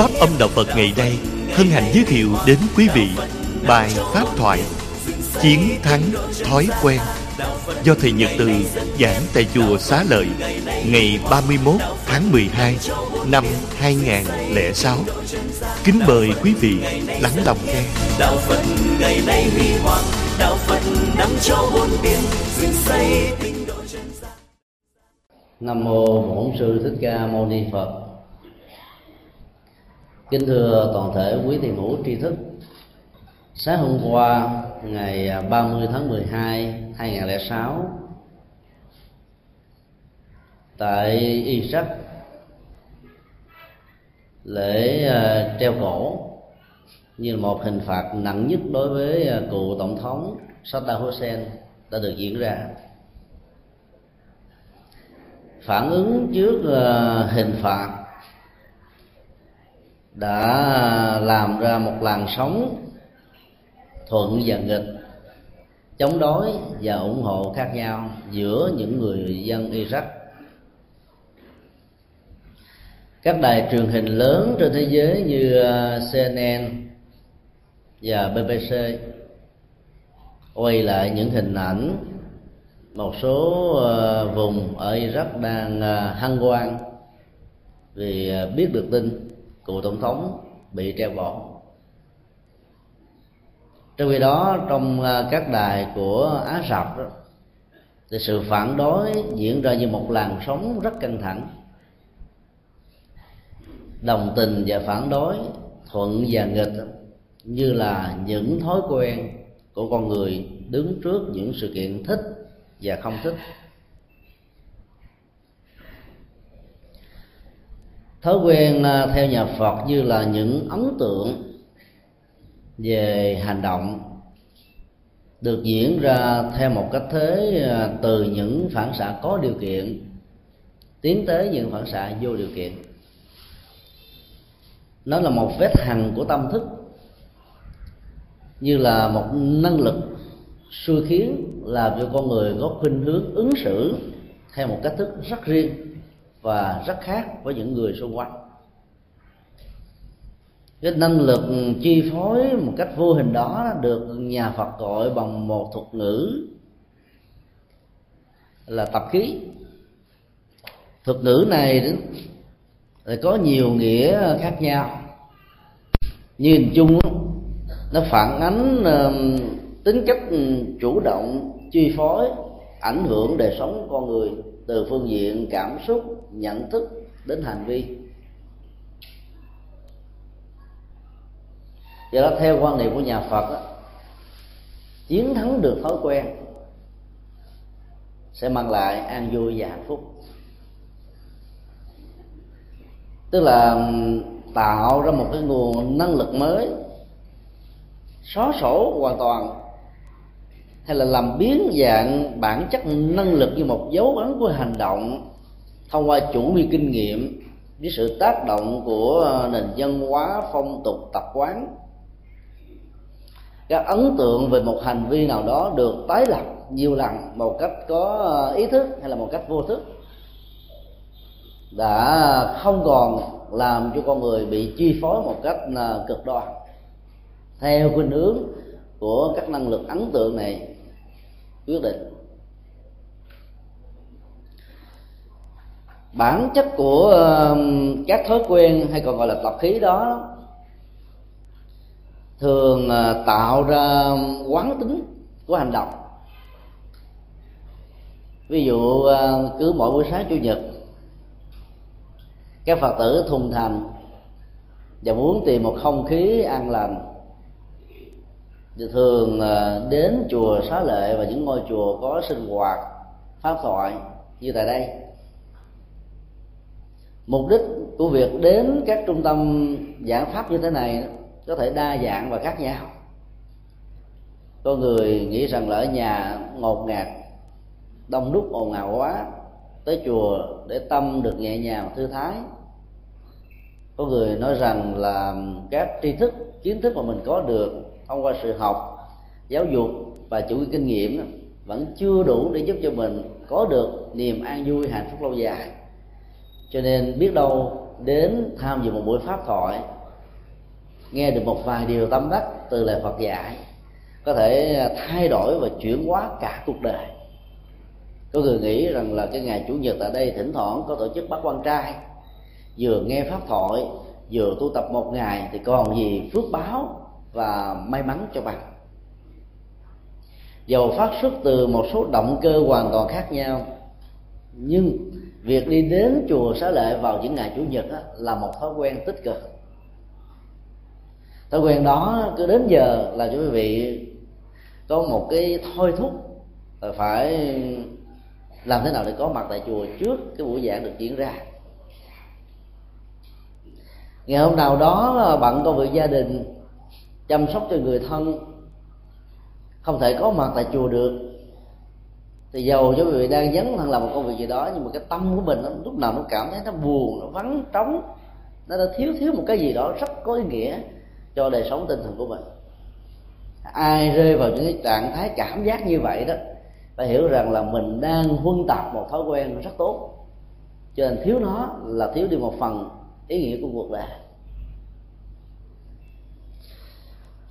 Pháp âm Đạo Phật ngày nay hân hạnh giới thiệu đến quý vị bài Pháp thoại Chiến thắng thói quen do Thầy Nhật Từ giảng tại chùa Xá Lợi ngày 31 tháng 12 năm 2006. Kính mời quý vị lắng lòng nghe. đạo phật ngày nay huy hoàng đạo phật năm châu bốn biển dựng xây tinh độ chân gian Nam mô Bổn sư Thích Ca Mâu Ni Phật. Kính thưa toàn thể quý thầy hữu tri thức. Sáng hôm qua, ngày à, 30 tháng 12 2006 tại Iraq lễ à, treo cổ như một hình phạt nặng nhất đối với à, cựu tổng thống Saddam Hussein đã được diễn ra phản ứng trước hình phạt đã làm ra một làn sóng thuận và nghịch, chống đối và ủng hộ khác nhau giữa những người dân Iraq. Các đài truyền hình lớn trên thế giới như uh, CNN và BBC quay lại những hình ảnh một số uh, vùng ở Iraq đang uh, hăng hân hoan vì biết được tin cựu tổng thống bị treo cổ trong khi đó trong à, các đài của Á Rập đó, thì sự phản đối diễn ra như một làn sóng rất căng thẳng. Đồng tình và phản đối thuận và nghịch như là những thói quen của con người đứng trước những sự kiện thích và không thích. Thói quen à, theo nhà phật như là những ấn tượng về hành động được diễn ra theo một cách thế à, từ những phản xạ có điều kiện, tiến tới những phản xạ vô điều kiện. Nó là một vết hằn của tâm thức, như là một năng lực xui khiến làm cho con người có khuynh hướng ứng xử theo một cách thức rất riêng và rất khác với những người xung quanh. Cái năng lực chi phối một cách vô hình đó được nhà Phật gọi bằng một thuật ngữ là tập khí. Thuật ngữ này thì có nhiều nghĩa khác nhau. Nhìn chung, nó phản ánh tính cách chủ động, chi phối, ảnh hưởng đời sống con người từ phương diện cảm xúc nhận thức đến hành vi. Do đó theo quan niệm của nhà phật đó, chiến thắng được thói quen sẽ mang lại an vui và hạnh phúc. Tức là tạo ra một cái nguồn năng lực mới xóa sổ hoàn toàn hay là làm biến dạng bản chất năng lực như một dấu ấn của hành động thông qua chủ vi kinh nghiệm với sự tác động của nền văn hóa, phong tục, tập quán. Các ấn tượng về một hành vi nào đó được tái lập nhiều lần một cách có ý thức hay là một cách vô thức đã không còn làm cho con người bị chi phối một cách à, cực đoan. Theo khuynh hướng của các năng lực ấn tượng này quyết định. Bản chất của các thói quen hay còn gọi là tập khí đó, thường ờ, tạo ra quán tính của hành động. Ví dụ ờ, cứ mỗi buổi sáng chủ nhật, các phật tử thùng thành và muốn tìm một không khí an lành thì thường à, đến chùa xá lệ và những ngôi chùa có sinh hoạt pháp thoại như tại đây. Mục đích của việc đến các trung tâm giảng pháp như thế này có thể đa dạng và khác nhau. Có người nghĩ rằng là ở nhà ngột ngạt, đông đúc, ồn ào quá, tới chùa để tâm được nhẹ nhàng, thư thái. Có người nói rằng là các tri thức, kiến thức mà mình có được thông qua sự học, giáo dục và chủ kinh nghiệm vẫn chưa đủ để giúp cho mình có được niềm an vui, hạnh phúc lâu dài. Cho nên biết đâu đến tham dự một buổi pháp thoại, nghe được một vài điều tâm đắc từ lời Phật dạy, có thể thay đổi và chuyển hóa cả cuộc đời. Có người nghĩ rằng là cái ngày chủ nhật tại đây thỉnh thoảng có tổ chức bắt quan trai, vừa nghe pháp thoại, vừa tu tập một ngày thì còn gì phước báo và may mắn cho bạn. Dầu phát xuất từ một số động cơ hoàn toàn khác nhau, nhưng việc đi đến chùa xá lệ vào những ngày chủ nhật là một thói quen tích cực. Thói quen đó cứ đến giờ là cho quý vị, có một cái thôi thúc là phải làm thế nào để có mặt tại chùa trước cái buổi giảng được diễn ra. Ngày hôm nào đó bận công việc gia đình chăm sóc cho người thân. Không thể có mặt tại chùa được. Thì giàu cho quý vị đang dấn thân làm một công việc gì đó nhưng mà cái tâm của mình nó, lúc nào nó cảm thấy nó buồn nó vắng trống nó đã thiếu thiếu một cái gì đó rất có ý nghĩa cho đời sống tinh thần của mình. Ai rơi vào những cái trạng thái cảm giác như vậy đó phải hiểu rằng là mình đang huân tập một thói quen rất tốt. Cho nên thiếu nó là thiếu đi một phần ý nghĩa của cuộc đời.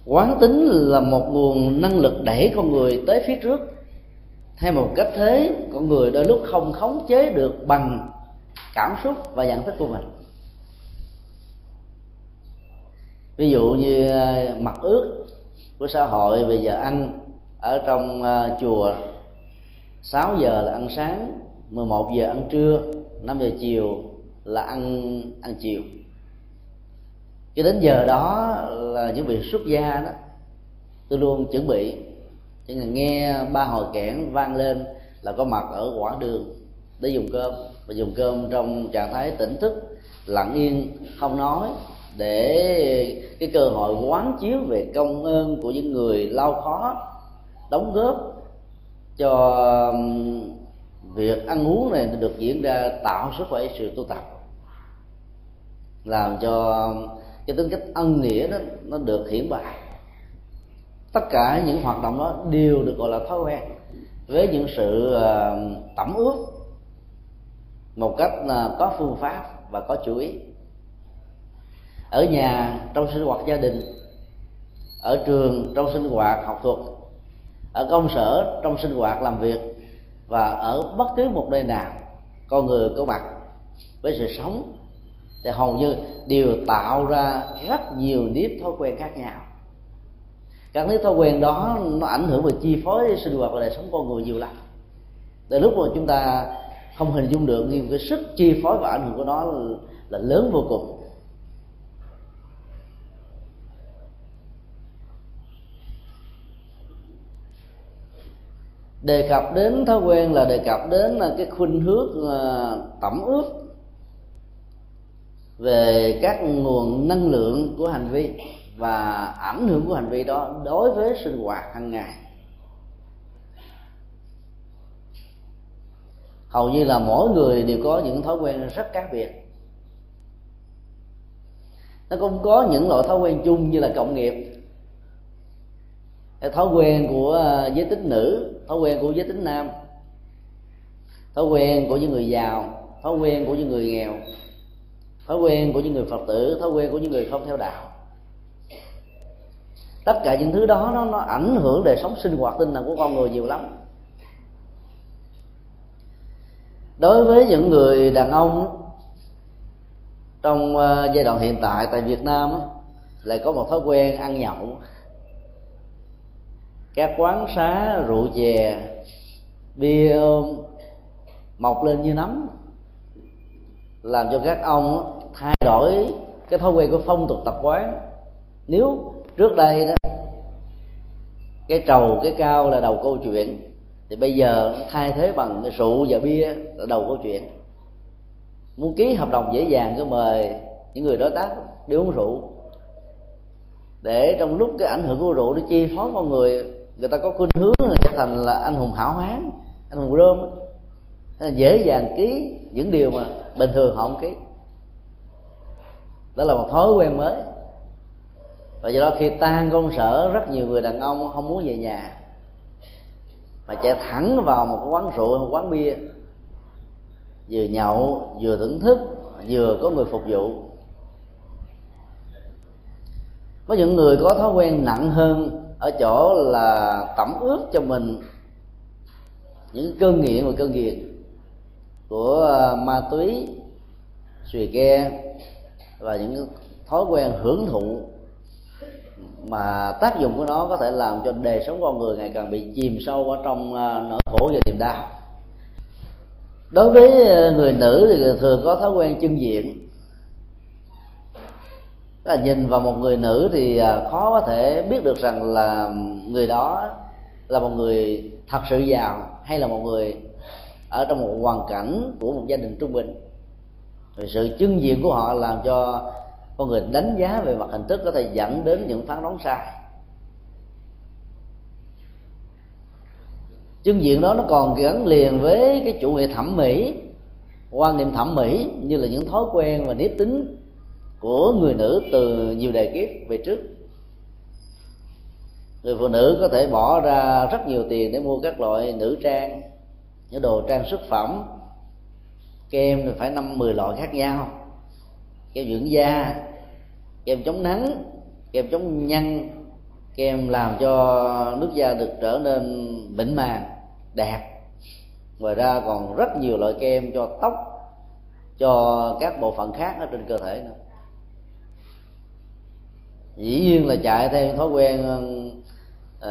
Quán tính là một nguồn năng lực đẩy con người tới phía trước. Hay một cách thế, con người đôi lúc không khống chế được bằng cảm xúc và nhận thức của mình. Ví dụ như à, mặt ước của xã hội về giờ ăn ở trong à, chùa 6 giờ là ăn sáng 11 giờ ăn trưa 5 giờ chiều là ăn ăn chiều cho đến giờ đó là những vị xuất gia đó, tôi luôn chuẩn bị. Chỉ là nghe ba hồi kẽn vang lên là có mặt ở quảng đường để dùng cơm, và dùng cơm trong trạng thái tỉnh thức, lặng yên, không nói, để cái cơ hội quán chiếu về công ơn của những người lao khó, đóng góp cho việc ăn uống này được diễn ra, tạo sức khỏe sự tu tập, làm cho cái tính cách ân nghĩa đó nó được hiển bày. Tất cả những hoạt động đó đều được gọi là thói quen. Với những sự uh, tẩm ướp một cách uh, có phương pháp và có chủ ý. Ở nhà trong sinh hoạt gia đình ở trường trong sinh hoạt học thuật ở công sở trong sinh hoạt làm việc và ở bất cứ một nơi nào con người có mặt với sự sống thì hầu như đều tạo ra rất nhiều nếp thói quen khác nhau. Các nếp thói quen đó nó ảnh hưởng và chi phối sinh hoạt và đời sống con người nhiều lắm. Từ lúc mà chúng ta không hình dung được nhưng cái sức chi phối và ảnh hưởng của nó là lớn vô cùng. Đề cập đến thói quen là đề cập đến cái khuynh hướng ờ, tẩm ướp về các nguồn năng lượng của hành vi và ảnh hưởng của hành vi đó đối với sinh hoạt hàng ngày. Hầu như là mỗi người đều có những thói quen rất khác biệt. Nó cũng có những loại thói quen chung như là cộng nghiệp. Thói quen của à, giới tính nữ, thói quen của giới tính nam, thói quen của những người giàu, thói quen của những người nghèo thói quen của những người phật tử thói quen của những người không theo đạo. Tất cả những thứ đó nó, nó ảnh hưởng đời sống sinh hoạt tinh thần của con người nhiều lắm. Đối với những người đàn ông trong ờ, giai đoạn hiện tại tại Việt Nam lại có một thói quen ăn nhậu. Các quán xá rượu chè bia mọc lên như nấm làm cho các ông thay đổi cái thói quen của phong tục tập quán. Nếu trước đây đó, cái trầu, cái cao là đầu câu chuyện, thì bây giờ thay thế bằng cái rượu và bia là đầu câu chuyện. Muốn ký hợp đồng dễ dàng cứ mời những người đối tác đi uống rượu. Để trong lúc cái ảnh hưởng của rượu nó chi phối con người người ta có khuynh hướng trở thành là anh hùng hảo hán, anh hùng rơm dễ dàng ký những điều mà bình thường họ không ký đó là một thói quen mới. Và do đó khi tan công sở, rất nhiều người đàn ông không muốn về nhà, mà chạy thẳng vào một quán rượu, một quán bia, vừa nhậu, vừa thưởng thức, vừa có người phục vụ. Có những người có thói quen nặng hơn ở chỗ là tẩm ướp cho mình những cơn nghiện và cơn nghiện của à, ma túy xùy ke và những thói quen hưởng thụ mà tác dụng của nó có thể làm cho đời sống con người ngày càng bị chìm sâu ở trong à, nỗi khổ và niềm đau. Đối với à, người nữ thì thường có thói quen chân diện. Là nhìn vào một người nữ thì à, khó có thể biết được rằng là người đó là một người thật sự giàu hay là một người ở trong một hoàn cảnh của một gia đình trung bình sự chứng diện của họ làm cho con người đánh giá về mặt hình thức có thể dẫn đến những phán đoán sai. Chứng diện đó nó còn gắn liền với cái chủ nghĩa thẩm mỹ, quan niệm thẩm mỹ như là những thói quen và nếp tính của người nữ từ nhiều đời kiếp về trước. Người phụ nữ có thể bỏ ra rất nhiều tiền để mua các loại nữ trang, những đồ trang sức phẩm kem thì phải năm mười loại khác nhau. Kem dưỡng da kem chống nắng kem chống nhăn kem làm cho nước da được trở nên mịn màng đẹp. Ngoài ra còn rất nhiều loại kem cho tóc cho các bộ phận khác ở trên cơ thể nữa. Dĩ nhiên là chạy theo thói quen uh,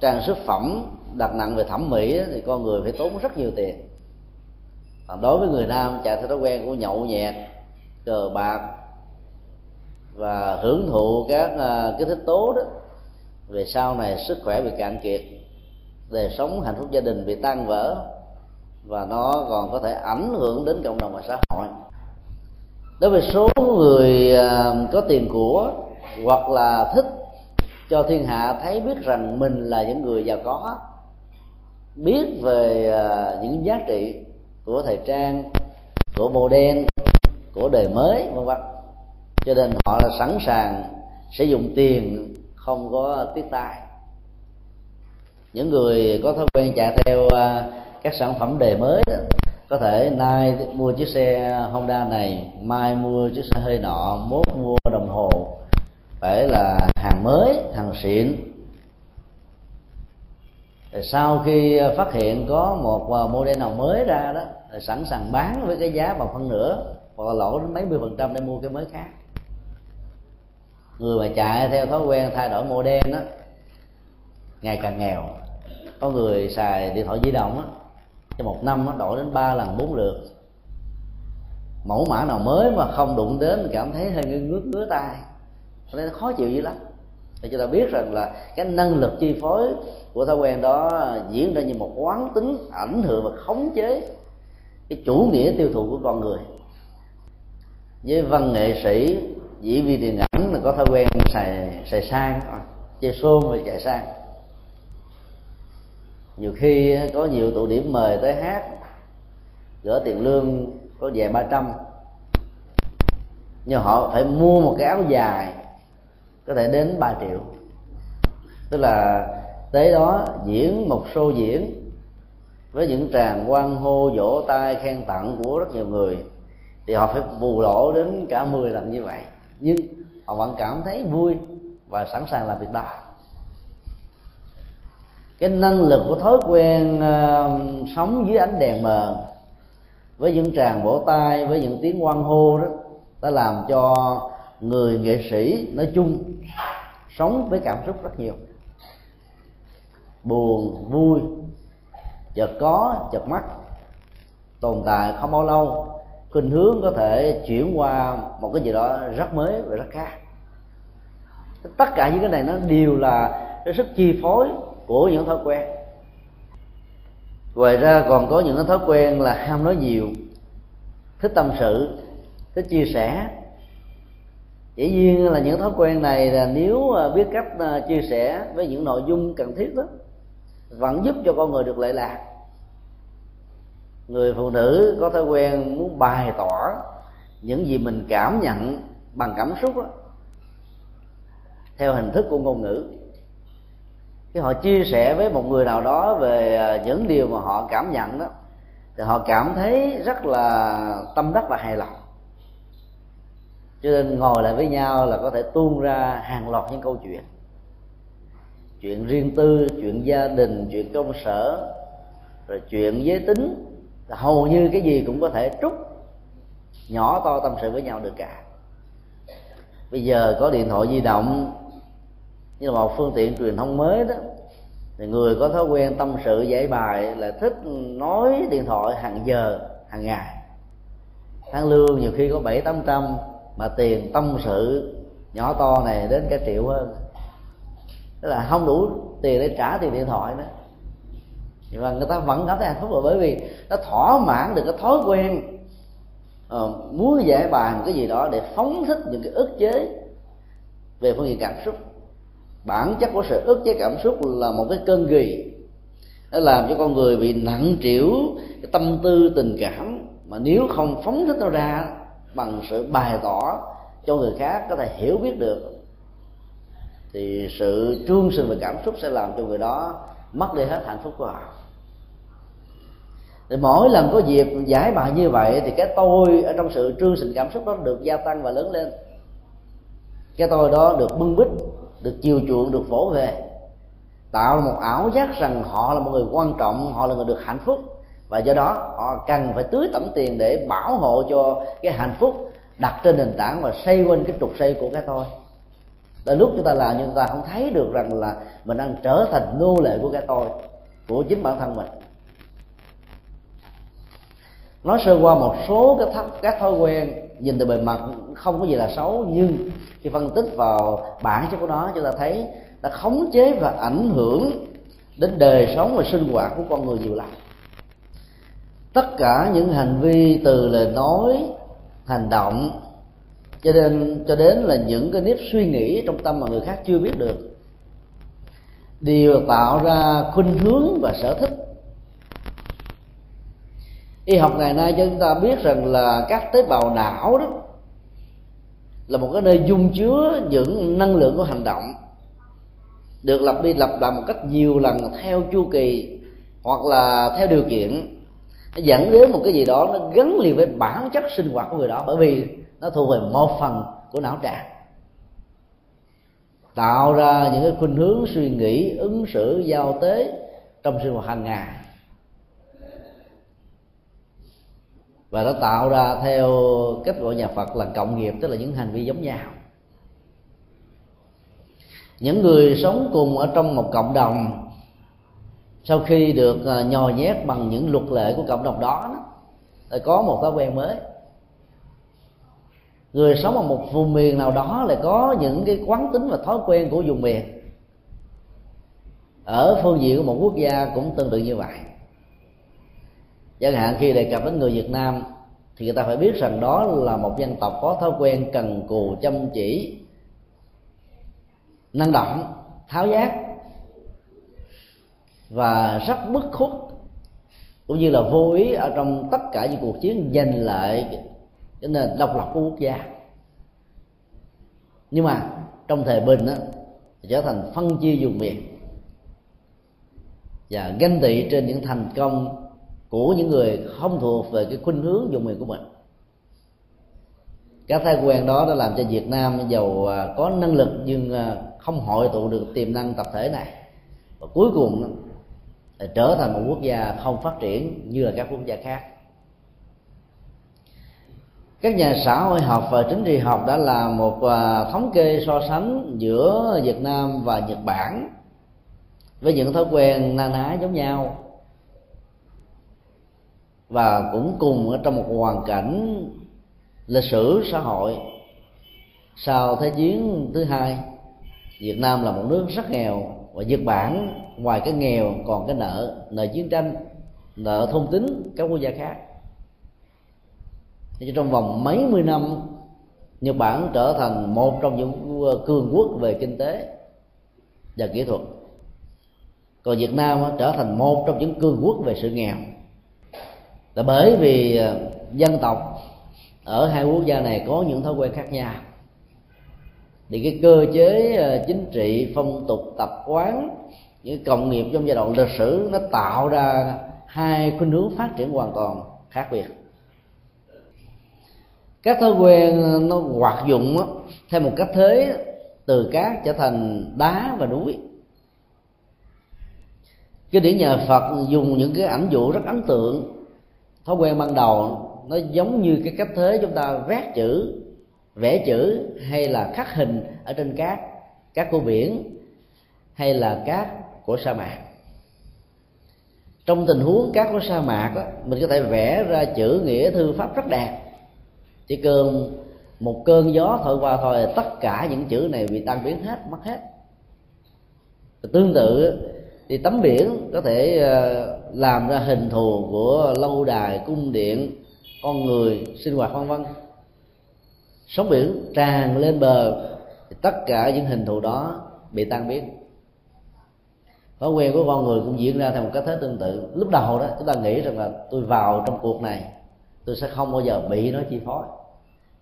trang sức phẩm đặt nặng về thẩm mỹ thì con người phải tốn rất nhiều tiền còn đối với người nam chạy theo thói quen của nhậu nhẹt, cờ bạc và hưởng thụ các à, cái thích tố đó. Về sau này sức khỏe bị cạn kiệt, đời sống hạnh phúc gia đình bị tan vỡ và nó còn có thể ảnh hưởng đến cộng đồng và xã hội. Đối với số người à, có tiền của hoặc là thích cho thiên hạ thấy biết rằng mình là những người giàu có, biết về à, những giá trị của thời trang của mô đen của đời mới vân vân. Cho nên họ là sẵn sàng sử dụng tiền không có tiết tài những người có thói quen chạy theo à, các sản phẩm đề mới đó, có thể nay mua chiếc xe Honda này mai mua chiếc xe hơi nọ mốt mua đồng hồ phải là hàng mới hàng xịn. Rồi sau khi phát hiện có một à, model nào mới ra đó sẵn sàng bán với cái giá bằng phân nửa, hoặc là lỗ đến mấy mươi phần trăm để mua cái mới khác. Người mà chạy theo thói quen thay đổi model đó ngày càng nghèo. Có người xài điện thoại di động á, trong một năm nó đổi đến ba lần, bốn lượt. Mẫu mã nào mới mà không đụng đến cảm thấy hơi ngứa ngứa tay nên khó chịu dữ lắm. Để chúng ta biết rằng là cái năng lực chi phối của thói quen đó diễn ra như một quán tính ảnh hưởng và khống chế cái chủ nghĩa tiêu thụ của con người. Với văn nghệ sĩ, diễn viên điện ảnh là có thói quen xài xài sang à, chơi xôn và chạy sang. Nhiều khi có nhiều tụ điểm mời tới hát, gỡ tiền lương có vài ba trăm. Nhưng họ phải mua một cái áo dài, có thể đến 3 triệu. Tức là tới đó diễn một show diễn với những tràng quan hô vỗ tay khen tặng của rất nhiều người thì họ phải bù lỗ đến cả 10 lần như vậy. Nhưng họ vẫn cảm thấy vui và sẵn sàng làm việc đó. Cái năng lực của thói quen uh, sống dưới ánh đèn mờ với những tràng vỗ tay với những tiếng quan hô đó đã làm cho người nghệ sĩ nói chung sống với cảm xúc rất nhiều. Buồn vui chợt có, chợt mất tồn tại không bao lâu, khuynh hướng có thể chuyển qua một cái gì đó rất mới và rất khác. Tất cả những cái này nó đều là cái sức chi phối của những thói quen. Ngoài ra còn có những thói quen là ham nói nhiều, thích tâm sự, thích chia sẻ. Dĩ nhiên là những thói quen này là nếu à, biết cách à, chia sẻ với những nội dung cần thiết đó, vẫn giúp cho con người được lệ lạc người phụ nữ có thói quen muốn bày tỏ những gì mình cảm nhận bằng cảm xúc đó, theo hình thức của ngôn ngữ. Khi họ chia sẻ với một người nào đó về à, những điều mà họ cảm nhận đó, thì họ cảm thấy rất là tâm đắc và hài lòng. Cho nên ngồi lại với nhau là có thể tuôn ra hàng loạt những câu chuyện. Chuyện riêng tư, chuyện gia đình, chuyện công sở, rồi chuyện giới tính là hầu như cái gì cũng có thể trút nhỏ to tâm sự với nhau được cả. Bây giờ có điện thoại di động như là một phương tiện truyền thông mới đó, thì người có thói quen tâm sự giải bài là thích nói điện thoại hàng giờ, hàng ngày. Tháng lương nhiều khi có bảy, tám trăm, mà tiền tâm sự nhỏ to này đến cả triệu hơn. Tức là không đủ tiền để trả tiền điện thoại nữa nhưng mà người ta vẫn cảm thấy hạnh phúc là bởi vì nó thỏa mãn được cái thói quen uh, muốn giải bài một cái gì đó để phóng thích những cái ức chế về phương diện cảm xúc. Bản chất của sự ức chế cảm xúc là một cái cơn ghi nó làm cho con người bị nặng trĩu cái tâm tư tình cảm. Mà nếu không phóng thích nó ra bằng sự bày tỏ cho người khác có thể hiểu biết được thì sự trương sinh về cảm xúc sẽ làm cho người đó mất đi hết hạnh phúc của họ. Thì mỗi lần có dịp giải bài như vậy thì cái tôi ở trong sự trương sinh cảm xúc đó được gia tăng và lớn lên. Cái tôi đó được bưng bít, được chiều chuộng, được phổ về, tạo một ảo giác rằng họ là một người quan trọng, họ là người được hạnh phúc, và do đó họ cần phải tưới tẩm tiền để bảo hộ cho cái hạnh phúc đặt trên nền tảng và xây quanh cái trục xây của cái tôi là lúc chúng ta làm nhưng ta không thấy được rằng là mình đang trở thành nô lệ của cái tôi của chính bản thân mình. Nói sơ qua một số các thắc, các thói quen nhìn từ bề mặt không có gì là xấu nhưng khi phân tích vào bản chất của nó chúng ta thấy đã khống chế và ảnh hưởng đến đời sống và sinh hoạt của con người nhiều lắm. Tất cả những hành vi từ lời nói hành động cho nên, cho đến là những cái nếp suy nghĩ trong tâm mà người khác chưa biết được, đều tạo ra khuynh hướng và sở thích. Y học ngày nay cho chúng ta biết rằng là các tế bào não đó là một cái nơi dung chứa những năng lượng của hành động, được lặp đi lặp lại một cách nhiều lần theo chu kỳ hoặc là theo điều kiện. Nó dẫn đến một cái gì đó nó gắn liền với bản chất sinh hoạt của người đó. Bởi vì nó thuộc về một phần của não trạng tạo ra những cái khuynh hướng suy nghĩ ứng xử giao tế trong sinh hoạt hàng ngày. Và nó tạo ra theo cách gọi nhà Phật là cộng nghiệp tức là những hành vi giống nhau. Những người sống cùng ở trong một cộng đồng sau khi được à, nhồi nhét bằng những luật lệ của cộng đồng đó, đó có một thói quen mới người sống ở một vùng miền nào đó lại có những cái quán tính và thói quen của vùng miền. Ở phương diện của một quốc gia cũng tương tự như vậy. Chẳng hạn khi đề cập đến người việt nam, thì người ta phải biết rằng đó là một dân tộc có thói quen cần cù chăm chỉ, năng động, tháo giác, và rất bức khúc cũng như là vô ý ở trong tất cả những cuộc chiến giành lại cái nền độc lập của quốc gia. Nhưng mà trong thời bình đó, trở thành phân chia vùng miền. Và ganh tị trên những thành công của những người không thuộc về cái khuynh hướng dùng miền của mình. Các thói quen đó đã làm cho Việt Nam giàu à, có năng lực nhưng à, không hội tụ được tiềm năng tập thể này. Và cuối cùng trở thành một quốc gia không phát triển như là các quốc gia khác các nhà xã hội học và chính trị học đã làm một à, thống kê so sánh giữa Việt Nam và Nhật Bản với những thói quen na ná giống nhau. Và cũng cùng ở trong một hoàn cảnh lịch sử xã hội sau thế chiến thứ hai, Việt Nam là một nước rất nghèo và Nhật Bản, ngoài cái nghèo còn cái nợ nợ chiến tranh, nợ thôn tính các quốc gia khác thì trong vòng mấy mươi năm, Nhật Bản trở thành một trong những ờ, cường quốc về kinh tế và kỹ thuật. Còn Việt Nam trở thành một trong những cường quốc về sự nghèo. Là bởi vì ờ, dân tộc ở hai quốc gia này có những thói quen khác nhau. Thì cái cơ chế ờ, chính trị, phong tục, tập quán, những cộng nghiệp trong giai đoạn lịch sử nó tạo ra hai khuynh hướng phát triển hoàn toàn khác biệt các thói quen ờ, nó hoạt dụng theo một cách thế từ cát trở thành đá và núi. Cái điển nhà phật dùng những cái ảnh dụ rất ấn tượng. Thói quen ban đầu nó giống như cái cách thế chúng ta vét chữ vẽ chữ hay là khắc hình ở trên cát cát của biển hay là cát của sa mạc. Trong tình huống cát của sa mạc đó, mình có thể vẽ ra chữ nghĩa thư pháp rất đẹp chỉ cần một cơn gió thổi qua thôi, tất cả những chữ này bị tan biến hết, mất hết. Tương tự, thì tấm biển có thể ờ, làm ra hình thù của lâu đài, cung điện, con người, sinh hoạt, vân vân. Sóng biển tràn lên bờ, thì tất cả những hình thù đó bị tan biến. Thói quen của con người cũng diễn ra theo một cách thế tương tự. Lúc đầu đó, chúng ta nghĩ rằng là tôi vào trong cuộc này, tôi sẽ không bao giờ bị nó chi phối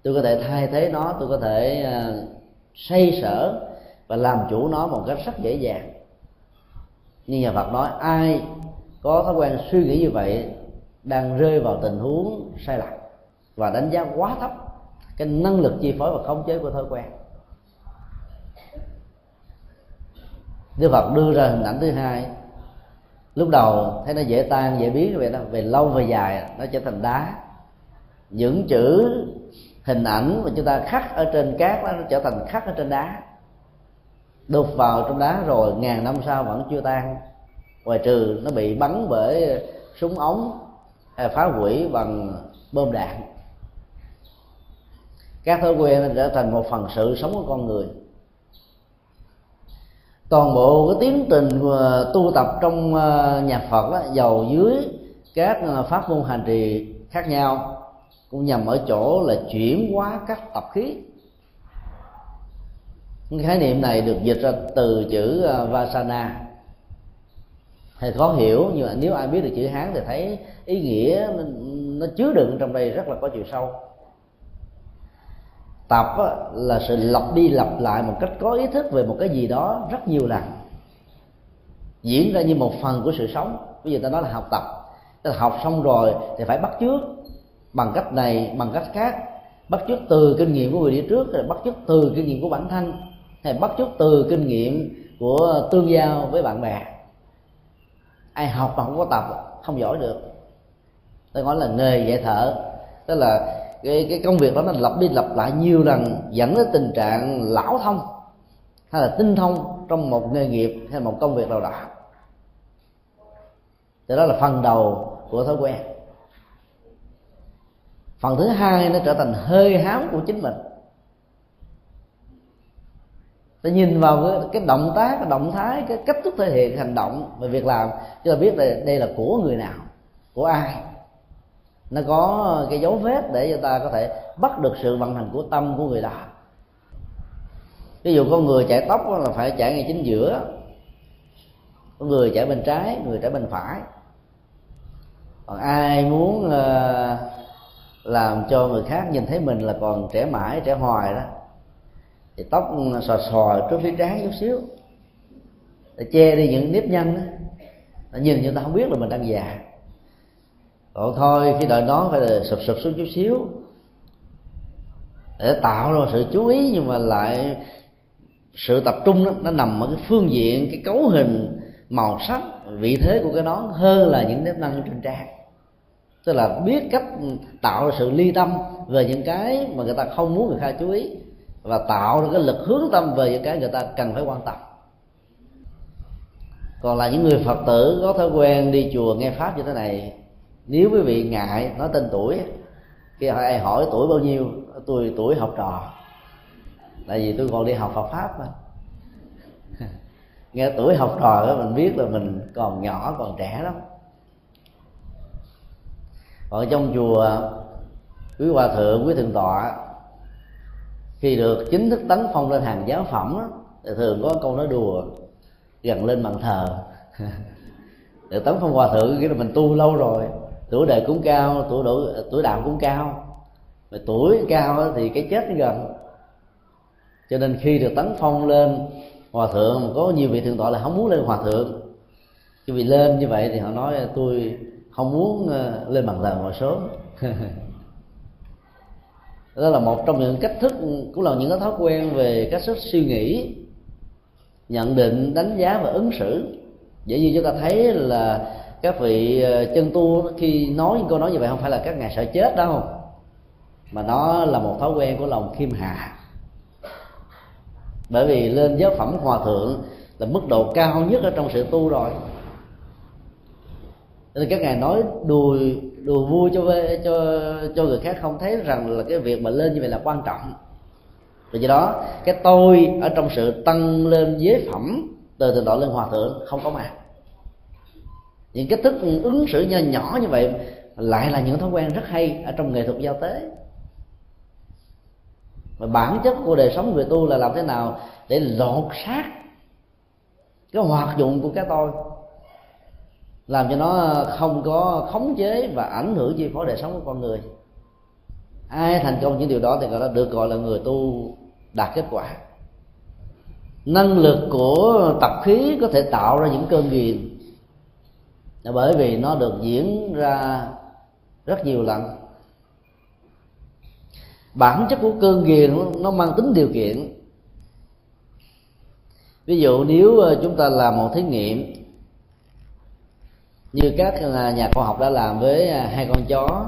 tôi có thể thay thế nó, tôi có thể à, xây sở và làm chủ nó một cách rất dễ dàng. Như nhà Phật nói ai có thói quen suy nghĩ như vậy đang rơi vào tình huống sai lầm và đánh giá quá thấp cái năng lực chi phối và khống chế của thói quen. Đức Phật đưa ra hình ảnh thứ hai. Lúc đầu thấy nó dễ tan, dễ biến, vậy đó. Về lâu về dài, nó trở thành đá. Những chữ hình ảnh mà chúng ta khắc ở trên cát đó, nó trở thành khắc ở trên đá. Đục vào trong đá rồi ngàn năm sau vẫn chưa tan. Ngoài trừ nó bị bắn bởi súng ống hay phá hủy bằng bom đạn. Các thói quen trở thành một phần sự sống của con người. Toàn bộ cái tiến trình à, tu tập trong à, nhà Phật đó, giàu dưới các pháp môn hành trì khác nhau cũng nhằm ở chỗ là chuyển hóa các tập khí. Khái niệm này được dịch ra từ chữ à, vasana. Thì khó hiểu nhưng mà nếu ai biết được chữ hán thì thấy ý nghĩa nó, nó chứa đựng trong đây rất là có chiều sâu. Tập là sự lặp đi lặp lại một cách có ý thức về một cái gì đó rất nhiều lần. Diễn ra như một phần của sự sống. Bây giờ ta nói là học tập. Tức là học xong rồi thì phải bắt chước bằng cách này bằng cách khác bắt chước từ kinh nghiệm của người đi trước rồi bắt chước từ kinh nghiệm của bản thân hay bắt chước từ kinh nghiệm của tương giao với bạn bè. Ai học mà không có tập không giỏi được. Tôi nói là nghề dạy thợ tức là cái, cái công việc đó nó lặp đi lặp lại nhiều lần dẫn đến tình trạng lão thông hay là tinh thông trong một nghề nghiệp hay một công việc nào đó. Thì đó là phần đầu của thói quen phần thứ hai nó trở thành hơi hám của chính mình. Ta nhìn vào cái, cái động tác cái động thái cái cách thức thể hiện hành động và việc làm chúng ta biết là đây là của người nào của ai. Nó có cái dấu vết để cho ta có thể bắt được sự vận hành của tâm của người đó. Ví dụ con người chạy tóc là phải chạy ngay chính giữa. Con người chạy bên trái người chạy bên phải. Còn ai muốn uh, làm cho người khác nhìn thấy mình là còn trẻ mãi trẻ hoài đó. Thì tóc xòa xòa trước phía trái chút xíu. Để che đi những nếp nhăn đó. Nhìn người ta không biết là mình đang già. Còn thôi khi đợi nó phải là sụp sụp xuống chút xíu. Để tạo ra sự chú ý nhưng mà lại sự tập trung đó, nó nằm ở cái phương diện cái cấu hình màu sắc vị thế của cái nón hơn là những nếp nhăn trên trang tức là biết cách tạo ra sự ly tâm về những cái mà người ta không muốn người khác chú ý và tạo ra cái lực hướng tâm về những cái người ta cần phải quan tâm. Còn là những người phật tử có thói quen đi chùa nghe pháp như thế này, nếu quý vị ngại nói tên tuổi, khi ai hỏi tuổi bao nhiêu, tôi tuổi học trò. Tại vì tôi còn đi học Phật pháp mà. Nghe tuổi học trò đó mình biết là mình còn nhỏ, còn trẻ lắm ở trong chùa quý hòa thượng quý thượng tọa khi được chính thức tấn phong lên hàng giáo phẩm đó, thì thường có câu nói đùa gần lên bàn thờ. Để tấn phong hòa thượng nghĩa là mình tu lâu rồi tuổi đời cũng cao tuổi độ tuổi đạo cũng cao mà tuổi cao thì cái chết gần. Cho nên khi được tấn phong lên hòa thượng có nhiều vị thượng tọa là không muốn lên hòa thượng. Chứ vì lên như vậy thì họ nói tôi không muốn ờ, lên bằng thờ ngồi sớm. Đó là một trong những cách thức cũng là những cái thói quen về cách thức suy nghĩ, nhận định, đánh giá và ứng xử. Dễ như chúng ta thấy là các vị ờ, chân tu khi nói những câu nói như vậy không phải là các ngài sợ chết đâu, mà nó là một thói quen của lòng khiêm hạ bởi vì lên giáo phẩm hòa thượng là mức độ cao nhất ở trong sự tu rồi nên các ngài nói đùa đùa vui cho cho cho người khác không thấy rằng là cái việc mà lên như vậy là quan trọng. Vì vậy đó, cái tôi ở trong sự tăng lên giới phẩm, từ từ độ lên hòa thượng, không có mà những cách thức ứng xử nho nhỏ như vậy lại là những thói quen rất hay ở trong nghệ thuật giao tế. Và bản chất của đời sống người tu là làm thế nào để lột xác cái hoạt dụng của cái tôi? Làm cho nó không có khống chế và ảnh hưởng chi phối đời sống của con người. Ai thành công những điều đó thì gọi là được gọi là người tu đạt kết quả. Năng lực của tập khí có thể tạo ra những cơn nghiền là bởi vì nó được diễn ra rất nhiều lần. Bản chất của cơn nghiền nó mang tính điều kiện. Ví dụ nếu ờ, chúng ta làm một thí nghiệm như các à, nhà khoa học đã làm với à, hai con chó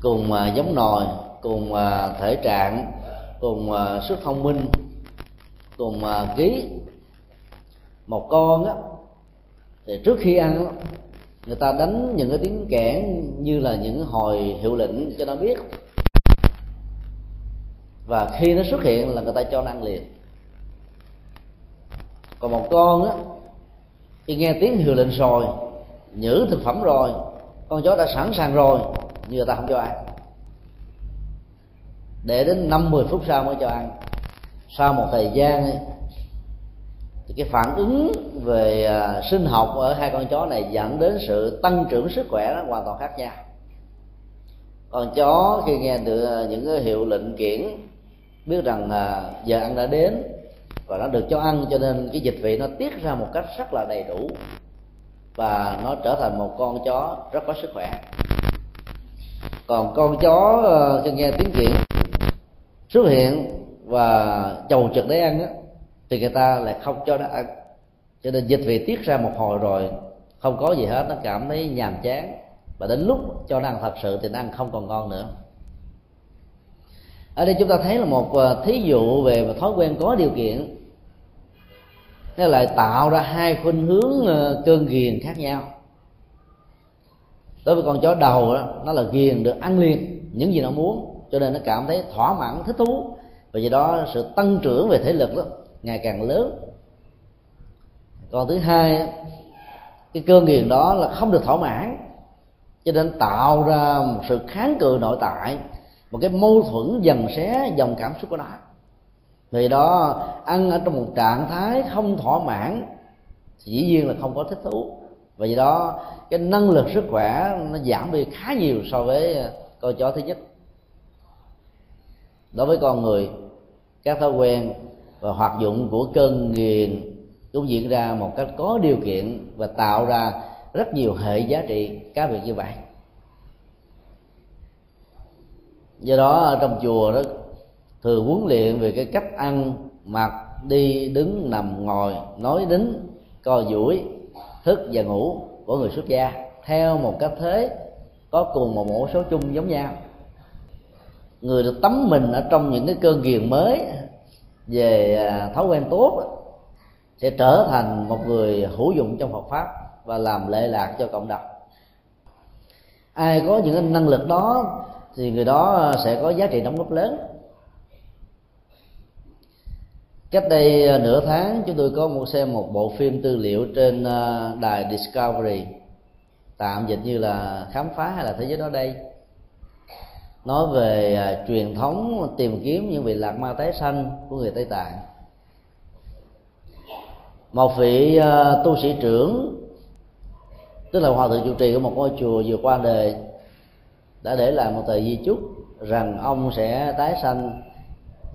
cùng à, giống nòi, cùng thể trạng, cùng sức thông minh, cùng ký. Một con á, thì trước khi ăn người ta đánh những cái tiếng kẽn như là những hồi hiệu lệnh cho nó biết. Và khi nó xuất hiện là người ta cho nó ăn liền. Còn một con á khi nghe tiếng hiệu lệnh rồi nhử thực phẩm rồi con chó đã sẵn sàng rồi nhưng người ta không cho ăn. Để đến năm 10 phút sau mới cho ăn. Sau một thời gian ấy, thì cái phản ứng về à, sinh học ở hai con chó này dẫn đến sự tăng trưởng sức khỏe nó hoàn toàn khác nhau. Con chó khi nghe được à, những cái hiệu lệnh kiển biết rằng à, giờ ăn đã đến và nó được cho ăn, cho nên cái dịch vị nó tiết ra một cách rất là đầy đủ. Và nó trở thành một con chó rất có sức khỏe. Còn con chó ờ, khi nghe tiếng kiện xuất hiện và chầu trực để ăn á, thì người ta lại không cho nó ăn. Cho nên dịch vị tiết ra một hồi rồi, không có gì hết, nó cảm thấy nhàm chán. Và đến lúc cho nó ăn thật sự thì nó ăn không còn ngon nữa. Ở đây chúng ta thấy là một ờ, thí dụ về thói quen có điều kiện nó lại tạo ra hai khuynh hướng ờ, cơn ghiền khác nhau. Đối với con chó đầu đó, nó là ghiền được ăn liền những gì nó muốn cho nên nó cảm thấy thỏa mãn thích thú. Và do đó sự tăng trưởng về thể lực đó ngày càng lớn. Còn thứ hai cái cơn nghiền đó là không được thỏa mãn cho nên tạo ra một sự kháng cự nội tại một cái mâu thuẫn dần xé dòng cảm xúc của nó vì đó, ăn ở trong một trạng thái không thỏa mãn, thì dĩ nhiên là không có thích thú. Vì đó, cái năng lực sức khỏe nó giảm đi khá nhiều so với à, con chó thứ nhất. Đối với con người, các thói quen và hoạt dụng của cơn nghiền cũng diễn ra một cách có điều kiện và tạo ra rất nhiều hệ giá trị cá biệt như vậy. Do đó trong chùa đó thường huấn luyện về cái cách ăn, mặc, đi, đứng, nằm, ngồi, nói đính co duỗi, thức và ngủ của người xuất gia. Theo một cách thế, có cùng một mẫu số chung giống nhau. Người được tắm mình ở trong những cái cơn ghiền mới về à, thói quen tốt sẽ trở thành một người hữu dụng trong Phật pháp và làm lệ lạc cho cộng đồng. Ai có những năng lực đó thì người đó sẽ có giá trị đóng góp lớn cách đây à, nửa tháng, chúng tôi có một xem một bộ phim tư liệu trên à, đài Discovery. Tạm dịch như là khám phá hay là thế giới đó đây. Nói về à, truyền thống, tìm kiếm những vị lạc ma tái sanh của người tây tạng. Một vị tu sĩ trưởng, tức là hòa thượng chủ trì của một ngôi chùa vừa qua đời, đã để lại một tờ di chúc rằng ông sẽ tái sanh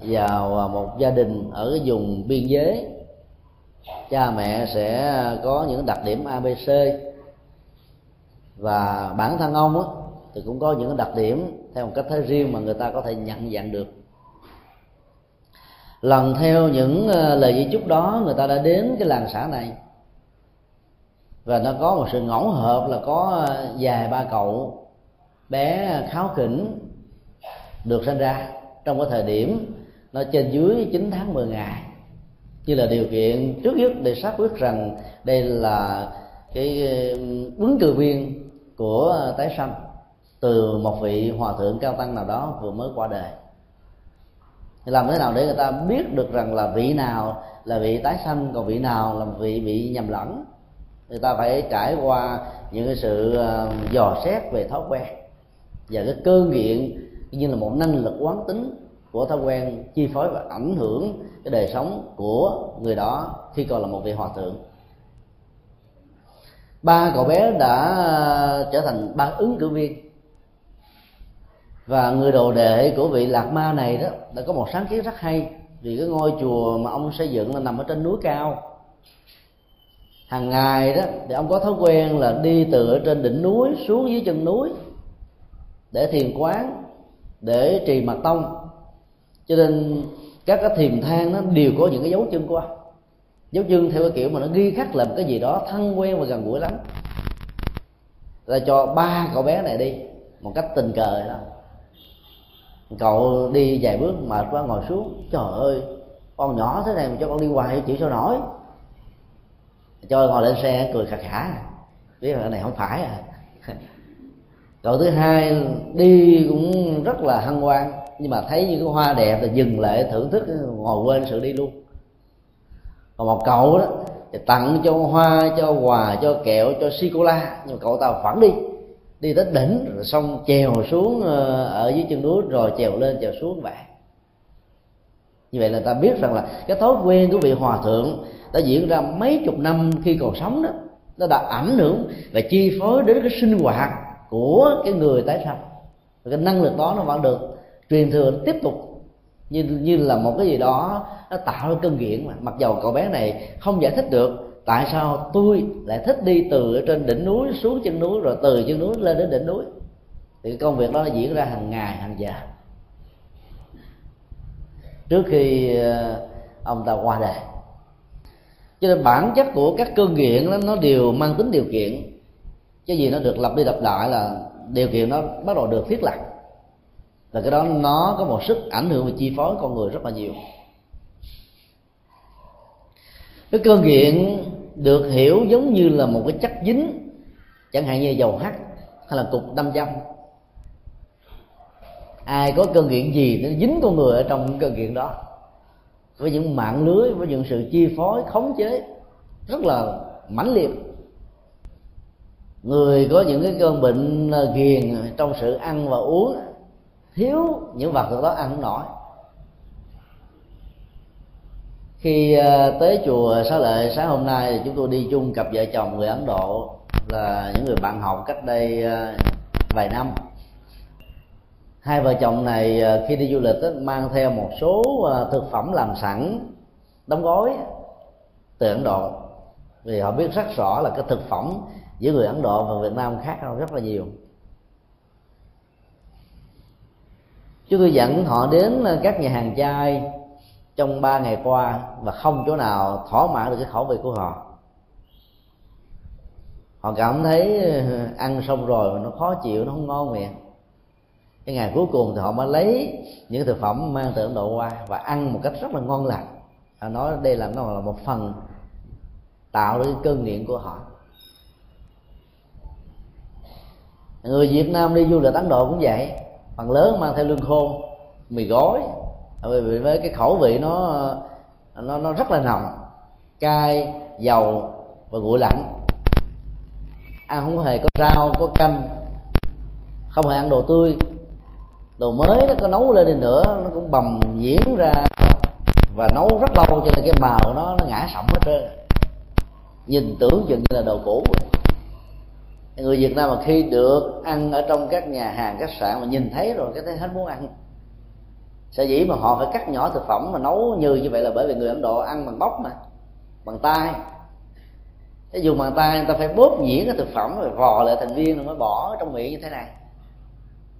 vào à, một gia đình ở cái vùng biên giới cha mẹ sẽ có những đặc điểm abc và bản thân ông á, thì cũng có những đặc điểm theo một cách thế riêng mà người ta có thể nhận dạng được. Lần theo những à, lời di chúc đó người ta đã đến cái làng xã này. Và nó có một sự ngẫu hợp là có à, vài ba cậu bé kháo khỉnh được sinh ra trong cái thời điểm nó trên dưới 9 tháng 10 ngày. Như là điều kiện trước nhất để xác quyết rằng đây là cái ứng cử viên của tái sanh từ một vị hòa thượng cao tăng nào đó vừa mới qua đời. Làm thế nào để người ta biết được rằng là vị nào là vị tái sanh, còn vị nào là vị bị nhầm lẫn? Người ta phải trải qua những cái sự ờ, dò xét về thói quen và cái cơ nghiện như là một năng lực quán tính của thói quen chi phối và ảnh hưởng cái đời sống của người đó khi còn là một vị hòa thượng. Ba cậu bé đã trở thành ba ứng cử viên. Và người đồ đệ của vị lạc ma này đó đã có một sáng kiến rất hay. Vì cái ngôi chùa mà ông xây dựng là nằm ở trên núi cao. Hàng ngày đó thì ông có thói quen là đi từ ở trên đỉnh núi xuống dưới chân núi để thiền quán, để trì mật tông cho nên các cái thiền thang nó đều có những cái dấu chân của ông dấu chân theo cái kiểu mà nó ghi khắc làm cái gì đó thân quen và gần gũi lắm. Là cho ba cậu bé này đi, một cách tình cờ đó. Cậu đi vài bước mệt quá ngồi xuống. Trời ơi, con nhỏ thế này mà cho con đi hoài chịu sao nổi. Cho ngồi lên xe cười khà khả biết là cái này không phải à. Cậu thứ hai đi cũng rất là hăng hoan nhưng mà thấy những cái hoa đẹp thì dừng lại, thưởng thức, ngồi quên sự đi luôn. Còn một cậu đó, thì tặng cho hoa, cho quà, cho kẹo, cho sô cô la nhưng mà cậu ta vẫn đi. Đi tới đỉnh, rồi xong trèo xuống ờ, ở dưới chân núi, rồi trèo lên trèo xuống vậy như vậy là ta biết rằng là cái thói quen của vị hòa thượng đã diễn ra mấy chục năm khi còn sống đó, nó đã ảnh hưởng và chi phối đến cái sinh hoạt của cái người tái sanh. Cái năng lực đó nó vẫn được truyền thừa tiếp tục như như là một cái gì đó, nó tạo ra cơn nghiện mà. Mặc dầu cậu bé này không giải thích được, tại sao tôi lại thích đi từ ở trên đỉnh núi xuống chân núi, rồi từ chân núi lên đến đỉnh núi? Thì công việc đó nó diễn ra hàng ngày, hàng giờ. Trước khi ờ, ông ta qua đời. Cho nên bản chất của các cơn nghiện đó, nó đều mang tính điều kiện cái gì nó được lặp đi lặp lại là điều kiện nó bắt đầu được thiết lập là cái đó nó có một sức ảnh hưởng và chi phối con người rất là nhiều. Cái cơn nghiện được hiểu giống như là một cái chất dính, chẳng hạn như dầu hắt hay là cục đâm dâm ai có cơn nghiện gì nó dính con người ở trong cơn nghiện đó? Với những mạng lưới, với những sự chi phối, khống chế rất là mãnh liệt. Người có những cái cơn bệnh ghiền trong sự ăn và uống thiếu những vật đó ăn không nổi. Khi ờ, tới chùa xá lợi sáng hôm nay thì chúng tôi đi chung cặp vợ chồng người ấn độ là những người bạn học cách đây ờ, vài năm. Hai vợ chồng này ờ, khi đi du lịch mang theo một số thực phẩm làm sẵn, đóng gói từ ấn độ. Vì họ biết rất rõ là cái thực phẩm giữa người ấn độ và việt nam khác nhau rất là nhiều. Chúng tôi dẫn họ đến ờ, các nhà hàng chay trong ba ngày qua và không chỗ nào thỏa mãn được cái khẩu vị của họ. Họ cảm thấy ờ, ăn xong rồi mà nó khó chịu, nó không ngon miệng. Cái ngày cuối cùng thì họ mới lấy những thực phẩm mang từ ấn độ qua và ăn một cách rất là ngon lành. Họ nói đây là, nó là một phần tạo được cái cơn nghiện của họ. Người việt nam đi du lịch ấn độ cũng vậy phần lớn mang theo lương khô mì gói. Bởi với cái khẩu vị nó nó nó rất là nồng. Cay, dầu và nguội lạnh. Ăn không hề có rau, có canh. Không hề ăn đồ tươi. Đồ mới nó có nấu lên đi nữa, nó cũng bầm nhiễm ra. Và nấu rất lâu cho nên cái màu nó nó ngã sậm hết trơn. Nhìn tưởng chừng như là đồ cũ người việt nam mà khi được ăn ở trong các nhà hàng khách sạn mà nhìn thấy rồi, cái thấy hết muốn ăn. Sở dĩ mà họ phải cắt nhỏ thực phẩm mà nấu như như vậy là bởi vì người ấn độ ăn bằng bóc mà, bằng tay cái dùng bàn tay người ta phải bóp nhuyễn cái thực phẩm rồi vò lại thành viên rồi mới bỏ trong miệng như thế này.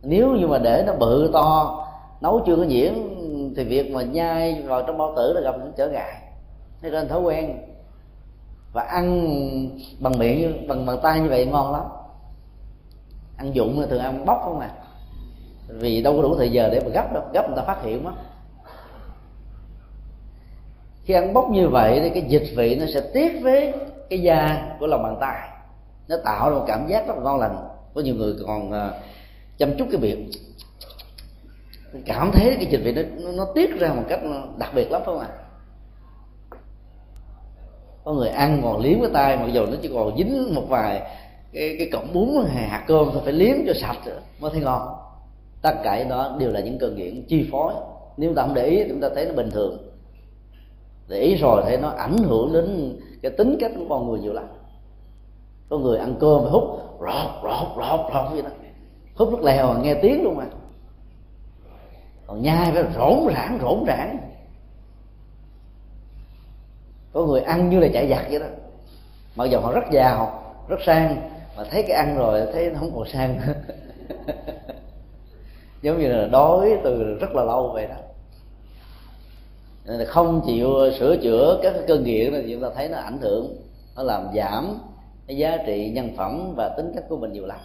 Nếu như mà để nó bự to, nấu chưa có nhuyễn thì việc mà nhai vào trong bao tử là gặp những trở ngại. Thế nên thói quen và ăn bằng miệng bằng bàn tay như vậy ngon lắm. Ăn dụng là thường ăn bóc không à. Vì đâu có đủ thời giờ để mà gấp đâu gấp người ta phát hiện mất khi ăn bóc như vậy thì cái dịch vị nó sẽ tiết với cái da của lòng bàn tay. Nó tạo ra một cảm giác rất là ngon lành. Có nhiều người còn à, chăm chút cái miệng cảm thấy cái dịch vị nó, nó, nó tiết ra một cách đặc biệt lắm phải không ạ? Có người ăn còn liếm cái tay, mặc dù nó chỉ còn dính một vài cái cái cọng bún hạt cơm thôi, phải liếm cho sạch mới thấy ngon. Tất cả đó đều là những cơn nghiện chi phối. Nếu chúng ta không để ý chúng ta thấy nó bình thường. Để ý rồi thấy nó ảnh hưởng đến cái tính cách của con người nhiều lắm. Có người ăn cơm phải hút, rọt rọt rọt rọt vậy đó. Hút nước lèo mà nghe tiếng luôn mà. Còn nhai phải rỗn rãng rỗn rãng có người ăn như là chạy giặc vậy đó. Mặc dù họ rất giàu rất sang mà thấy cái ăn rồi thấy nó không còn sang giống như là đói từ rất là lâu vậy đó. Nên là không chịu sửa chữa các cơn nghiện thì chúng ta thấy nó ảnh hưởng nó làm giảm cái giá trị nhân phẩm và tính cách của mình nhiều lắm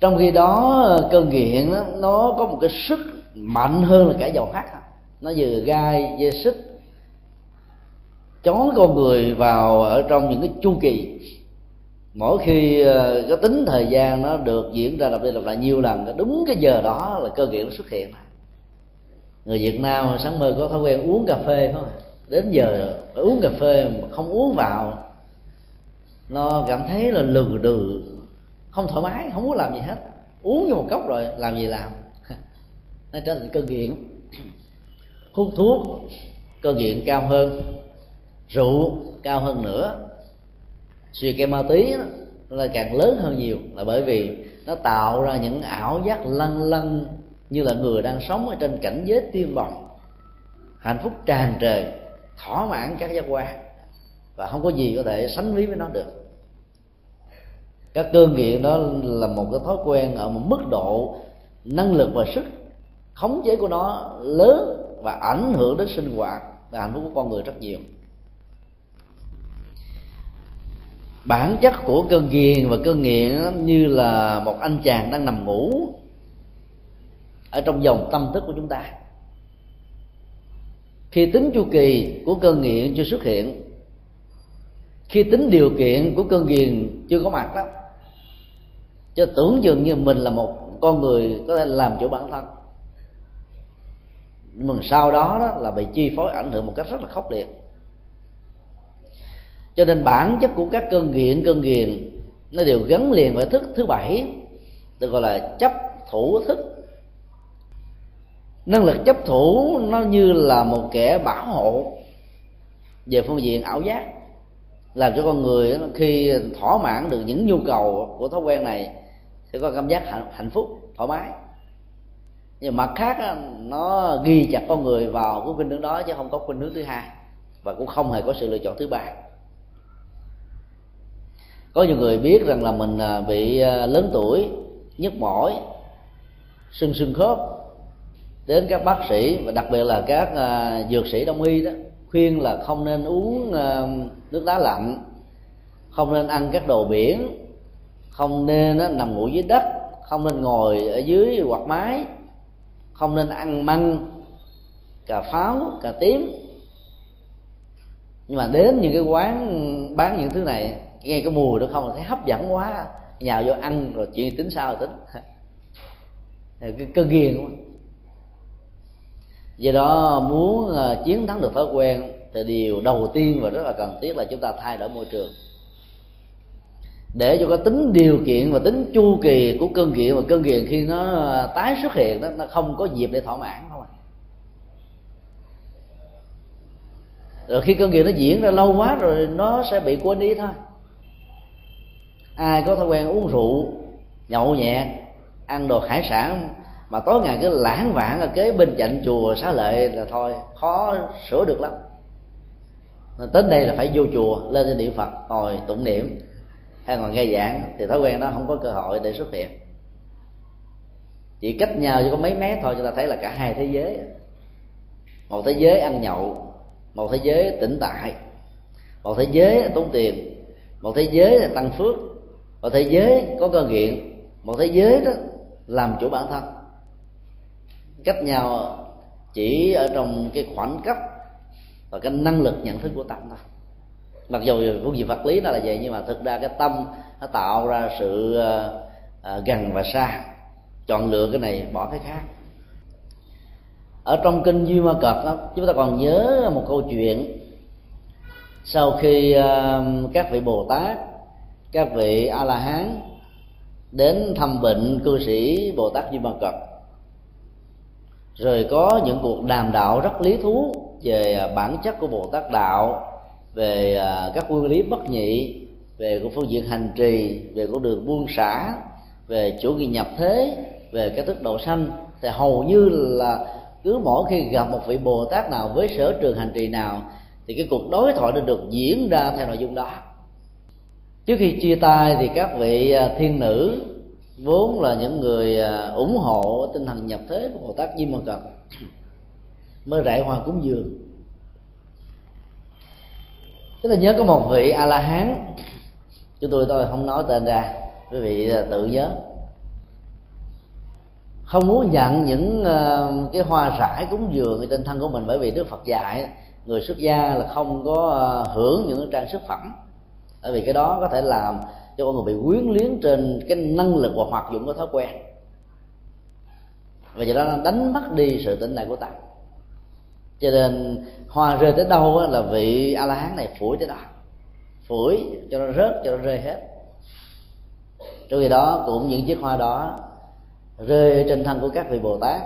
trong khi đó cơn nghiện đó, nó có một cái sức mạnh hơn là cả dầu hắt nó vừa gai dây xích chó con người vào ở trong những cái chu kỳ. Mỗi khi ờ, cái tính thời gian nó được diễn ra lặp đi lặp lại nhiều lần, đúng cái giờ đó là cơ kiện nó xuất hiện. Người việt nam sáng mơ có thói quen uống cà phê không đến giờ uống cà phê mà không uống vào, nó cảm thấy là lừ đừ, không thoải mái, không muốn làm gì hết. Uống vô một cốc rồi, làm gì làm? Nó trở thành cơ nghiện. Hút thuốc, cơ nghiện cao hơn rượu cao hơn nữa. Suy cây ma túy là càng lớn hơn nhiều là bởi vì nó tạo ra những ảo giác lăn lăn như là người đang sống ở trên cảnh giới tiên vọng, hạnh phúc tràn trề thỏa mãn các giác quan và không có gì có thể sánh ví với nó được. Các cơn nghiện đó là một cái thói quen ở một mức độ năng lực và sức khống chế của nó lớn và ảnh hưởng đến sinh hoạt và hạnh phúc của con người rất nhiều. Bản chất của cơn ghiền và cơn nghiện như là một anh chàng đang nằm ngủ ở trong dòng tâm thức của chúng ta. Khi tính chu kỳ của cơn nghiện chưa xuất hiện khi tính điều kiện của cơn ghiền chưa có mặt đó cho tưởng chừng như mình là một con người có thể làm chủ bản thân. Nhưng mà sau đó, đó là bị chi phối ảnh hưởng một cách rất là khốc liệt cho nên bản chất của các cơn nghiện, cơn nghiền nó đều gắn liền với thức thứ bảy, được gọi là chấp thủ thức. Năng lực chấp thủ nó như là một kẻ bảo hộ về phương diện ảo giác, làm cho con người khi thỏa mãn được những nhu cầu của thói quen này sẽ có cảm giác hạnh phúc, thoải mái. Nhưng mặt khác nó ghi chặt con người vào cái khuynh hướng đó chứ không có khuynh hướng thứ hai và cũng không hề có sự lựa chọn thứ ba có nhiều người biết rằng là mình à, bị à, lớn tuổi, nhức mỏi, sưng sưng khớp. Đến các bác sĩ và đặc biệt là các à, dược sĩ đông y đó, khuyên là không nên uống nước đá lạnh, không nên ăn các đồ biển, không nên nằm ngủ dưới đất, không nên ngồi ở dưới quạt mái không nên ăn măng, cà pháo, cà tím. Nhưng mà đến những cái quán bán những thứ này nghe cái mùi đó không thấy hấp dẫn quá. Nhào vô ăn rồi chuyện tính sao tính. Cái cơ ghiền quá. Do đó muốn ờ, chiến thắng được thói quen thì điều đầu tiên và rất là cần thiết là chúng ta thay đổi môi trường. Để cho cái tính điều kiện và tính chu kỳ của cơn nghiện và cơn nghiện khi nó ờ, tái xuất hiện đó nó không có dịp để thỏa mãn không ạ. Rồi khi cơn nghiện nó diễn ra lâu quá rồi nó sẽ bị quên đi thôi ai có thói quen uống rượu, nhậu nhẹt ăn đồ hải sản, mà tối ngày cứ lãng vãng ở kế bên cạnh chùa xá lợi là thôi, khó sửa được lắm. Nên đến đây là phải vô chùa, lên trên niệm phật, ngồi tụng niệm. Hay ngồi nghe giảng, thì thói quen đó không có cơ hội để xuất hiện. Chỉ cách nhau chỉ có mấy mét thôi, chúng ta thấy là cả hai thế giới. Một thế giới ăn nhậu, một thế giới tĩnh tại. Một thế giới tốn tiền, một thế giới là tăng phước một thế giới có cơ nghiện một thế giới đó làm chủ bản thân. Cách nhau chỉ ở trong cái khoảng cách và cái năng lực nhận thức của tâm thôi. Mặc dù phương diện vật lý nó là vậy nhưng mà thực ra cái tâm nó tạo ra sự ờ, ờ, gần và xa. Chọn lựa cái này bỏ cái khác. Ở trong kinh duy ma cật đó, chúng ta còn nhớ một câu chuyện. Sau khi ờ, các vị bồ tát các vị a la hán đến thăm bệnh cư sĩ bồ tát di-ma-cật, rồi có những cuộc đàm đạo rất lý thú về à, bản chất của bồ tát đạo về à, các nguyên lý bất nhị về của phương diện hành trì về của đường buông xả về chủ nghĩa nhập thế về cái thức độ sanh. Thì hầu như là cứ mỗi khi gặp một vị bồ tát nào với sở trường hành trì nào thì cái cuộc đối thoại đã được diễn ra theo nội dung đó trước khi chia tay thì các vị à, thiên nữ vốn là những người à, ủng hộ tinh thần nhập thế của bồ tát di mô cật mới rải hoa cúng dường. Chúng là nhớ có một vị a la hán chúng tôi tôi không nói tên ra, quý vị à, tự nhớ. Không muốn nhận những cái hoa rải cúng dường trên thân của mình bởi vì đức phật dạy, người xuất gia là không có hưởng những trang sức phẩm bởi vì cái đó có thể làm cho con người bị quyến luyến trên cái năng lực và hoạt dụng của thói quen. Và do đó nó đánh mất đi sự tỉnh lại của tâm cho nên, hoa rơi tới đâu là vị a la hán này phủi tới đó. Phủi cho nó rớt, cho nó rơi hết. Trong khi đó, cũng những chiếc hoa đó rơi trên thân của các vị bồ tát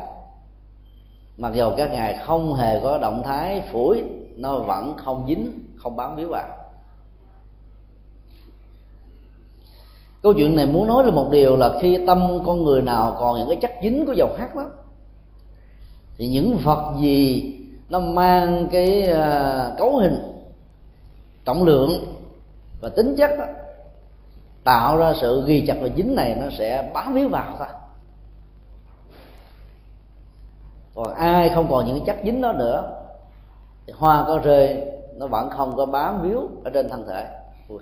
mặc dù các ngài không hề có động thái phủi, nó vẫn không dính, không bám víu vào. Câu chuyện này muốn nói là một điều là khi tâm con người nào còn những cái chất dính của dầu hắc đó thì những vật gì nó mang cái à, cấu hình trọng lượng và tính chất đó, tạo ra sự ghi chặt và dính này nó sẽ bám víu vào thôi. Còn ai không còn những chất dính đó nữa thì hoa có rơi nó vẫn không có bám víu ở trên thân thể.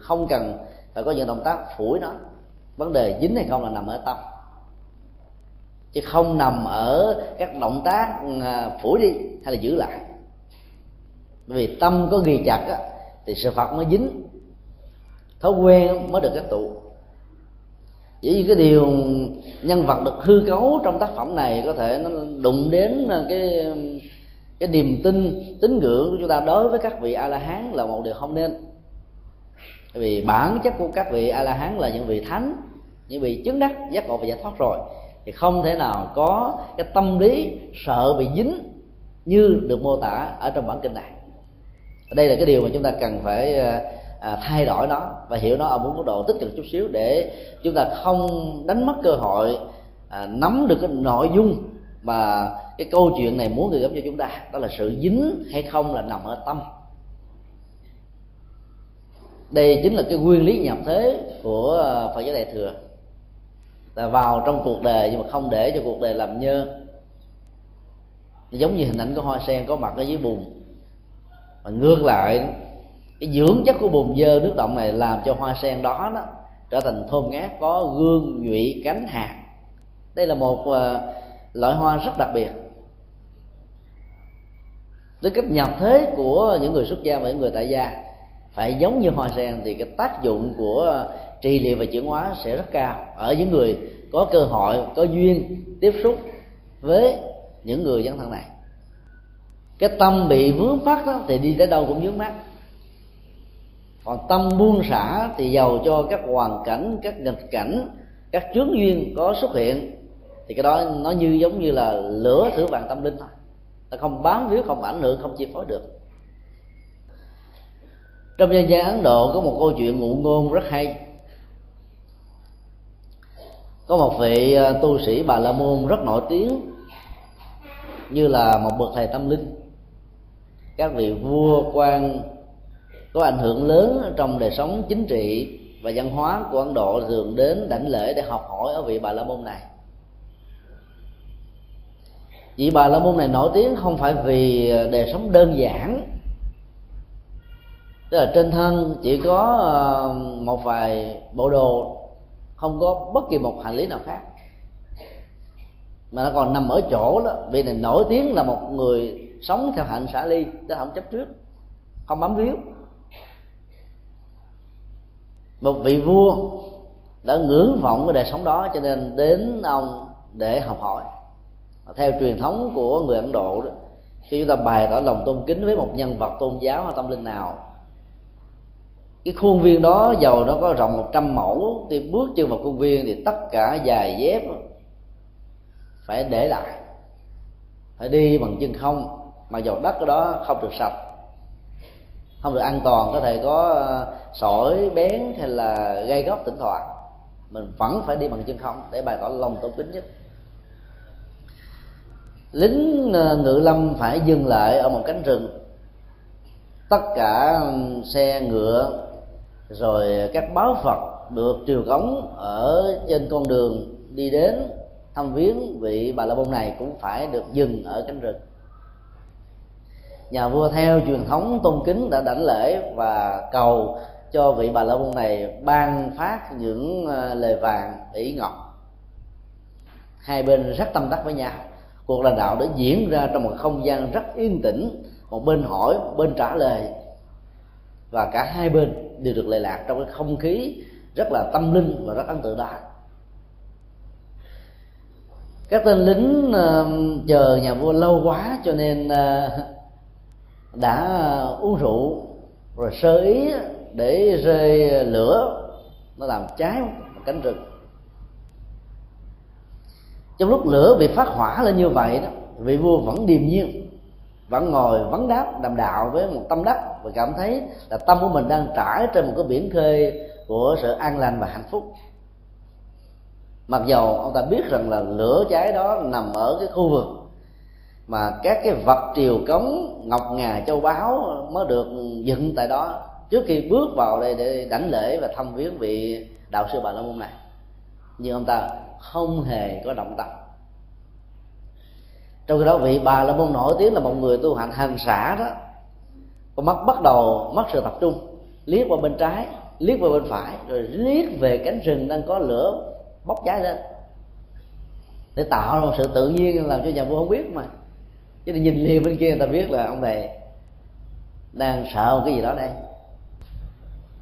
Không cần phải có những động tác phủi nó. Vấn đề dính hay không là nằm ở tâm. Chứ không nằm ở các động tác à, phủi đi hay là giữ lại. Bởi vì tâm có ghi chặt á, thì sự phật mới dính. Thói quen mới được kết tụ. Chỉ như cái điều nhân vật được hư cấu trong tác phẩm này có thể nó đụng đến à, cái cái niềm tin tín ngưỡng của chúng ta đối với các vị a la hán là một điều không nên vì bản chất của các vị a la hán là những vị thánh những vị chứng đắc giác ngộ và giải thoát rồi. Thì không thể nào có cái tâm lý sợ bị dính như được mô tả ở trong bản kinh này. Đây là cái điều mà chúng ta cần phải à, à, thay đổi nó và hiểu nó ở một mức độ tích cực chút xíu để chúng ta không đánh mất cơ hội à, nắm được cái nội dung mà cái câu chuyện này muốn gửi gắm cho chúng ta. Đó là sự dính hay không là nằm ở tâm đây chính là cái nguyên lý nhập thế của ờ, phật giáo đại thừa. Là vào trong cuộc đời nhưng mà không để cho cuộc đời làm nhơ. Giống như hình ảnh của hoa sen có mặt ở dưới bùn. Và ngược lại cái dưỡng chất của bùn dơ nước động này làm cho hoa sen đó đó trở thành thơm ngát có gương nhụy cánh hạt. Đây là một uh, loại hoa rất đặc biệt. Với cách nhập thế của những người xuất gia và những người tại gia phải giống như hoa sen thì cái tác dụng của trì liệu và chuyển hóa sẽ rất cao. Ở những người có cơ hội, có duyên tiếp xúc với những người dân thân này, cái tâm bị vướng mắc đó thì đi tới đâu cũng vướng mắc. Còn tâm buông xả thì giàu cho các hoàn cảnh, các nghịch cảnh, các chướng duyên có xuất hiện, thì cái đó nó như giống như là lửa thử vàng tâm linh thôi. Nó không bám víu, không ảnh hưởng, không chi phối được trong dân gian ấn độ có một câu chuyện ngụ ngôn rất hay. Có một vị ờ, tu sĩ bà la môn rất nổi tiếng, như là một bậc thầy tâm linh. Các vị vua, quan có ảnh hưởng lớn trong đời sống chính trị và văn hóa của ấn độ thường đến đảnh lễ để học hỏi ở vị bà la môn này. Vị bà la môn này nổi tiếng không phải vì đời sống đơn giản tức là trên thân chỉ có ờ, một vài bộ đồ, không có bất kỳ một hành lý nào khác. Mà nó còn nằm ở chỗ đó, vì này nổi tiếng là một người sống theo hạnh xả ly chứ không chấp trước, không bám víu. Một vị vua đã ngưỡng vọng cái đời sống đó, cho nên đến ông để học hỏi. Theo truyền thống của người ấn độ đó, khi chúng ta bày tỏ lòng tôn kính với một nhân vật tôn giáo hay tâm linh nào cái khuôn viên đó, dầu nó có rộng 100 mẫu, thì bước chân vào khuôn viên thì tất cả giày dép phải để lại, phải đi bằng chân không. Mà dầu đất đó không được sạch, không được an toàn, có thể có ờ, sỏi, bén hay là gây gốc thỉnh thoảng. Mình vẫn phải đi bằng chân không để bày tỏ lòng tôn kính nhất. Lính ờ, ngự lâm phải dừng lại ở một cánh rừng. Tất cả ừ, xe, ngựa rồi các báo phật được triều cống ở trên con đường đi đến thăm viếng vị bà la môn này cũng phải được dừng ở cánh rừng. Nhà vua theo truyền thống tôn kính đã đảnh lễ và cầu cho vị bà la môn này ban phát những ờ, lời vàng ý ngọc. Hai bên rất tâm đắc với nhau. Cuộc lãnh đạo đã diễn ra trong một không gian rất yên tĩnh, một bên hỏi một bên trả lời. Và cả hai bên đều được lệ lạc trong cái không khí rất là tâm linh và rất ấn tượng đó. Các tên lính uh, chờ nhà vua lâu quá cho nên uh, đã uống rượu rồi sơ ý để rơi lửa nó làm cháy một cánh rừng. Trong lúc lửa bị phát hỏa lên như vậy đó vị vua vẫn điềm nhiên vẫn ngồi vấn đáp đàm đạo với một tâm đắc và cảm thấy là tâm của mình đang trải trên một cái biển khơi của sự an lành và hạnh phúc. Mặc dầu ông ta biết rằng là lửa cháy đó nằm ở cái khu vực mà các cái vật triều cống, ngọc ngà, châu báu mới được dựng tại đó trước khi bước vào đây để đảnh lễ và thăm viếng vị đạo sư bà la môn này. Nhưng ông ta không hề có động tâm. Trong khi đó vị bà la môn nổi tiếng là một người tu hành hành xả đó con mắt bắt đầu mất sự tập trung. Liếc qua bên trái, liếc qua bên phải, rồi liếc về cánh rừng đang có lửa bốc cháy lên. Để tạo ra một sự tự nhiên làm cho nhà vua không biết mà. Chứ nhìn liền bên kia người ta biết là ông thầy đang sợ một cái gì đó đây.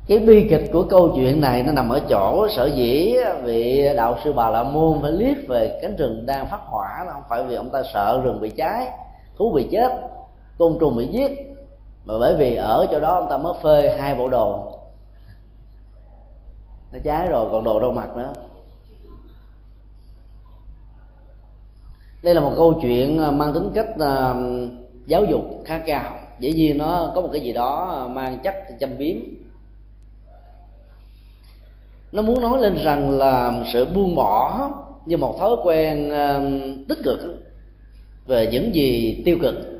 Cái bi kịch của câu chuyện này nó nằm ở chỗ sở dĩ vị đạo sư bà la môn phải liếc về cánh rừng đang phát hỏa nó không phải vì ông ta sợ rừng bị cháy, thú bị chết, côn trùng bị giết mà bởi vì ở chỗ đó ông ta mới phơi hai bộ đồ. Nó cháy rồi, còn đồ đâu mặc nữa. Đây là một câu chuyện à, mang tính cách à, giáo dục khá cao. Dĩ nhiên nó có một cái gì đó mang chất châm biếm. Nó muốn nói lên rằng là sự buông bỏ như một thói quen à, tích cực về những gì tiêu cực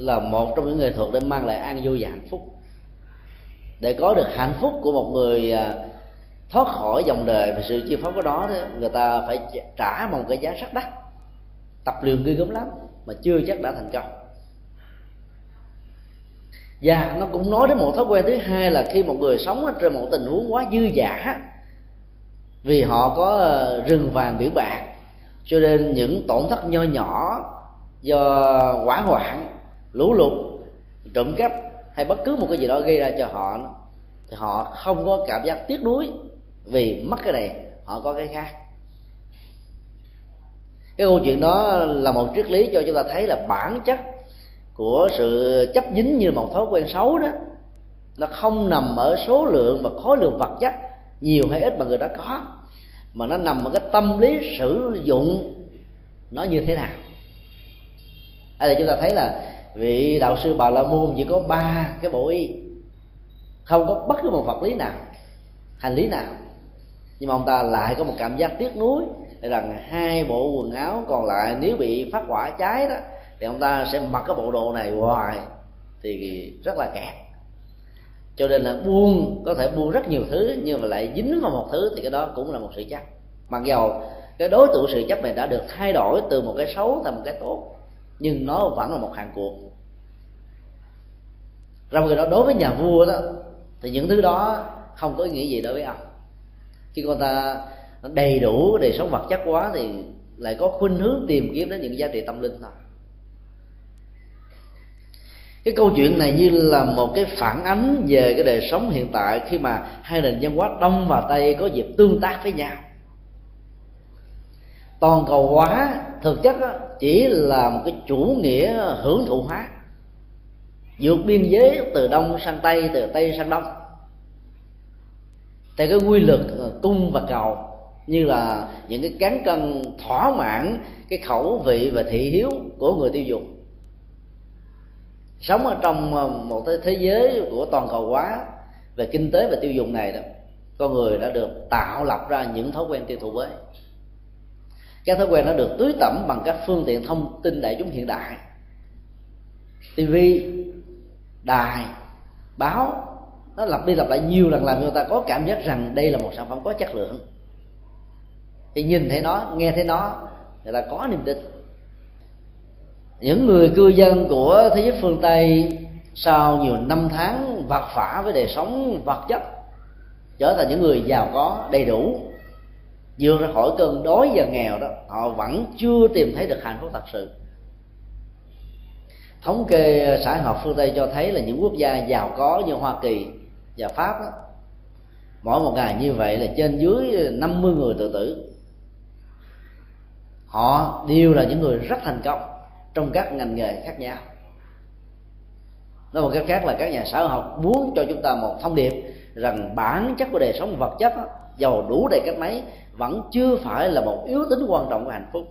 là một trong những nghệ thuật để mang lại an vui và hạnh phúc. Để có được hạnh phúc của một người à, thoát khỏi dòng đời và sự chi phối của đó người ta phải trả một cái giá rất đắt. Tập luyện ghê gớm lắm, mà chưa chắc đã thành công. Và nó cũng nói đến một thói quen thứ hai là khi một người sống trên một tình huống quá dư dả, vì họ có à, rừng vàng biển bạc, cho nên những tổn thất nho nhỏ do hỏa hoạn lũ lụt, trộm cắp hay bất cứ một cái gì đó gây ra cho họ, thì họ không có cảm giác tiếc nuối vì mất cái này, họ có cái khác. Cái câu chuyện đó là một triết lý cho chúng ta thấy là bản chất của sự chấp dính như một thói quen xấu đó, nó không nằm ở số lượng và khối lượng vật chất nhiều hay ít mà người đó có, mà nó nằm ở cái tâm lý sử dụng nó như thế nào. Ở đây chúng ta thấy là vị đạo sư bà la môn chỉ có ba cái bộ y không có bất cứ một vật lý nào, hành lý nào. Nhưng mà ông ta lại có một cảm giác tiếc nuối rằng hai bộ quần áo còn lại nếu bị phát hỏa cháy đó, thì ông ta sẽ mặc cái bộ đồ này hoài, thì rất là kẹt. Cho nên là buông, có thể buông rất nhiều thứ, nhưng mà lại dính vào một thứ thì cái đó cũng là một sự chấp mặc dầu cái đối tượng sự chấp này đã được thay đổi từ một cái xấu thành một cái tốt nhưng nó vẫn là một hạng cuộc. Rồi người đó, đối với nhà vua đó, thì những thứ đó không có ý nghĩa gì đối với ông. Khi con ta đầy đủ đời sống vật chất quá thì lại có khuynh hướng tìm kiếm đến những giá trị tâm linh thôi. Cái câu chuyện này như là một cái phản ánh về cái đời sống hiện tại khi mà hai nền văn hóa đông và tây có dịp tương tác với nhau toàn cầu hóa thực chất chỉ là một cái chủ nghĩa hưởng thụ hóa. Vượt biên giới từ đông sang tây, từ tây sang đông. Theo cái quy luật ờ, cung và cầu, như là những cái cán cân thỏa mãn cái khẩu vị và thị hiếu của người tiêu dùng. Sống ở trong ờ, một cái thế giới của toàn cầu hóa về kinh tế và tiêu dùng này đó, con người đã được tạo lập ra những thói quen tiêu thụ mới các thói quen nó được tưới tẩm bằng các phương tiện thông tin đại chúng hiện đại. Tv đài, báo, nó lặp đi lặp lại nhiều lần làm cho người ta có cảm giác rằng đây là một sản phẩm có chất lượng. Thì nhìn thấy nó, nghe thấy nó, người ta có niềm tin. Những người cư dân của thế giới phương tây sau nhiều năm tháng vật vả với đời sống vật chất, trở thành những người giàu có, đầy đủ vượt ra khỏi cơn đói và nghèo đó họ vẫn chưa tìm thấy được hạnh phúc thật sự. Thống kê ờ, xã hội học phương tây cho thấy là những quốc gia giàu có như hoa kỳ và pháp đó, mỗi một ngày như vậy là trên dưới ờ, 50 người tự tử. Họ đều là những người rất thành công trong các ngành nghề khác nhau. Nói một cách khác là các nhà xã hội học muốn cho chúng ta một thông điệp rằng bản chất của đời sống vật chất đó, giàu đủ đầy cách mấy vẫn chưa phải là một yếu tính quan trọng của hạnh phúc,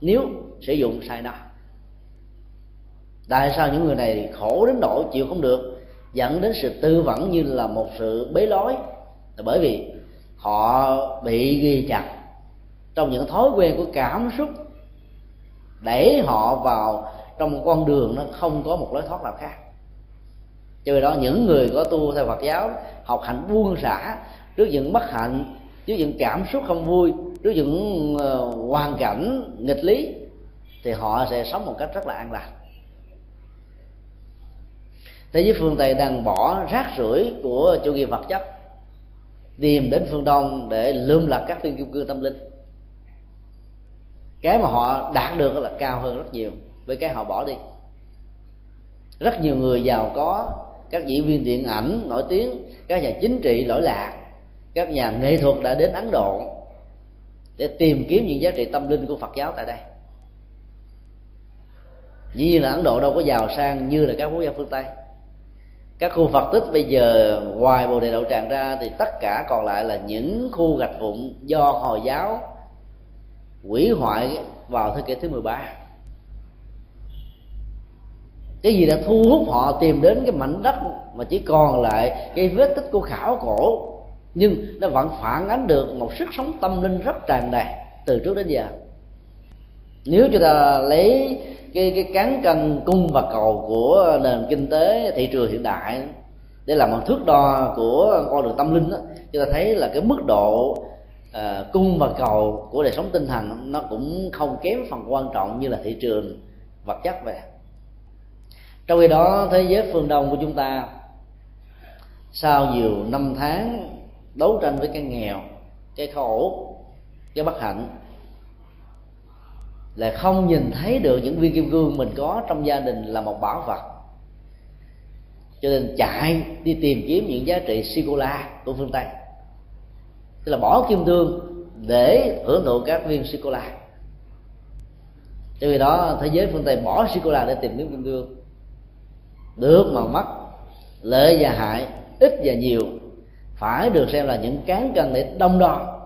nếu sử dụng sai nó tại sao những người này khổ đến độ chịu không được, dẫn đến sự tư vấn như là một sự bế lối? Là bởi vì họ bị ghi chặt trong những thói quen của cảm xúc đẩy họ vào trong một con đường nó không có một lối thoát nào khác. Cho nên đó, những người có tu theo Phật giáo, học hạnh buông xả trước những bất hạnh trước những cảm xúc không vui trước những ờ, hoàn cảnh nghịch lý, thì họ sẽ sống một cách rất là an lạc. thế giới phương tây đang bỏ rác rưởi của chủ nghĩa vật chất, tìm đến phương đông để lượm lặt các viên kim cương tâm linh cái mà họ đạt được là cao hơn rất nhiều, với cái họ bỏ đi rất nhiều người giàu có, các diễn viên điện ảnh nổi tiếng, các nhà chính trị lỗi lạc các nhà nghệ thuật đã đến ấn độ để tìm kiếm những giá trị tâm linh của phật giáo tại đây. Dĩ nhiên là ấn độ đâu có giàu sang như là các quốc gia phương tây. Các khu phật tích bây giờ, ngoài bồ đề đậu tràng ra thì tất cả còn lại là những khu gạch vụn do hồi giáo hủy hoại vào thế kỷ thứ 13 cái gì đã thu hút họ tìm đến cái mảnh đất mà chỉ còn lại cái vết tích của khảo cổ nhưng nó vẫn phản ánh được một sức sống tâm linh rất tràn đầy từ trước đến giờ. Nếu chúng ta lấy cái cái cán cân cung và cầu của nền kinh tế thị trường hiện đại để làm một thước đo của con đường tâm linh đó, chúng ta thấy là cái mức độ à, cung và cầu của đời sống tinh thần nó cũng không kém phần quan trọng như là thị trường vật chất vậy. Trong khi đó thế giới phương đông của chúng ta sau nhiều năm tháng đấu tranh với cái nghèo, cái khổ, cái bất hạnh. Là không nhìn thấy được những viên kim cương mình có trong gia đình là một bảo vật. Cho nên chạy đi tìm kiếm những giá trị sikola của phương tây. Tức là bỏ kim cương để hưởng thụ các viên sikola cho vì đó, thế giới phương tây bỏ sikola để tìm kiếm kim cương. Được mà mất, lợi và hại, ít và nhiều phải được xem là những cán cân để đông đo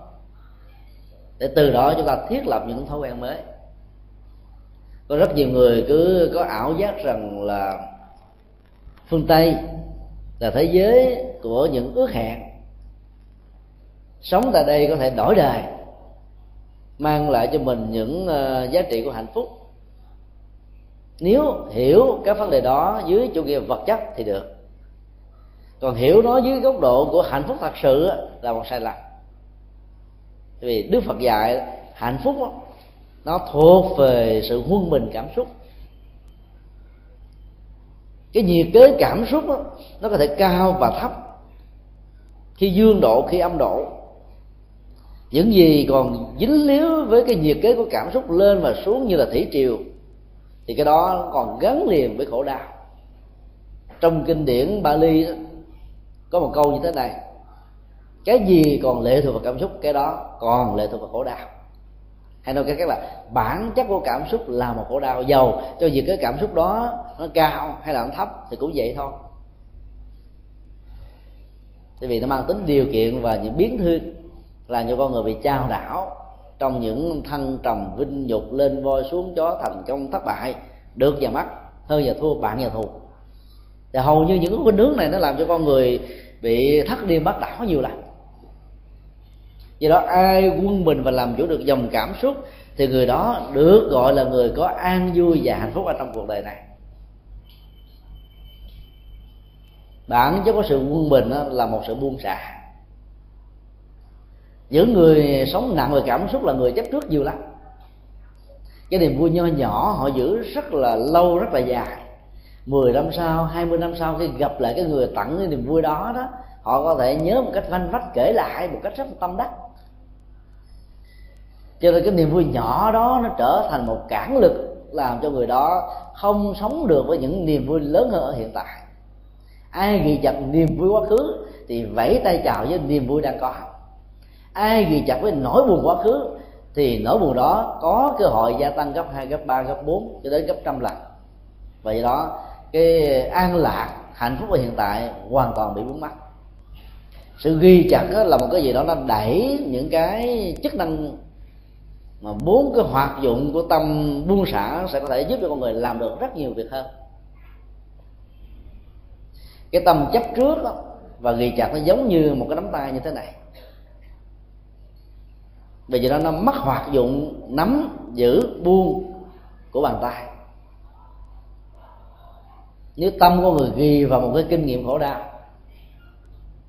để từ đó chúng ta thiết lập những thói quen mới. Có rất nhiều người cứ có ảo giác rằng là phương tây là thế giới của những ước hẹn. Sống tại đây có thể đổi đời, mang lại cho mình những ờ, giá trị của hạnh phúc. Nếu hiểu các vấn đề đó dưới chủ nghĩa vật chất thì được còn hiểu nó dưới góc độ của hạnh phúc thật sự là một sai lầm. Vì đức phật dạy hạnh phúc đó, nó thuộc về sự huân bình cảm xúc. Cái nhiệt kế cảm xúc đó, nó có thể cao và thấp. Khi dương độ khi âm độ. Những gì còn dính líu với cái nhiệt kế của cảm xúc lên và xuống như là thủy triều thì cái đó còn gắn liền với khổ đau. Trong kinh điển Bali đó, có một câu như thế này. Cái gì còn lệ thuộc vào cảm xúc, cái đó còn lệ thuộc vào khổ đau. Hay nói cách khác là, bản chất của cảm xúc là một khổ đau giàu. Cho dù cái cảm xúc đó nó cao hay là nó thấp thì cũng vậy thôi. Tại vì nó mang tính điều kiện và những biến thương làm cho con người bị trao đảo trong những thăng trầm vinh nhục, lên voi xuống chó thành công thất bại, được và mất hơn và thua, bạn và thù thì hầu như những cái khuynh hướng này nó làm cho con người bị thất điên bắt đảo nhiều lần. Do đó ai quân bình và làm chủ được dòng cảm xúc thì người đó được gọi là người có an vui và hạnh phúc ở trong cuộc đời này. Bản chất có sự quân bình là một sự buông xả. Những người sống nặng về cảm xúc là người chấp trước nhiều lắm. Cái niềm vui nho nhỏ họ giữ rất là lâu, rất là dài. 10 năm sau 20 năm sau khi gặp lại cái người tặng cái niềm vui đó đó họ có thể nhớ một cách vanh vách kể lại một cách rất là tâm đắc. Cho nên cái niềm vui nhỏ đó nó trở thành một cản lực làm cho người đó không sống được với những niềm vui lớn hơn ở hiện tại. Ai ghi chặt niềm vui quá khứ thì vẫy tay chào với niềm vui đang có. Ai ghi chặt với nỗi buồn quá khứ thì nỗi buồn đó có cơ hội gia tăng gấp 2, gấp 3, gấp 4 cho đến gấp trăm lần. Vậy đó cái an lạc hạnh phúc ở hiện tại hoàn toàn bị vướng mắc. Sự ghi chặt là một cái gì đó nó đẩy những cái chức năng mà bốn cái hoạt dụng của tâm buông xả sẽ có thể giúp cho con người làm được rất nhiều việc hơn. Cái tâm chấp trước đó, và ghi chặt nó giống như một cái nắm tay như thế này. Vì vậy đó nó mất hoạt dụng nắm giữ buông của bàn tay nếu tâm của người ghi vào một cái kinh nghiệm khổ đau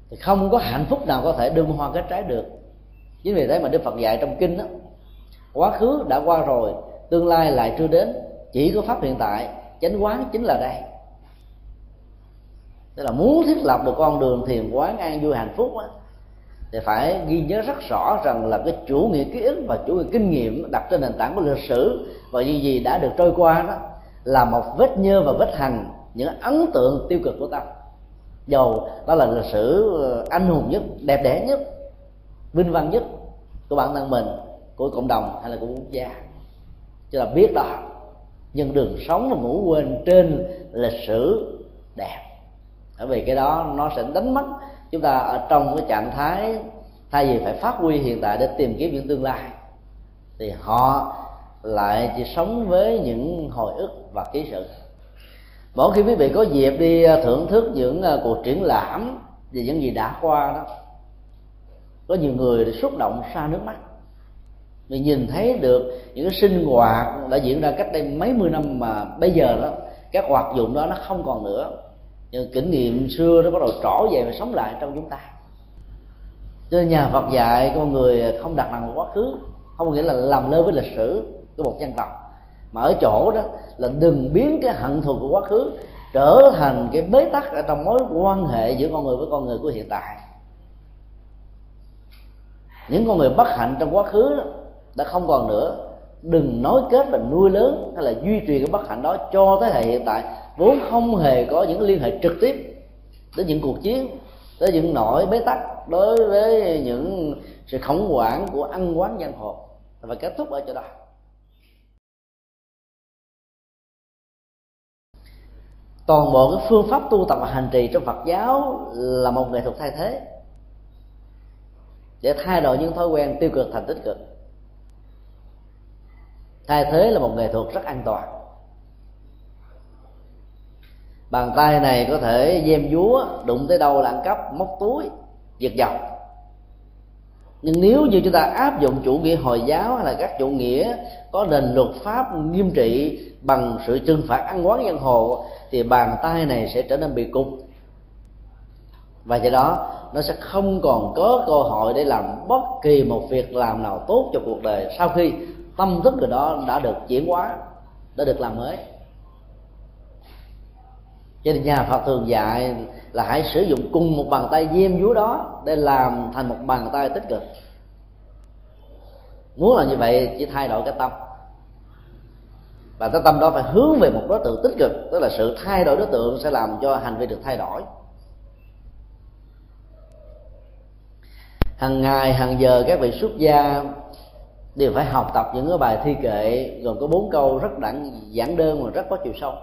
thì không có hạnh phúc nào có thể đơm hoa kết trái được. Chính vì thế mà đức phật dạy trong kinh đó quá khứ đã qua rồi tương lai lại chưa đến chỉ có pháp hiện tại chánh quán chính là đây. Tức là muốn thiết lập được con đường thiền quán an vui hạnh phúc đó, thì phải ghi nhớ rất rõ rằng là cái chủ nghĩa ký ức và chủ nghĩa kinh nghiệm đặt trên nền tảng của lịch sử và những gì đã được trôi qua đó là một vết nhơ và vết hằn những ấn tượng tiêu cực của ta, dầu đó là lịch sử ờ, anh hùng nhất đẹp đẽ nhất vinh văn nhất của bản thân mình của cộng đồng hay là của quốc gia. Cho là biết đó nhưng đường sống mà ngủ quên trên lịch sử đẹp. Bởi vì cái đó nó sẽ đánh mất chúng ta ở trong cái trạng thái thay vì phải phát huy hiện tại để tìm kiếm những tương lai. Thì họ lại chỉ sống với những hồi ức và ký sự mỗi khi quý vị có dịp đi à, thưởng thức những à, cuộc triển lãm về những gì đã qua đó, có nhiều người xúc động xa nước mắt. Vì nhìn thấy được những cái sinh hoạt đã diễn ra cách đây mấy mươi năm mà bây giờ đó, các hoạt dụng đó nó không còn nữa. Nhưng kinh nghiệm xưa nó bắt đầu trỏ về và sống lại trong chúng ta. Cho nên nhà Phật dạy con người không đặt nặng quá khứ, không nghĩa là làm lơ với lịch sử của một dân tộc mà ở chỗ đó là đừng biến cái hận thù của quá khứ trở thành cái bế tắc ở trong mối quan hệ giữa con người với con người của hiện tại. Những con người bất hạnh trong quá khứ đó, đã không còn nữa. Đừng nối kết và nuôi lớn hay là duy trì cái bất hạnh đó cho thế hệ hiện tại. Vốn không hề có những liên hệ trực tiếp đến những cuộc chiến tới những nỗi bế tắc đối với những sự khủng hoảng của ăn quán giang hồ. Và kết thúc ở chỗ đó. Toàn bộ cái phương pháp tu tập và hành trì trong Phật giáo là một nghệ thuật thay thế. Để thay đổi những thói quen tiêu cực thành tích cực. Thay thế là một nghệ thuật rất an toàn. Bàn tay này có thể dêm vúa, đụng tới đâu là ăn cắp, móc túi, giật dọc nhưng nếu như chúng ta áp dụng chủ nghĩa hồi giáo hay là các chủ nghĩa có nền luật pháp nghiêm trị bằng sự trừng phạt ăn quán giang hồ, thì bàn tay này sẽ trở nên bị cục. Và do đó, nó sẽ không còn có cơ hội để làm bất kỳ một việc làm nào tốt cho cuộc đời sau khi tâm thức người đó đã được chuyển hóa, đã được làm mới cho nên nhà Phật thường dạy là hãy sử dụng cùng một bàn tay diêm dúa đó để làm thành một bàn tay tích cực. Muốn là như vậy chỉ thay đổi cái tâm. Và cái tâm đó phải hướng về một đối tượng tích cực, tức là sự thay đổi đối tượng sẽ làm cho hành vi được thay đổi. Hàng ngày hàng giờ các vị xuất gia đều phải học tập những cái bài thi kệ, gồm có bốn câu rất đẳng giản đơn và rất có chiều sâu.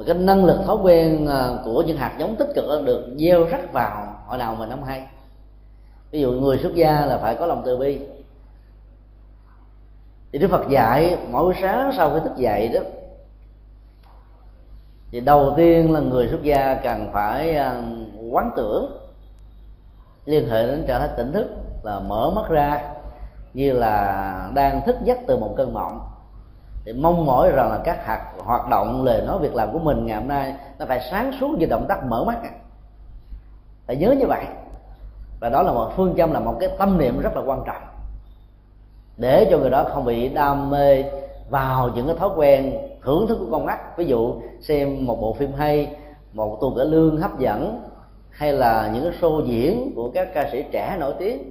Mà cái năng lực thói quen ờ, của những hạt giống tích cực được gieo rắc vào hồi nào mình không hay. Ví dụ người xuất gia là phải có lòng từ bi. Thì đức phật dạy mỗi sáng sau khi thức dậy đó, thì đầu tiên là người xuất gia cần phải ờ, quán tưởng, liên hệ đến trạng thái tỉnh thức là mở mắt ra như là đang thức giấc từ một cơn mộng thì mong mỏi rằng là các hạt, hoạt động lời nói việc làm của mình ngày hôm nay nó phải sáng suốt như động tác mở mắt. Phải nhớ như vậy. Và đó là một phương châm, là một cái tâm niệm rất là quan trọng. Để cho người đó không bị đam mê vào những cái thói quen thưởng thức của con mắt. Ví dụ xem một bộ phim hay, một tuần cải lương hấp dẫn, hay là những cái show diễn của các ca sĩ trẻ nổi tiếng.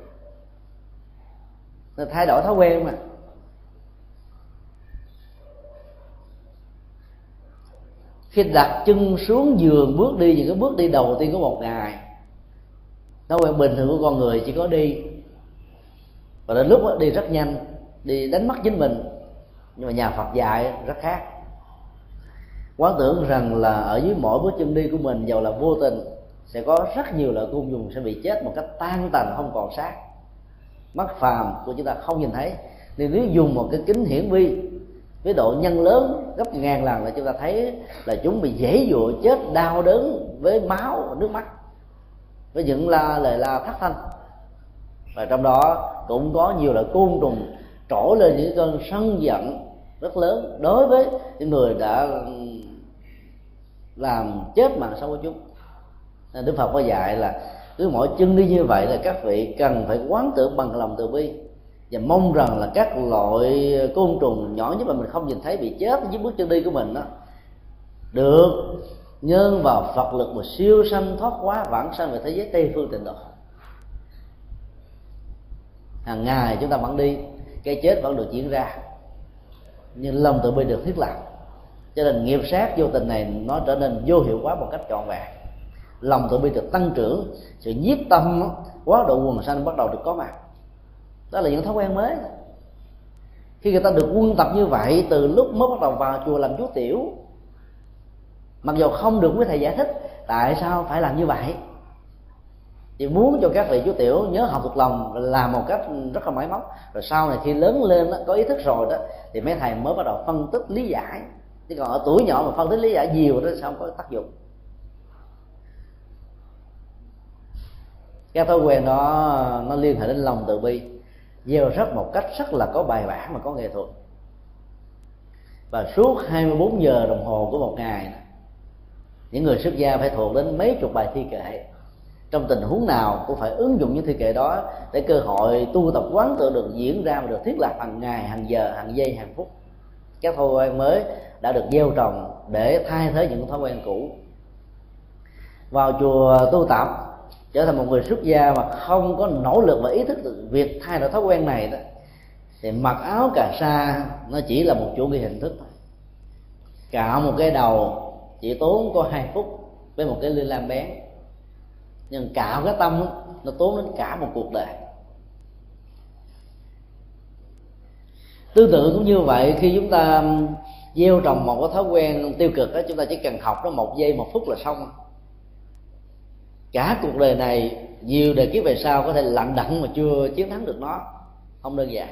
Nó thay đổi thói quen mà. Khi đặt chân xuống giường bước đi những cái bước đi đầu tiên của một ngày. Thói quen bình thường của con người chỉ có đi. Và đến lúc đó, đi rất nhanh đi đánh mất chính mình. Nhưng mà nhà phật dạy rất khác. Quán tưởng rằng là ở dưới mỗi bước chân đi của mình giàu là vô tình sẽ có rất nhiều loại côn trùng sẽ bị chết một cách tan tành không còn xác. Mắt phàm của chúng ta không nhìn thấy. Nên nếu dùng một cái kính hiển vi với độ nhân lớn gấp ngàn lần là chúng ta thấy là chúng bị dễ dụa, chết đau đớn với máu và nước mắt. Với những la lời la thất thanh. Và trong đó cũng có nhiều loại côn trùng trỗi lên những cơn sân giận rất lớn đối với những người đã ừ, làm chết mạng sống của chúng. Nên đức phật có dạy là cứ mỗi chân đi như vậy là các vị cần phải quán tưởng bằng lòng từ bi và mong rằng là các loại côn trùng nhỏ nhất mà mình không nhìn thấy bị chết dưới bước chân đi của mình đó được nhân vào phật lực mà siêu sanh, thoát hóa, vãng sanh về thế giới tây phương tịnh độ. Hàng ngày chúng ta vẫn đi, cái chết vẫn được diễn ra, nhưng lòng tự bi được thiết lập. Cho nên nghiệp sát vô tình này nó trở nên vô hiệu quá một cách trọn vẹn. Lòng tự bi được tăng trưởng, sự nhiếp tâm quá độ quần sanh bắt đầu được có mặt đó là những thói quen mới. Khi người ta được quân tập như vậy từ lúc mới bắt đầu vào chùa làm chú tiểu mặc dù không được quý thầy giải thích tại sao phải làm như vậy? Thì muốn cho các vị chú tiểu nhớ học thuộc lòng làm một cách rất là máy móc. Rồi sau này khi lớn lên đó, có ý thức rồi đó thì mấy thầy mới bắt đầu phân tích lý giải. Chứ còn ở tuổi nhỏ mà phân tích lý giải nhiều đó sao không có tác dụng? Các thói quen đó nó liên hệ đến lòng từ bi gieo rất một cách rất là có bài bản và có nghệ thuật. Và suốt 24 giờ đồng hồ của một ngày những người xuất gia phải thuộc đến mấy chục bài thi kệ. Trong tình huống nào cũng phải ứng dụng những thi kệ đó để cơ hội tu tập quán tự được diễn ra và được thiết lập hàng ngày, hàng giờ, hàng giây, hàng phút. Các thói quen mới đã được gieo trồng để thay thế những thói quen cũ. Vào chùa tu tập trở thành một người xuất gia mà không có nỗ lực và ý thức được việc thay đổi thói quen này đó, thì mặc áo cà sa, nó chỉ là một chủ nghĩa hình thức thôi. Cạo một cái đầu, chỉ tốn có hai phút với một cái liên lam bén. Nhưng cạo cái tâm, nó tốn đến cả một cuộc đời. Tương tự cũng như vậy, khi chúng ta gieo trồng một cái thói quen tiêu cực đó, chúng ta chỉ cần học nó một giây, một phút là xong cả cuộc đời này nhiều đời kiếp về sau có thể lặng đặng mà chưa chiến thắng được nó. Không đơn giản.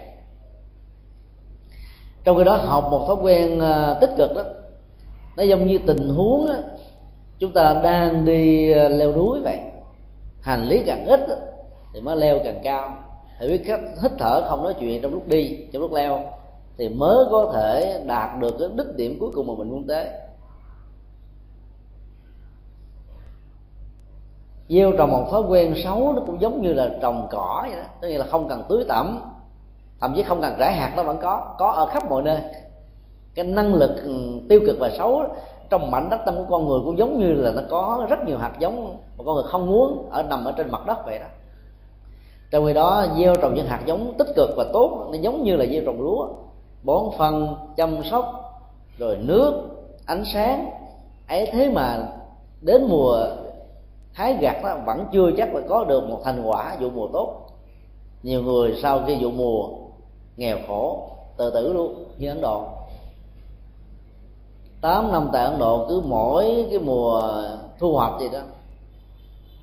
Trong khi đó học một thói quen ờ, tích cực đó nó giống như tình huống đó, chúng ta đang đi ờ, leo núi vậy. Hành lý càng ít thì mới leo càng cao. Phải biết cách hít thở không nói chuyện trong lúc đi trong lúc leo thì mới có thể đạt được cái đích điểm cuối cùng mà mình muốn tới. Gieo trồng một thói quen xấu, nó cũng giống như là trồng cỏ vậy đó. Tức là không cần tưới tẩm, thậm chí không cần rải hạt nó vẫn có có ở khắp mọi nơi. Cái năng lực ừ, tiêu cực và xấu trong mảnh đất tâm của con người cũng giống như là nó có rất nhiều hạt giống mà con người không muốn ở, nằm ở trên mặt đất vậy đó. Trong khi đó, gieo trồng những hạt giống tích cực và tốt, nó giống như là gieo trồng lúa. Bón phân, chăm sóc, rồi nước, ánh sáng, ấy thế mà đến mùa hái gặt đó vẫn chưa chắc là có được một thành quả vụ mùa tốt. Nhiều người sau khi vụ mùa nghèo khổ, tự tử luôn, như ấn độ. 8 năm tại ấn độ, cứ mỗi cái mùa thu hoạch gì đó,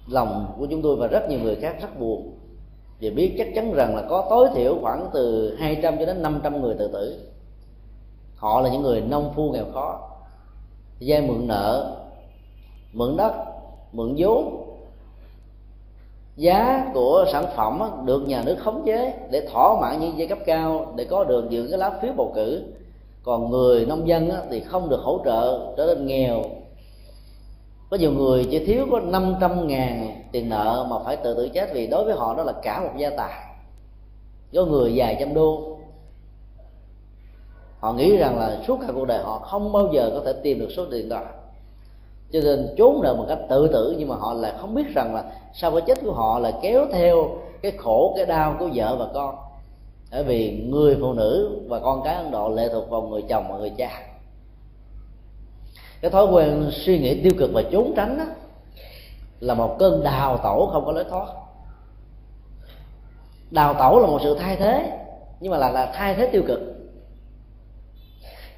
lòng của chúng tôi và rất nhiều người khác rất buồn. Vì biết chắc chắn rằng là có tối thiểu khoảng từ 200 cho đến 500 người tự tử. Họ là những người nông phu nghèo khó vay mượn nợ, mượn đất mượn vốn. Giá của sản phẩm được nhà nước khống chế để thỏa mãn những giai cấp cao, để có được những cái lá phiếu bầu cử. Còn người nông dân thì không được hỗ trợ trở nên nghèo. Có nhiều người chỉ thiếu có 500 ngàn tiền nợ mà phải tự tử chết vì đối với họ đó là cả một gia tài. Có người dài trăm đô họ nghĩ rằng là suốt cả cuộc đời họ không bao giờ có thể tìm được số tiền đó cho nên trốn nợ một cách tự tử nhưng mà họ lại không biết rằng là sau cái chết của họ là kéo theo cái khổ cái đau của vợ và con. Bởi vì người phụ nữ và con cái ấn độ lệ thuộc vào người chồng và người cha. Cái thói quen suy nghĩ tiêu cực và trốn tránh đó, là một cơn đào tẩu không có lối thoát. Đào tẩu là một sự thay thế nhưng mà là là thay thế tiêu cực.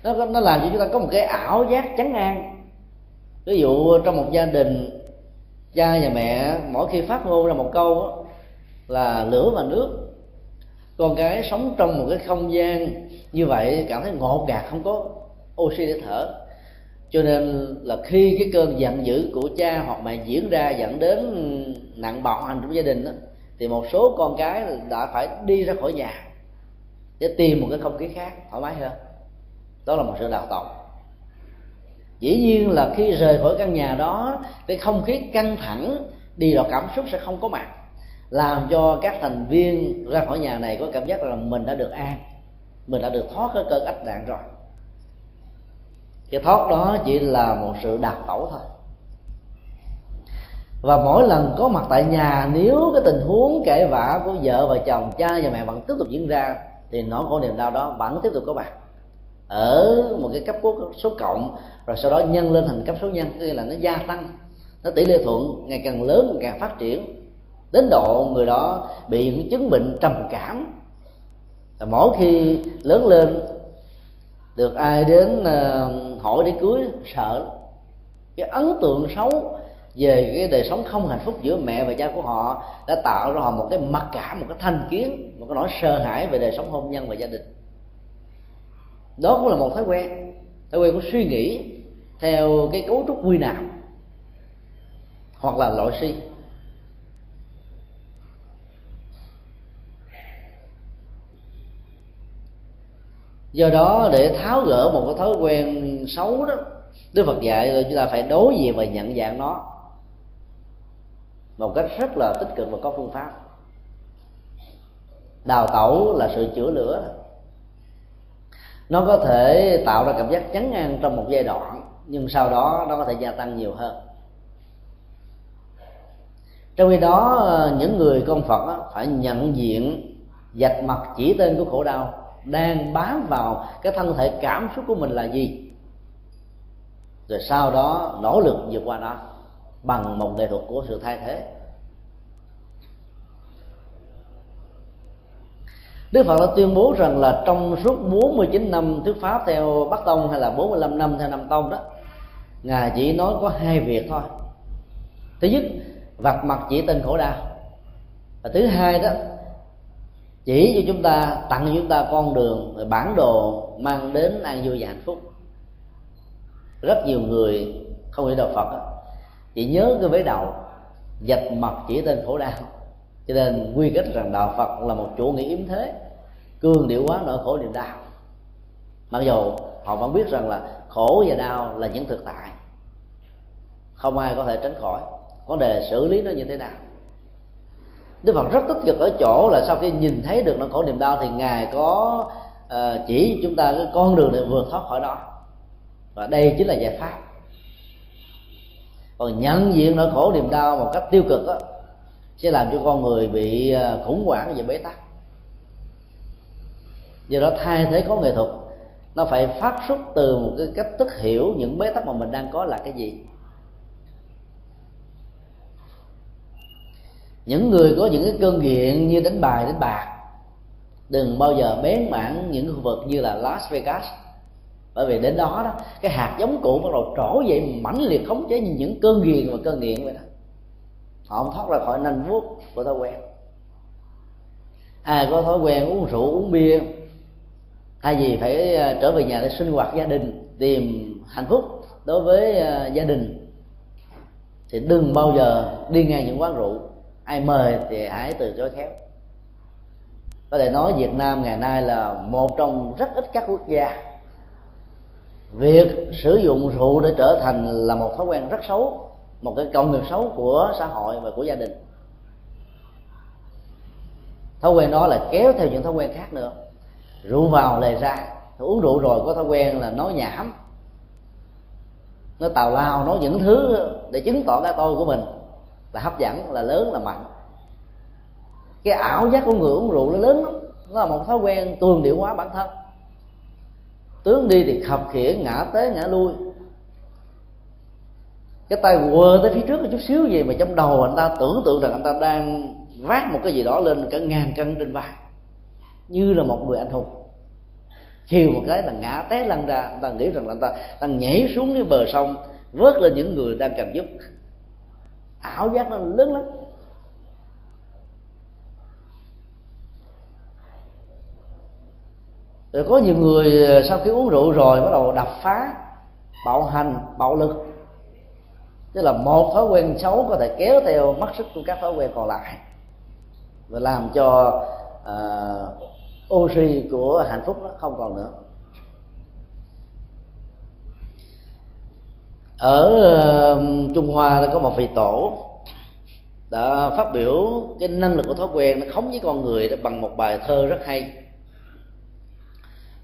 Nó nó làm cho chúng ta có một cái ảo giác chấn an ví dụ trong một gia đình cha và mẹ mỗi khi phát ngôn ra một câu đó, là lửa và nước. Con cái sống trong một cái không gian như vậy cảm thấy ngột ngạt không có oxy để thở. Cho nên là khi cái cơn giận dữ của cha hoặc mẹ diễn ra dẫn đến nặng bạo hành trong gia đình đó, thì một số con cái đã phải đi ra khỏi nhà để tìm một cái không khí khác thoải mái hơn. Đó là một sự đào tạo dĩ nhiên là khi rời khỏi căn nhà đó, cái không khí căng thẳng đi vào cảm xúc sẽ không có mặt, làm cho các thành viên ra khỏi nhà này có cảm giác là mình đã được an, mình đã được thoát cái cơn ách nạn rồi. Cái thoát đó chỉ là một sự đào tẩu thôi. Và mỗi lần có mặt tại nhà, nếu cái tình huống kể vả của vợ và chồng, cha và mẹ vẫn tiếp tục diễn ra, thì nỗi khổ niềm đau đó vẫn tiếp tục có mặt. Ở một cái cấp số cộng rồi sau đó nhân lên thành cấp số nhân tức là nó gia tăng, nó tỷ lệ thuận ngày càng lớn, ngày càng phát triển, đến độ người đó bị những chứng bệnh trầm cảm. Và mỗi khi lớn lên, được ai đến ờ, hỏi để cưới, sợ cái ấn tượng xấu về cái đời sống không hạnh phúc giữa mẹ và cha của họ đã tạo ra họ một cái mặc cảm, một cái thanh kiến, một cái nỗi sợ hãi về đời sống hôn nhân và gia đình. Đó cũng là một thói quen thói quen của suy nghĩ theo cái cấu trúc quy nạp hoặc là loại si. Do đó, để tháo gỡ một cái thói quen xấu đó, đức phật dạy là chúng ta phải đối diện và nhận dạng nó một cách rất là tích cực và có phương pháp. Đào tẩu là sự chữa lửa. Nó có thể tạo ra cảm giác chấn an trong một giai đoạn nhưng sau đó nó có thể gia tăng nhiều hơn. Trong khi đó, những người con phật phải nhận diện dạch mặt chỉ tên của khổ đau, đang bám vào cái thân thể cảm xúc của mình là gì. Rồi sau đó nỗ lực vượt qua nó bằng một nghệ thuật của sự thay thế. Đức Phật đã tuyên bố rằng là trong suốt 49 năm thuyết pháp theo Bắc Tông hay là 45 năm theo Nam Tông đó Ngài chỉ nói có hai việc thôi. Thứ nhất, vặt mặt chỉ tên khổ đau. Và thứ hai đó chỉ cho chúng ta tặng cho chúng ta con đường bản đồ mang đến an vui và hạnh phúc. Rất nhiều người không hiểu đạo phật chỉ nhớ cái vế đầu dạch mặt chỉ tên khổ đau. Cho nên quy kết rằng đạo phật là một chủ nghĩa yếm thế cương điệu quá nỗi khổ niềm đau. Mặc dù họ vẫn biết rằng là khổ và đau là những thực tại. Không ai có thể tránh khỏi. Vấn đề xử lý nó như thế nào? Đức Phật rất tích cực ở chỗ là sau khi nhìn thấy được nỗi khổ niềm đau thì ngài có uh, chỉ chúng ta cái con đường để vượt thoát khỏi đó. Và đây chính là giải pháp. Còn nhận diện nỗi khổ niềm đau một cách tiêu cực đó, sẽ làm cho con người bị ờ, khủng hoảng và bế tắc. Do đó thay thế có nghệ thuật nó phải phát xuất từ một cái cách thức hiểu những bế tắc mà mình đang có là cái gì. Những người có những cái cơn nghiện như đánh bài, đánh bạc, đừng bao giờ bén mảng những khu vực như là Las Vegas. Bởi vì đến đó đó, cái hạt giống cũ bắt đầu trổ dậy mãnh liệt khống chế như những cơn nghiện và cơn nghiện vậy đó. Họ không thoát ra khỏi nanh vuốt của thói quen. Ai có thói quen uống rượu, uống bia thay vì phải ờ, trở về nhà để sinh hoạt gia đình, tìm hạnh phúc đối với ờ, gia đình, thì đừng bao giờ đi ngang những quán rượu. Ai mời thì hãy từ chối khéo. Có thể nói Việt Nam ngày nay là một trong rất ít các quốc gia, việc sử dụng rượu để trở thành là một thói quen rất xấu, một cái công nghiệp xấu của xã hội và của gia đình. Thói quen đó là kéo theo những thói quen khác nữa rượu vào lề ra. Uống rượu rồi có thói quen là nói nhảm. Nó tào lao, nói những thứ để chứng tỏ cái tôi của mình là hấp dẫn, là lớn, là mạnh. Cái ảo giác của người uống rượu nó lớn lắm. Nó là một thói quen tuần điệu hóa bản thân. Tướng đi thì khập khiễng, ngã tới, ngã lui. Cái tay quơ tới phía trước một chút xíu gì mà trong đầu anh ta tưởng tượng rằng anh ta đang vác một cái gì đó lên cả ngàn cân trên vai. Như là một người anh hùng chiều một cái là ngã té lăn ra ta nghĩ rằng là anh ta đang nhảy xuống cái bờ sông vớt lên những người đang cần giúp. Ảo giác nó lớn lắm. Rồi có nhiều người ờ, sau khi uống rượu rồi bắt đầu đập phá bạo hành bạo lực. Tức là một thói quen xấu có thể kéo theo mất sức của các thói quen còn lại và làm cho uh, oxy của hạnh phúc nó không còn nữa. Ở trung hoa có một vị tổ đã phát biểu cái năng lực của thói quen nó khống với con người đó bằng một bài thơ rất hay.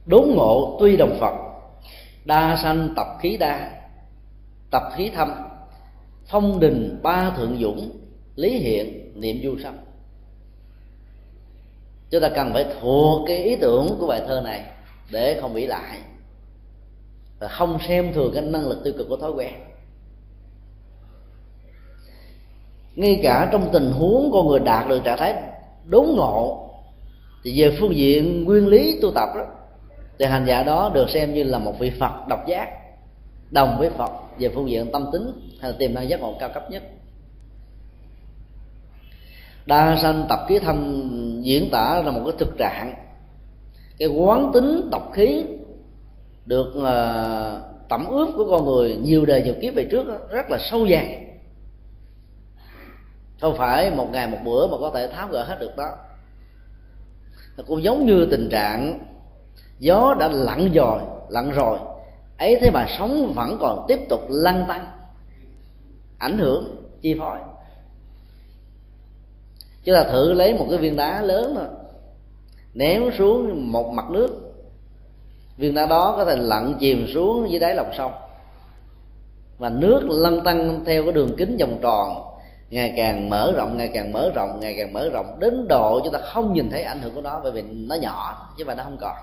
Đốn ngộ tuy đồng phật, đa sanh tập khí đa, tập khí thâm, phong đình ba thượng dũng, lý hiện niệm du sâm chúng ta cần phải thuộc cái ý tưởng của bài thơ này để không bị lại. Và không xem thường cái năng lực tiêu cực của thói quen. Ngay cả trong tình huống con người đạt được trạng thái đốn ngộ, thì về phương diện nguyên lý tu tập đó, thì hành giả đó được xem như là một vị phật độc giác, đồng với phật về phương diện tâm tính hay là tiềm năng giác ngộ cao cấp nhất. Đa sanh tập ký thâm diễn tả là một cái thực trạng. Cái quán tính độc khí được uh, tẩm ướp của con người nhiều đời nhiều kiếp về trước đó, rất là sâu dày. Không phải một ngày một bữa mà có thể tháo gỡ hết được đó. Nó cũng giống như tình trạng gió đã lặn rồi lặn rồi ấy thế mà sóng vẫn còn tiếp tục lăn tăng ảnh hưởng chi phối chúng ta thử lấy một cái viên đá lớn thôi. Ném xuống một mặt nước. Viên đá đó có thể lặn chìm xuống dưới đáy lòng sông. Và nước lăn tăng theo cái đường kính vòng tròn. Ngày càng mở rộng, ngày càng mở rộng, ngày càng mở rộng đến độ chúng ta không nhìn thấy ảnh hưởng của nó, bởi vì nó nhỏ, chứ mà nó không còn.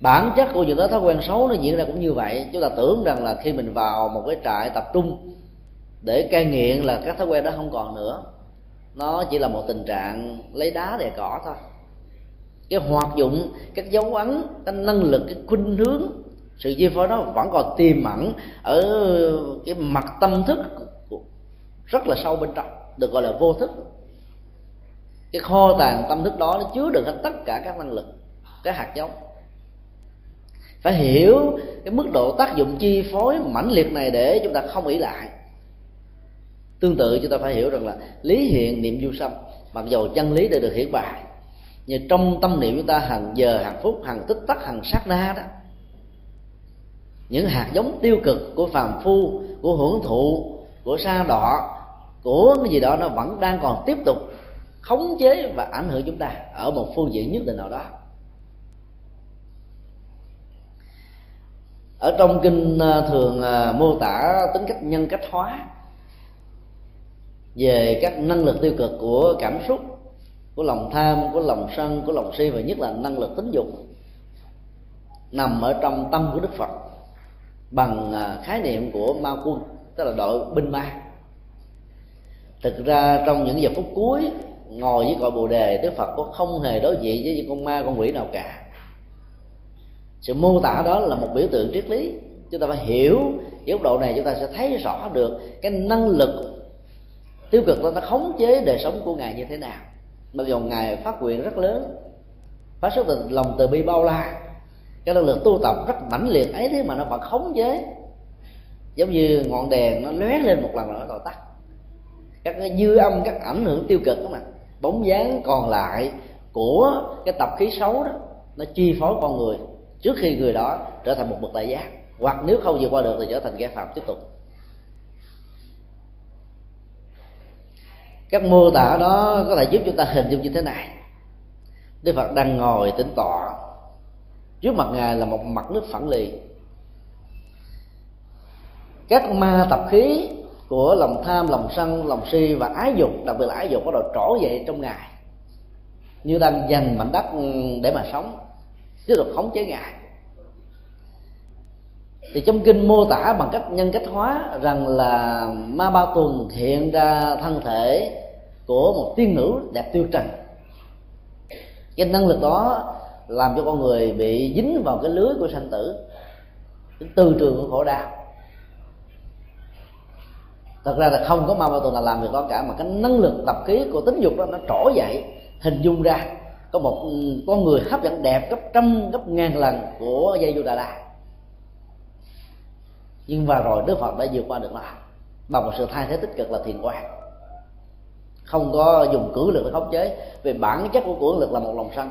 Bản chất của những cái thói quen xấu nó diễn ra cũng như vậy. Chúng ta tưởng rằng là khi mình vào một cái trại tập trung để cai nghiện là các thói quen đó không còn nữa. Nó chỉ là một tình trạng lấy đá để cỏ thôi. Cái hoạt dụng, các dấu ấn, cái năng lực, cái khuynh hướng, sự chi phối đó vẫn còn tiềm ẩn ở cái mặt tâm thức rất là sâu bên trong, được gọi là vô thức. Cái kho tàng tâm thức đó nó chứa được hết tất cả các năng lực, cái hạt giống. Phải hiểu cái mức độ tác dụng chi phối mãnh liệt này để chúng ta không ỷ lại tương tự chúng ta phải hiểu rằng là lý hiện niệm du sâm mặc dầu chân lý đã được hiển bày nhưng trong tâm niệm chúng ta hàng giờ, hàng phút, hàng tích tắc, hàng sát na đó, những hạt giống tiêu cực của phàm phu, của hưởng thụ, của sa đọa, của cái gì đó nó vẫn đang còn tiếp tục khống chế và ảnh hưởng chúng ta ở một phương diện nhất định nào đó. Ở trong kinh à, thường à, mô tả tính cách nhân cách hóa về các năng lực tiêu cực của cảm xúc, của lòng tham, của lòng sân, của lòng si và nhất là năng lực tính dục nằm ở trong tâm của đức phật bằng à, khái niệm của ma quân tức là đội binh ma. Thực ra trong những giờ phút cuối, ngồi với cội bồ đề, đức phật có không hề đối diện với những con ma, con quỷ nào cả. Sự mô tả đó là một biểu tượng triết lý. Chúng ta phải hiểu góc độ này, chúng ta sẽ thấy rõ được cái năng lực tiêu cực đó nó khống chế đời sống của ngài như thế nào. Mặc dù ngài phát nguyện rất lớn, phát xuất từ lòng từ bi bao la, cái năng lực tu tập rất mãnh liệt ấy thế mà nó vẫn khống chế. Giống như ngọn đèn nó lóe lên một lần rồi nó tắt. Các cái dư âm, các ảnh hưởng tiêu cực đó mà, bóng dáng còn lại của cái tập khí xấu đó, nó chi phối con người. Trước khi người đó trở thành một bậc đại giác, hoặc nếu không vượt qua được thì trở thành kẻ phạm tiếp tục. Các mô tả đó có thể giúp chúng ta hình dung như thế này. Đức phật đang ngồi tĩnh tọa trước mặt ngài là một mặt nước phẳng lì. Các ma tập khí của lòng tham, lòng sân, lòng si và ái dục, đặc biệt là ái dục bắt đầu trỗi dậy trong ngài. Như đang dành mảnh đất để mà sống, tiếp tục khống chế ngài thì trong kinh mô tả bằng cách nhân cách hóa rằng là ma ba tuần hiện ra thân thể của một tiên nữ đẹp tiêu trần. Cái năng lực đó làm cho con người bị dính vào cái lưới của sanh tử, cái tư trường của khổ đau. Thật ra là không có ma ba tuần là làm việc đó cả, mà cái năng lực tập khí của tính dục đó nó trỗi dậy, hình dung ra có một con người hấp dẫn đẹp gấp trăm, gấp ngàn lần của dây du đà la nhưng mà rồi đức phật đã vượt qua được nó bằng một sự thay thế tích cực là thiền quan không có dùng cưỡng lực để khống chế. Về bản chất của cưỡng lực là một lòng sân.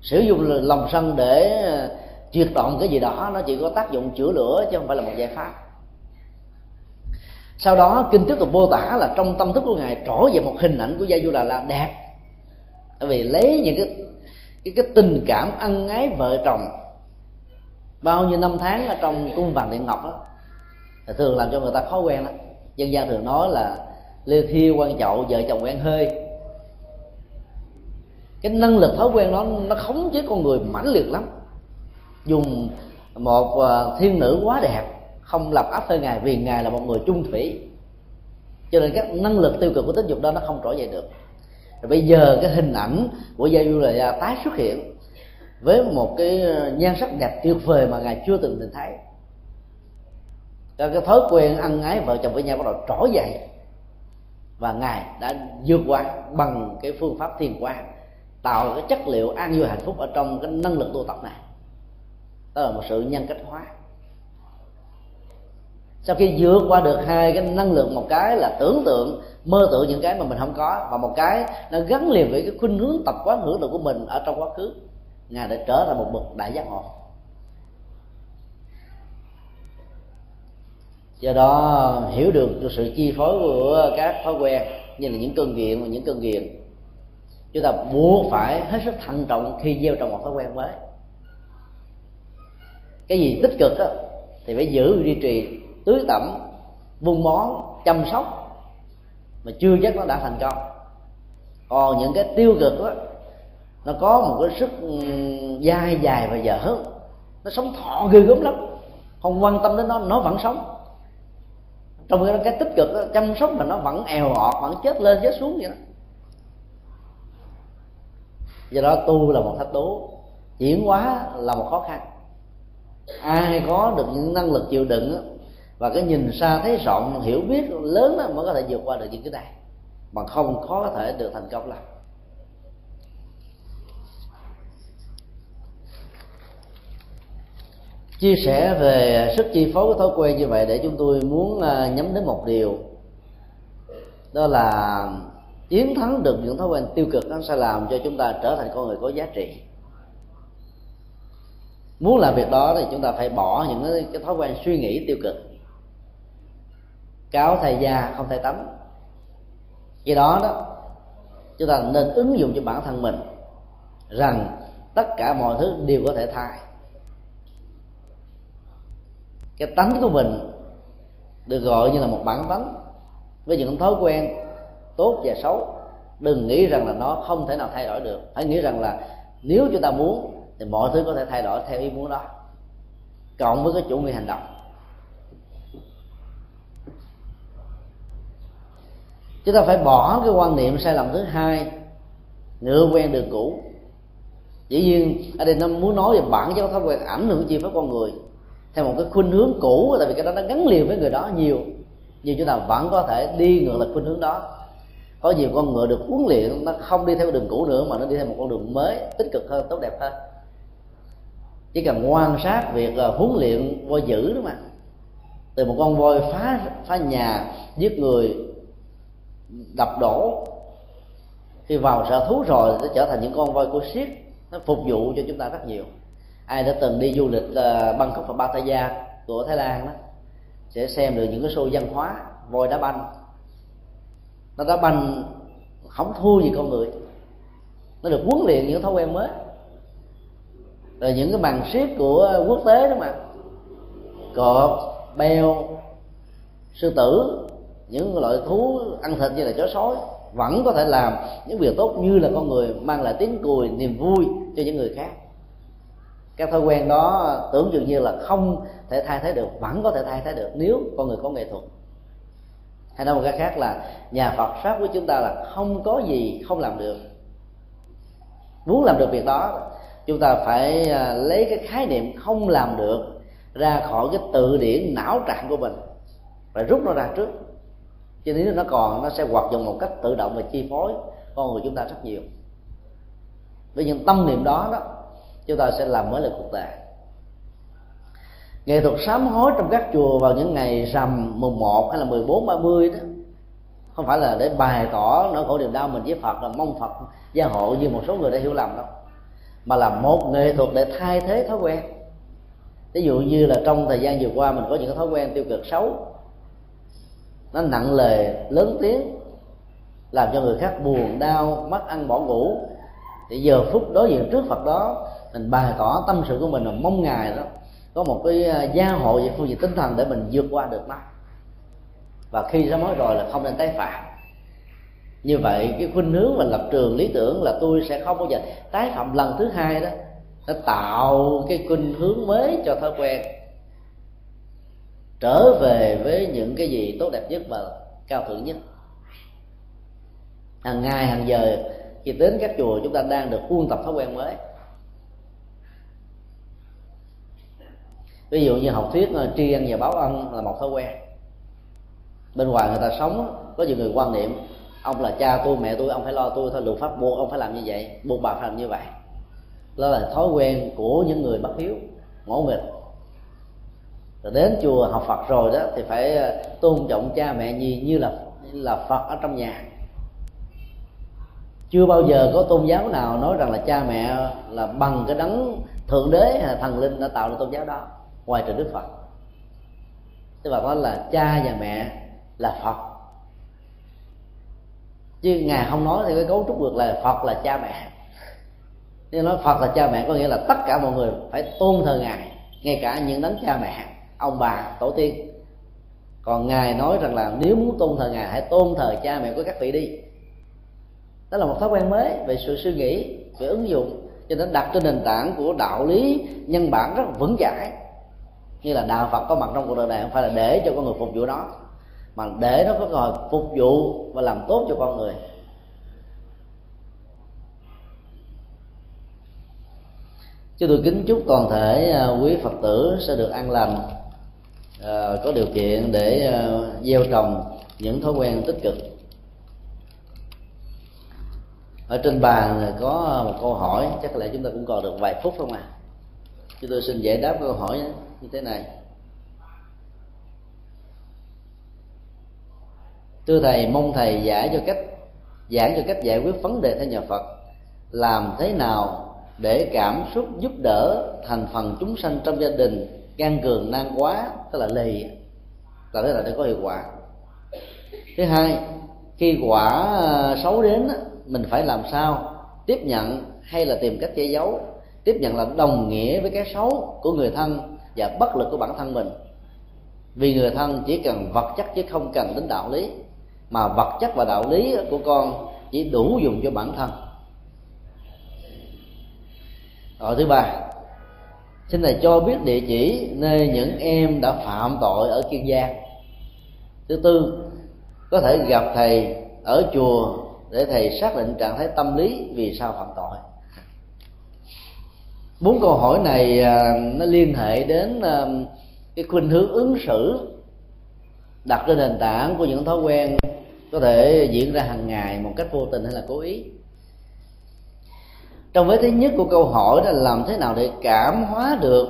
Sử dụng lòng sân để ờ, triệt đoạn cái gì đó nó chỉ có tác dụng chữa lửa chứ không phải là một giải pháp. Sau đó kinh tiếp tục mô tả là trong tâm thức của ngài trỗi về một hình ảnh của gia du đà la đẹp. Bởi vì lấy những cái cái, cái tình cảm ân ái vợ chồng bao nhiêu năm tháng ở trong cung vàng điện ngọc đó thường làm cho người ta khó quen lắm. Dân gian thường nói là lê thiêu quan chậu, vợ chồng quen hơi cái năng lực thói quen đó, nó khống chế con người mãnh liệt lắm. Dùng một ờ, thiên nữ quá đẹp, không lập áp hơn ngài vì ngài là một người trung thủy. Cho nên các năng lực tiêu cực của tính dục đó nó không trỗi dậy được. Rồi bây giờ cái hình ảnh của gia du là à, tái xuất hiện với một cái ờ, nhan sắc đẹp tuyệt vời mà ngài chưa từng nhìn thấy. Cho cái thói quen ăn ái vợ chồng với nhau bắt đầu trỗi dậy. Và ngài đã vượt qua bằng cái phương pháp thiền quan tạo cái chất liệu an vui hạnh phúc ở trong cái năng lực tu tập này. Đó là một sự nhân cách hóa. Sau khi vượt qua được hai cái năng lượng một cái là tưởng tượng, mơ tưởng những cái mà mình không có, và một cái nó gắn liền với cái khuynh hướng tập quán hưởng lực của mình ở trong quá khứ ngài đã trở thành một bậc đại giác ngộ. Do đó hiểu được sự chi phối của các thói quen như là những cơn nghiện và những cơn nghiện chúng ta buộc phải hết sức thận trọng khi gieo trồng một thói quen mới. Cái gì tích cực đó, thì phải giữ duy trì tưới tẩm vun bón chăm sóc mà chưa chắc nó đã thành công. Còn những cái tiêu cực đó nó có một cái sức ừ, dai dài và dở. Hơn, nó sống thọ ghê gớm lắm. Không quan tâm đến nó nó vẫn sống. Trong cái, cái tích cực đó, chăm sóc mà nó vẫn èo ọt vẫn chết lên chết xuống vậy đó. Do đó tu là một thách đố. Chuyển hóa là một khó khăn. Ai có được những năng lực chịu đựng và cái nhìn xa thấy rộng hiểu biết lớn đó mới có thể vượt qua được những cái này. Mà không khó có thể được thành công lắm. Chia sẻ về sức chi phối của thói quen như vậy để chúng tôi muốn à, nhắm đến một điều. Đó là chiến thắng được những thói quen tiêu cực nó sẽ làm cho chúng ta trở thành con người có giá trị. Muốn làm việc đó thì chúng ta phải bỏ những cái, cái thói quen suy nghĩ tiêu cực. Cáo thay da không thay tắm. Vì đó đó chúng ta nên ứng dụng cho bản thân mình rằng tất cả mọi thứ đều có thể thay cái tánh của mình được gọi như là một bản tánh với những thói quen tốt và xấu. Đừng nghĩ rằng là nó không thể nào thay đổi được. Hãy nghĩ rằng là nếu chúng ta muốn thì mọi thứ có thể thay đổi theo ý muốn đó. Cộng với cái chủ nghĩa hành động. Chúng ta phải bỏ cái quan niệm sai lầm thứ hai, ngựa quen đường cũ. Dĩ nhiên ở đây nó muốn nói về bản chất thói quen ảnh hưởng chi phối con người theo một cái khuynh hướng cũ, tại vì cái đó nó gắn liền với người đó nhiều. Nhưng chúng ta vẫn có thể đi ngược lại khuynh hướng đó. Có nhiều con ngựa được huấn luyện, nó không đi theo đường cũ nữa, mà nó đi theo một con đường mới, tích cực hơn, tốt đẹp hơn. Chỉ cần quan sát việc à, huấn luyện voi dữ đó mà. Từ một con voi phá phá nhà, giết người, đập đổ, khi vào sở thú rồi nó trở thành những con voi của siết nó phục vụ cho chúng ta rất nhiều ai đã từng đi du lịch uh, Bangkok và Pattaya của Thái Lan đó sẽ xem được những cái show văn hóa voi đá banh. Nó đá banh không thua gì con người. Nó được huấn luyện những thói quen mới. Rồi những cái màn siết của quốc tế đó mà. Cọp beo sư tử những loại thú ăn thịt như là chó sói vẫn có thể làm những việc tốt như là con người mang lại tiếng cười niềm vui cho những người khác các thói quen đó tưởng dường như là không thể thay thế được, vẫn có thể thay thế được nếu con người có nghệ thuật. Hay nói một cách khác là nhà Phật pháp của chúng ta là không có gì không làm được. Muốn làm được việc đó, chúng ta phải à, lấy cái khái niệm không làm được ra khỏi cái tự điển não trạng của mình và rút nó ra trước. Chứ nếu nó còn, nó sẽ hoạt dụng một cách tự động và chi phối con người chúng ta rất nhiều. Với những tâm niệm đó đó chúng ta sẽ làm mới lại cuộc đời. Nghệ thuật sám hối trong các chùa vào những ngày rằm mùng 1 hay là 14 30 đó, không phải là để bày tỏ nỗi khổ niềm đau mình với Phật là mong Phật gia hộ như một số người đã hiểu lầm đâu, mà là một nghệ thuật để thay thế thói quen. Ví dụ như là trong thời gian vừa qua mình có những thói quen tiêu cực xấu, nó nặng lề, lớn tiếng, làm cho người khác buồn, đau, mất ăn, bỏ ngủ. Thì giờ phút đối diện trước phật đó mình bày tỏ tâm sự của mình là mong ngài đó, có một cái à, gia hộ về phương diện tinh thần để mình vượt qua được nó. Và khi ra mới rồi là không nên tái phạm. Như vậy, cái khuynh hướng và lập trường lý tưởng là tôi sẽ không bao giờ tái phạm lần thứ hai đó nó tạo cái khuynh hướng mới cho thói quen. Trở về với những cái gì tốt đẹp nhất và cao thượng nhất. Hàng ngày, hàng giờ, khi đến các chùa, chúng ta đang được huân tập thói quen mới. Ví dụ như học thuyết ờ, tri ân và báo ân là một thói quen. Bên ngoài người ta sống có nhiều người quan niệm, ông là cha tôi, mẹ tôi, ông phải lo tôi, thôi luật pháp buộc ông phải làm như vậy, buộc bà phải làm như vậy. Đó là thói quen của những người bất hiếu, ngỗ nghịch. Rồi đến chùa học Phật rồi đó, thì phải ờ, tôn trọng cha mẹ như như là là Phật ở trong nhà. Chưa bao giờ có tôn giáo nào nói rằng là cha mẹ là bằng cái đấng thượng đế hay thần linh đã tạo ra tôn giáo đó ngoài trừ Đức Phật. Thế Phật nói là cha và mẹ là Phật. Chứ ngài không nói thì cái cấu trúc được là Phật là cha mẹ. Nên nói Phật là cha mẹ có nghĩa là tất cả mọi người phải tôn thờ ngài, ngay cả những đấng cha mẹ, ông bà, tổ tiên. Còn ngài nói rằng là nếu muốn tôn thờ ngài, hãy tôn thờ cha mẹ của các vị đi. Đó là một thói quen mới về sự suy nghĩ, về ứng dụng, cho nên đặt trên nền tảng của đạo lý nhân bản rất vững chãi như là đạo phật có mặt trong cuộc đời này không phải là để cho con người phục vụ đó mà để nó có cơ hội phục vụ và làm tốt cho con người. Chúng tôi kính chúc toàn thể à, quý Phật tử sẽ được an lành à, có điều kiện để à, gieo trồng những thói quen tích cực. Ở trên bàn có một câu hỏi, chắc là chúng ta cũng còn được vài phút không à? Chúng tôi xin giải đáp câu hỏi như thế này. Thưa thầy, mong thầy giải cho cách, giảng cho cách giải quyết vấn đề theo nhà phật. Làm thế nào để cảm xúc giúp đỡ thành phần chúng sanh trong gia đình gan cường nan quá, tức là lì là thế là để có hiệu quả? Thứ hai, khi quả xấu đến mình phải làm sao tiếp nhận hay là tìm cách che giấu? Tiếp nhận là đồng nghĩa với cái xấu của người thân và bất lực của bản thân mình. Vì người thân chỉ cần vật chất chứ không cần đến đạo lý, mà vật chất và đạo lý của con chỉ đủ dùng cho bản thân. Rồi thứ ba, xin thầy cho biết địa chỉ nơi những em đã phạm tội ở kiên giang. Thứ tư, có thể gặp thầy ở chùa để thầy xác định trạng thái tâm lý vì sao phạm tội bốn câu hỏi này à, nó liên hệ đến à, cái khuynh hướng ứng xử đặt trên nền tảng của những thói quen có thể diễn ra hàng ngày một cách vô tình hay là cố ý. Trong vế thứ nhất của câu hỏi là làm thế nào để cảm hóa được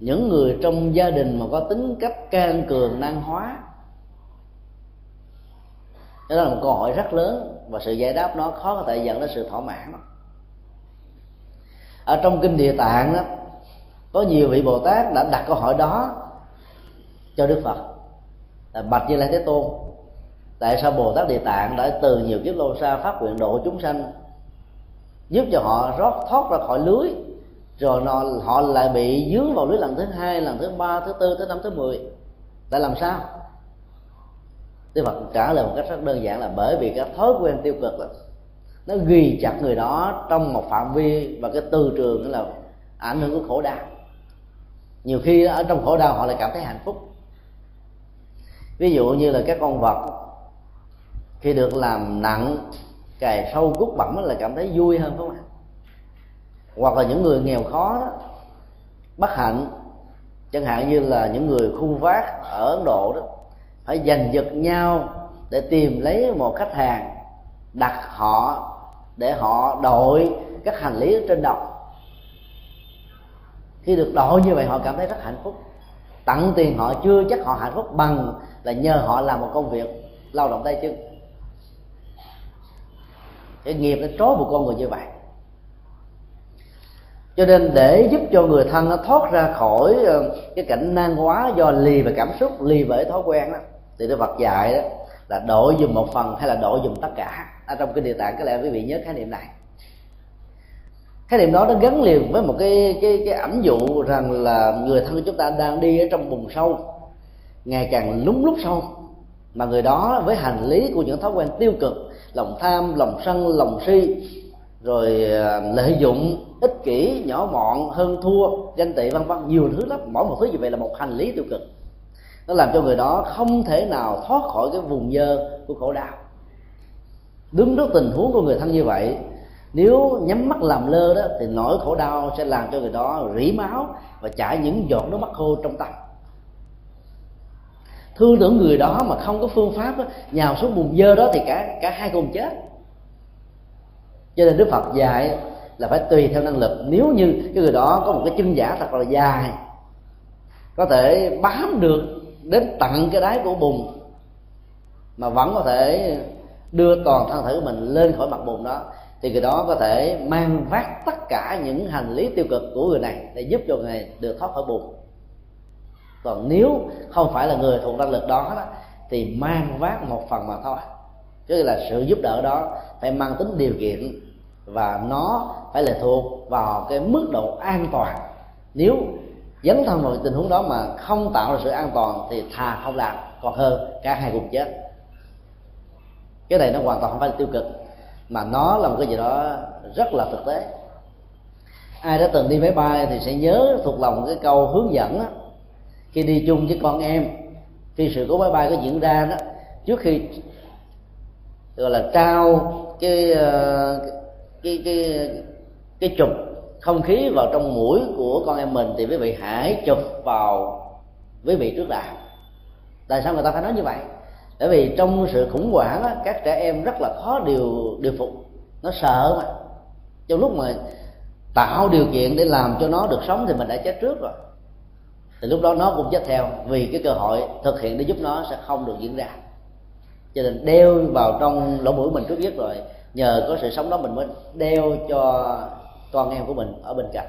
những người trong gia đình mà có tính cách can cường, năng hóa? Đó là một câu hỏi rất lớn và sự giải đáp nó khó có thể dẫn đến sự thỏa mãn ở trong kinh địa tạng đó có nhiều vị bồ tát đã đặt câu hỏi đó cho đức phật. Là bạch như lai thế tôn tại sao bồ tát địa tạng đã từ nhiều kiếp lâu xa phát nguyện độ chúng sanh giúp cho họ rót thoát ra khỏi lưới rồi nó, họ lại bị dướng vào lưới lần thứ hai lần thứ ba thứ tư thứ năm thứ mười? Tại làm sao? Đức Phật trả lời một cách rất đơn giản là bởi vì cái thói quen tiêu cực là nó ghi chặt người đó trong một phạm vi và cái tư trường là ảnh hưởng của khổ đau. Nhiều khi ở trong khổ đau họ lại cảm thấy hạnh phúc. Ví dụ như là các con vật, khi được làm nặng cài sâu cút bẩm là cảm thấy vui hơn phải không ạ? Hoặc là những người nghèo khó đó, bất hạnh, chẳng hạn như là những người khu vác ở ấn độ đó, phải giành giật nhau để tìm lấy một khách hàng đặt họ để họ đội các hành lý trên đầu. Khi được đội như vậy, họ cảm thấy rất hạnh phúc. Tặng tiền họ chưa chắc họ hạnh phúc bằng là nhờ họ làm một công việc lao động tay chân. Cái nghiệp nó trói một con người như vậy. Cho nên để giúp cho người thân nó thoát ra khỏi ờ, cái cảnh nan quá do lì về cảm xúc, lì về thói quen đó, thì đức phật dạy đó là đổi dùng một phần hay là đổi dùng tất cả ở trong cái địa tạng có lẽ quý vị nhớ khái niệm này. Khái niệm đó nó gắn liền với một cái cái cái ẩm dụ rằng là người thân của chúng ta đang đi ở trong bùn sâu, ngày càng lúng lúc sâu, mà người đó với hành lý của những thói quen tiêu cực, lòng tham, lòng sân, lòng si, rồi à, lợi dụng, ích kỷ, nhỏ mọn, hơn thua, ganh tị, vân vân, nhiều thứ lắm. Mỗi một thứ như vậy là một hành lý tiêu cực. Nó làm cho người đó không thể nào thoát khỏi cái vùng dơ của khổ đau đứng trước tình huống của người thân như vậy nếu nhắm mắt làm lơ đó thì nỗi khổ đau sẽ làm cho người đó rỉ máu và chảy những giọt nước mắt khô trong tâm thương tưởng người đó mà không có phương pháp đó, nhào xuống bùn dơ đó thì cả cả hai cùng chết. Cho nên đức phật dạy là phải tùy theo năng lực. Nếu như cái người đó có một cái chân giả thật là dài có thể bám được đến tận cái đáy của bùn mà vẫn có thể đưa toàn thân thể của mình lên khỏi mặt bùn đó thì người đó có thể mang vác tất cả những hành lý tiêu cực của người này để giúp cho người này được thoát khỏi bùn. Còn nếu không phải là người thuộc năng lực đó, đó thì mang vác một phần mà thôi. Tức là sự giúp đỡ đó phải mang tính điều kiện và nó phải lệ thuộc vào cái mức độ an toàn. Nếu dấn thân vào tình huống đó mà không tạo ra sự an toàn thì thà không làm còn hơn cả hai cùng chết cái này nó hoàn toàn không phải là tiêu cực mà nó là một cái gì đó rất là thực tế. Ai đã từng đi máy bay thì sẽ nhớ thuộc lòng cái câu hướng dẫn đó, khi đi chung với con em khi sự cố máy bay có diễn ra đó trước khi gọi là trao cái ờ, cái cái cái chụp không khí vào trong mũi của con em mình thì quý vị hãy chụp vào quý vị trước đã. Tại sao người ta phải nói như vậy? Bởi vì trong sự khủng hoảng á, các trẻ em rất là khó điều điều phục. Nó sợ mà. Trong lúc mà tạo điều kiện để làm cho nó được sống thì mình đã chết trước rồi. Thì lúc đó nó cũng chết theo vì cái cơ hội thực hiện để giúp nó sẽ không được diễn ra. Cho nên đeo vào trong lỗ mũi mình trước nhất rồi nhờ có sự sống đó mình mới đeo cho con em của mình ở bên cạnh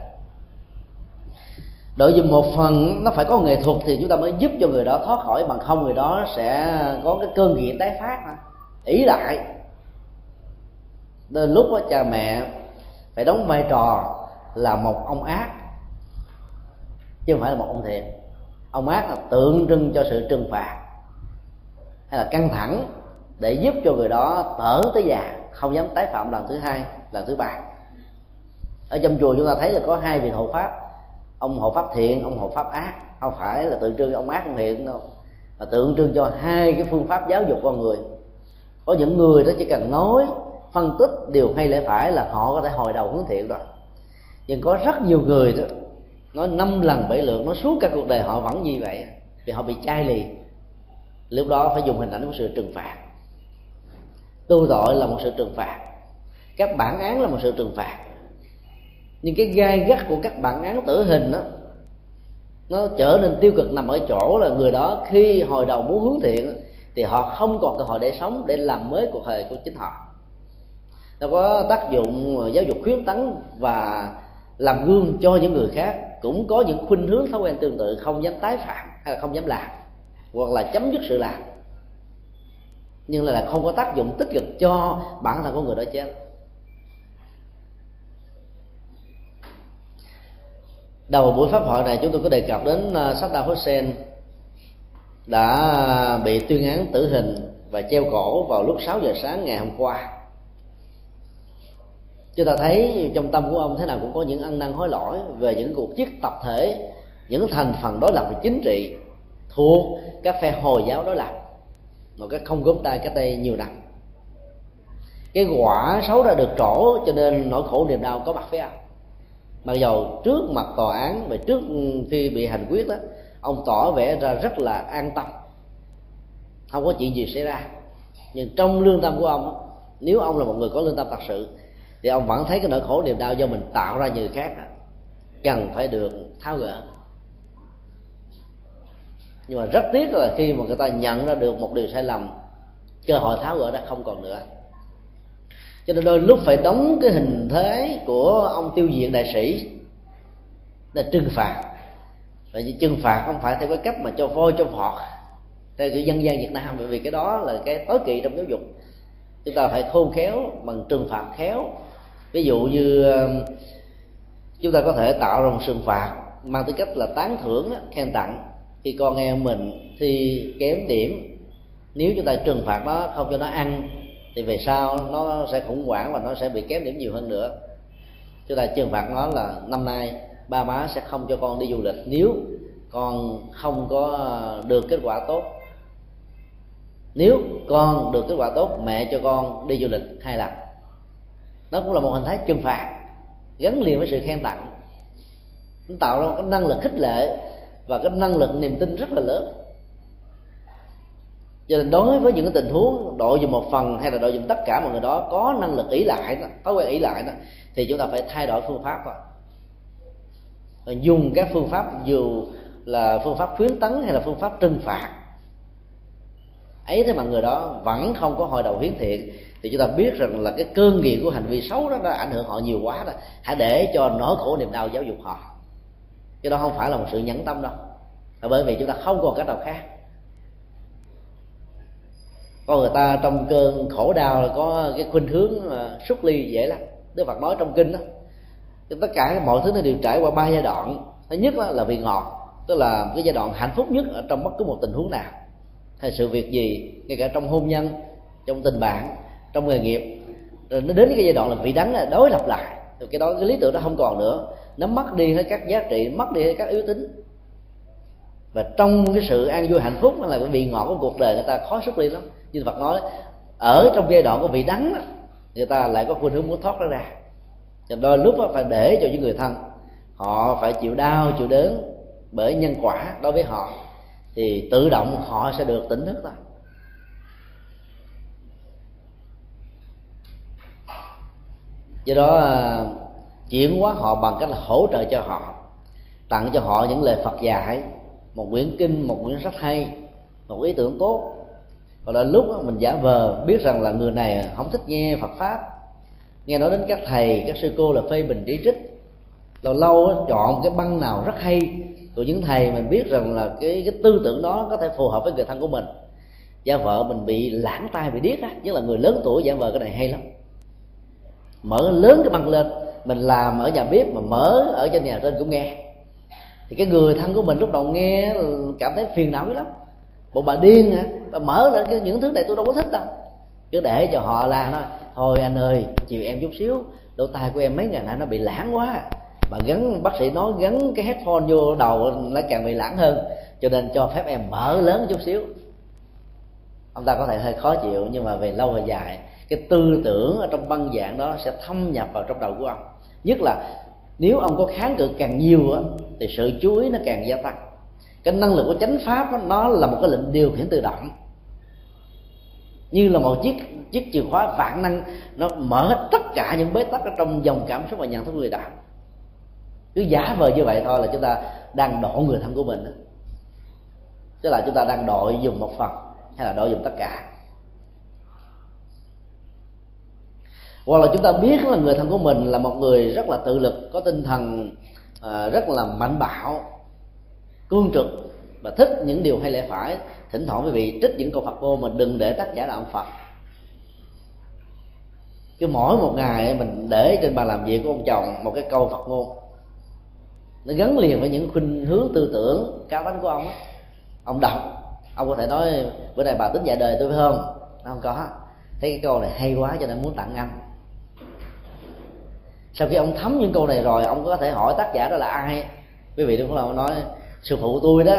đội dùm một phần nó phải có nghệ thuật thì chúng ta mới giúp cho người đó thoát khỏi bằng không người đó sẽ có cái cơn nghiện tái phát mà. Ý lại đến lúc đó, cha mẹ phải đóng vai trò là một ông ác chứ không phải là một ông thiện ông ác là tượng trưng cho sự trừng phạt hay là căng thẳng để giúp cho người đó tở tới già không dám tái phạm lần thứ hai lần thứ ba. Ở trong chùa chúng ta thấy là có hai vị hộ pháp ông hộ pháp thiện, ông hộ pháp ác. Không phải là tượng trưng ông ác, ông thiện đâu. Mà tượng trưng cho hai cái phương pháp giáo dục con người. Có những người đó chỉ cần nói, phân tích điều hay lẽ phải là họ có thể hồi đầu hướng thiện rồi. Nhưng có rất nhiều người đó, nói năm lần bảy lượt nó suốt cả cuộc đời họ vẫn như vậy thì họ bị chai lì. Lúc đó phải dùng hình ảnh của sự trừng phạt. Tu tội là một sự trừng phạt. Các bản án là một sự trừng phạt nhưng cái gai gắt của các bản án tử hình đó nó trở nên tiêu cực nằm ở chỗ là người đó khi hồi đầu muốn hướng thiện thì họ không còn cơ hội để sống để làm mới cuộc đời của chính họ. Nó có tác dụng ờ, giáo dục khuyến tấn và làm gương cho những người khác, cũng có những khuynh hướng thói quen tương tự không dám tái phạm hay là không dám làm, hoặc là chấm dứt sự làm. Nhưng là không có tác dụng tích cực cho bản thân của người đó chết. Đầu buổi pháp hội này chúng tôi có đề cập đến uh, Saddam Hussein đã bị tuyên án tử hình và treo cổ vào lúc 6 giờ sáng ngày hôm qua. Chúng ta thấy trong tâm của ông thế nào cũng có những ăn năn hối lỗi về những cuộc giết tập thể những thành phần đối lập về chính trị thuộc các phe hồi giáo đối lập một cái không gốm tay cách đây nhiều năm. Cái quả xấu đã được trổ cho nên nỗi khổ niềm đau có mặt với ông mặc dầu trước mặt tòa án và trước khi bị hành quyết đó, ông tỏ vẻ ra rất là an tâm. Không có chuyện gì xảy ra. Nhưng trong lương tâm của ông nếu ông là một người có lương tâm thật sự, thì ông vẫn thấy cái nỗi khổ niềm đau do mình tạo ra như người khác cần phải được tháo gỡ. Nhưng mà rất tiếc là khi mà người ta nhận ra được một điều sai lầm, cơ hội tháo gỡ đã không còn nữa cho nên đôi lúc phải đóng cái hình thế của ông tiêu diệt đại sĩ là trừng phạt. Và như trừng phạt không phải theo cái cách mà cho voi cho vọt theo kiểu dân gian việt nam, bởi vì cái đó là cái tối kỵ trong giáo dục. Chúng ta phải khôn khéo bằng trừng phạt khéo. Ví dụ như um, chúng ta có thể tạo ra một trừng phạt mang tư cách là tán thưởng khen tặng. Khi con em mình thi kém điểm. Nếu chúng ta trừng phạt nó không cho nó ăn thì về sau nó sẽ khủng hoảng và nó sẽ bị kém điểm nhiều hơn nữa. Chúng ta trừng phạt nó là năm nay, ba má sẽ không cho con đi du lịch. Nếu con không có được kết quả tốt, nếu con được kết quả tốt, mẹ cho con đi du lịch hai lần. Nó cũng là một hình thái trừng phạt, gắn liền với sự khen tặng. Nó tạo ra một cái năng lực khích lệ và cái năng lực niềm tin rất là lớn cho nên đối với những cái tình huống đội dùng một phần hay là đội dùng tất cả mọi người đó có năng lực ý lại đó thói quen ý lại đó, thì chúng ta phải thay đổi phương pháp rồi và dùng các phương pháp dù là phương pháp khuyến tấn hay là phương pháp trừng phạt. Ấy thế mà người đó vẫn không có hồi đầu hiến thiện, thì chúng ta biết rằng là cái cơn nghiện của hành vi xấu đó đã ảnh hưởng họ nhiều quá rồi hãy để cho nỗi khổ niềm đau giáo dục họ. Chứ đó không phải là một sự nhẫn tâm đâu. Bởi vì chúng ta không còn cách nào khác con người ta trong cơn khổ đau là có cái khuynh hướng à, xuất ly dễ lắm. Đức phật nói trong kinh đó tất cả mọi thứ nó đều trải qua ba giai đoạn. Thứ nhất là vị ngọt, tức là cái giai đoạn hạnh phúc nhất ở trong bất cứ một tình huống nào. Hay sự việc gì, ngay cả trong hôn nhân, trong tình bạn, trong nghề nghiệp, rồi nó đến cái giai đoạn là vị đắng là đối lập lại. Rồi cái đó, cái lý tưởng đó không còn nữa. Nó mất đi hết các giá trị, mất đi hết các yếu tính. Và trong cái sự an vui hạnh phúc là cái vị ngọt của cuộc đời, người ta khó xuất ly lắm như Phật nói ở trong giai đoạn của vị đắng đó, người ta lại có khuynh hướng muốn thoát nó ra. Cho đôi lúc đó phải để cho những người thân họ phải chịu đau chịu đớn bởi nhân quả đối với họ thì tự động họ sẽ được tỉnh thức thôi do đó à, chuyển hóa họ bằng cách là hỗ trợ cho họ tặng cho họ những lời Phật dạy một quyển kinh một quyển sách hay một ý tưởng tốt hoặc là lúc mình giả vờ, biết rằng là người này không thích nghe phật pháp. Nghe nói đến các thầy, các sư cô là phê bình chỉ trích. Lâu lâu chọn cái băng nào rất hay của những thầy mình biết rằng là cái cái tư tưởng đó có thể phù hợp với người thân của mình. Giả vợ mình bị lãng tai, bị điếc á, nhất là người lớn tuổi, giả vợ cái này hay lắm. Mở lớn cái băng lên, mình làm ở nhà bếp mà mở ở trên nhà trên cũng nghe. Thì cái người thân của mình lúc đầu nghe cảm thấy phiền não lắm bộ bà điên hả? Bà mở lên cái những thứ này tôi đâu có thích đâu. Cứ để cho họ làm thôi thôi anh ơi chiều em chút xíu lỗ tai của em mấy ngày nay nó bị lãng quá. Bà gắn bác sĩ nói gắn cái headphone vô đầu nó càng bị lãng hơn cho nên cho phép em mở lớn chút xíu. Ông ta có thể hơi khó chịu nhưng mà về lâu về dài cái tư tưởng ở trong băng dạng đó sẽ thâm nhập vào trong đầu của ông. Nhất là nếu ông có kháng cự càng nhiều á, thì sự chú ý nó càng gia tăng cái năng lực của chánh pháp đó, nó là một cái lệnh điều khiển tự động. Như là một chiếc chiếc chìa khóa vạn năng nó mở hết tất cả những bế tắc ở trong dòng cảm xúc và nhận thức người đạo. Cứ giả vờ như vậy thôi là chúng ta đang độ người thân của mình đó. tức là chúng ta đang đội dùng một phần hay là đội dùng tất cả. Hoặc là chúng ta biết là người thân của mình là một người rất là tự lực có tinh thần à, rất là mạnh bạo cương trực và thích những điều hay lẽ phải, thỉnh thoảng quý vị trích những câu phật vô mà đừng để tác giả là ông phật. Cứ mỗi một ngày mình để trên bàn làm việc của ông chồng một cái câu phật ngôn. Nó gắn liền với những khuynh hướng tư tưởng cao tánh của ông á. Ông đọc, ông có thể nói, bữa nay bà tính dạy đời tôi phải không? Nó không có. Thấy cái câu này hay quá cho nên muốn tặng anh sau khi ông thấm những câu này rồi, ông có thể hỏi tác giả đó là ai. Quý vị đừng có nói sư phụ tôi đó.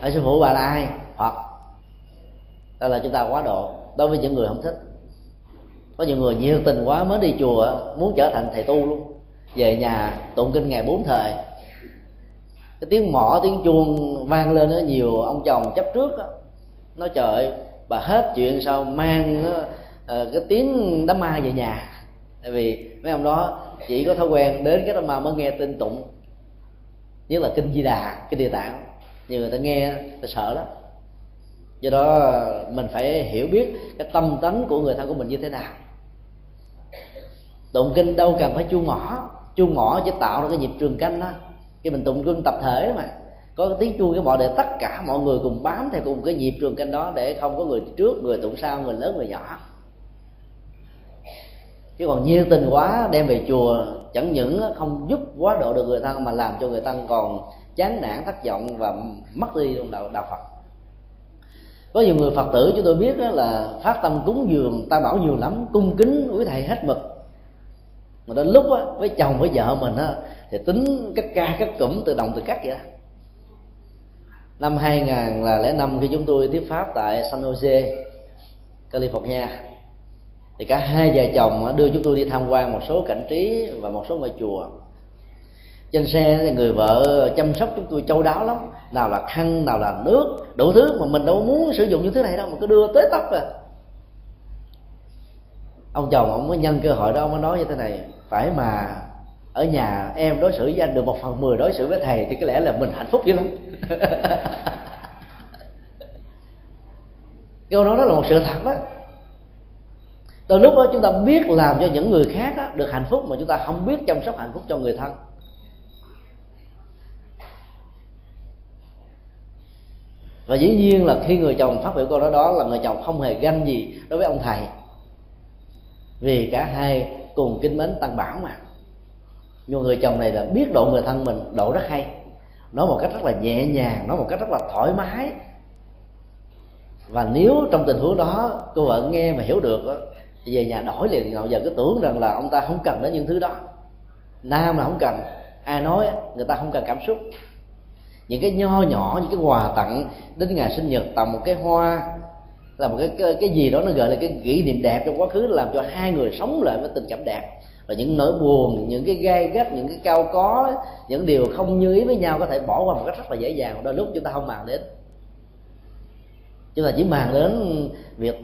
Ở sư phụ bà là ai? Hoặc đó là chúng ta quá độ. Đối với những người không thích. Có nhiều người nhiệt tình quá mới đi chùa muốn trở thành thầy tu luôn. Về nhà tụng kinh ngày bốn thời. Cái tiếng mỏ tiếng chuông vang lên đó nhiều ông chồng chấp trước đó, nói trời bà hết chuyện sao mang đó, uh, cái tiếng đám ma về nhà. Tại vì mấy ông đó chỉ có thói quen đến cái đám ma mới nghe tin tụng nhất là kinh di đà, cái địa tạng, nhiều người ta nghe, ta sợ lắm. Do đó, mình phải hiểu biết cái tâm tánh của người thân của mình như thế nào. Tụng kinh đâu cần phải chuông ngõ. Chuông ngõ chỉ tạo ra cái nhịp trường canh đó. Khi mình tụng kinh tập thể mà. Có cái tiếng chuông, cái mọi để tất cả mọi người cùng bám theo cùng cái nhịp trường canh đó để không có người trước, người tụng sau, người lớn, người nhỏ. Chứ còn nhiệt tình quá, đem về chùa chẳng những không giúp quá độ được người thân mà làm cho người thân còn chán nản, thất vọng và mất đi trong đạo đạo phật. Có nhiều người phật tử chúng tôi biết đó là phát tâm cúng dường, ta bảo nhiều lắm, cung kính quý thầy hết mực. Mà đến lúc với chồng, với vợ mình thì tính các ca các cụm, từ đồng, từ cắt vậy đó. Năm 2005 khi chúng tôi tiếp pháp tại San Jose, California thì cả hai vợ chồng đưa chúng tôi đi tham quan một số cảnh trí và một số ngôi chùa. Trên xe thì người vợ chăm sóc chúng tôi châu đáo lắm. Nào là khăn, nào là nước, đủ thứ mà mình đâu muốn sử dụng những thứ này đâu, mà cứ đưa tới tóc à. Ông chồng ông mới nhân cơ hội đó, ông mới nói như thế này, phải mà, ở nhà em đối xử với anh được một phần mười đối xử với thầy thì có lẽ là mình hạnh phúc dữ lắm. Câu nói đó là một sự thật đó từ lúc đó chúng ta biết làm cho những người khác đó, được hạnh phúc mà chúng ta không biết chăm sóc hạnh phúc cho người thân. Và dĩ nhiên là khi người chồng phát biểu câu nói đó là người chồng không hề ganh gì đối với ông thầy. Vì cả hai cùng kính mến tăng bảo mà. Nhưng người chồng này là biết độ người thân mình độ rất hay. Nói một cách rất là nhẹ nhàng nói một cách rất là thoải mái. Và nếu trong tình huống đó cô vợ nghe mà hiểu được đó, về nhà đổi liền ngồi giờ cứ tưởng rằng là ông ta không cần đến những thứ đó. Nam là không cần ai nói người ta không cần cảm xúc. Những cái nho nhỏ những cái quà tặng đến ngày sinh nhật tặng một cái hoa là một cái, cái cái gì đó nó gọi là cái kỷ niệm đẹp trong quá khứ làm cho hai người sống lại với tình cảm đẹp. Và những nỗi buồn những cái gai gắt những cái cao có những điều không như ý với nhau có thể bỏ qua một cách rất là dễ dàng. Đôi lúc chúng ta không màng đến. Chúng ta chỉ màng đến việc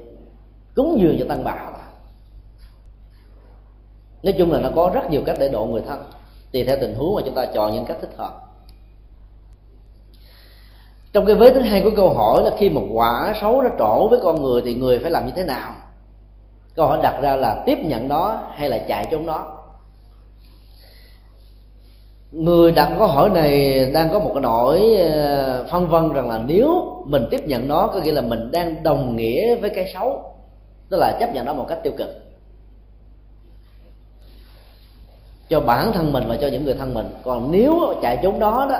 cúng dường cho tăng bảo nói chung là nó có rất nhiều cách để độ người thân, tùy theo tình huống mà chúng ta chọn những cách thích hợp. Trong cái vế thứ hai của câu hỏi là khi một quả xấu nó trổ với con người thì người phải làm như thế nào? Câu hỏi đặt ra là tiếp nhận nó hay là chạy trốn nó? Người đặt câu hỏi này đang có một cái nỗi ờ, phân vân rằng là nếu mình tiếp nhận nó có nghĩa là mình đang đồng nghĩa với cái xấu, tức là chấp nhận nó một cách tiêu cực. Cho bản thân mình và cho những người thân mình. Còn nếu chạy trốn đó đó,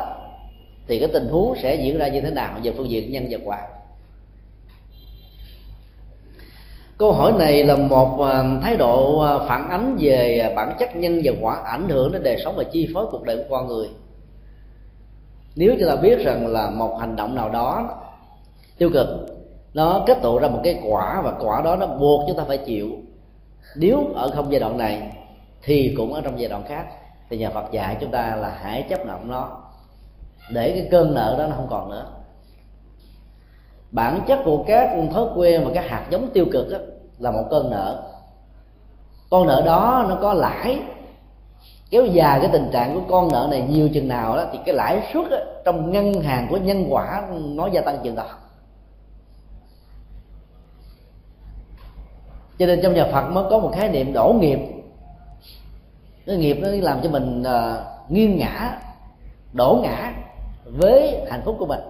thì cái tình huống sẽ diễn ra như thế nào về phương diện nhân và quả câu hỏi này là một à, thái độ à, phản ánh về bản chất nhân và quả ảnh hưởng đến đời sống và chi phối cuộc đời của con người. Nếu chúng ta biết rằng là một hành động nào đó tiêu cực, nó kết tụ ra một cái quả và quả đó nó buộc chúng ta phải chịu. Nếu ở không giai đoạn này thì cũng ở trong giai đoạn khác. Thì nhà Phật dạy chúng ta là hãy chấp nhận nó. Để cái cơn nợ đó nó không còn nữa. Bản chất của các thói quen và các hạt giống tiêu cực đó, là một cơn nợ. Con nợ đó nó có lãi. Kéo dài cái tình trạng của con nợ này nhiều chừng nào đó thì cái lãi suất đó, trong ngân hàng của nhân quả nó gia tăng chừng đó. Cho nên trong nhà Phật mới có một khái niệm đổ nghiệp cái nghiệp nó làm cho mình uh, nghiêng ngã đổ ngã với hạnh phúc của mình.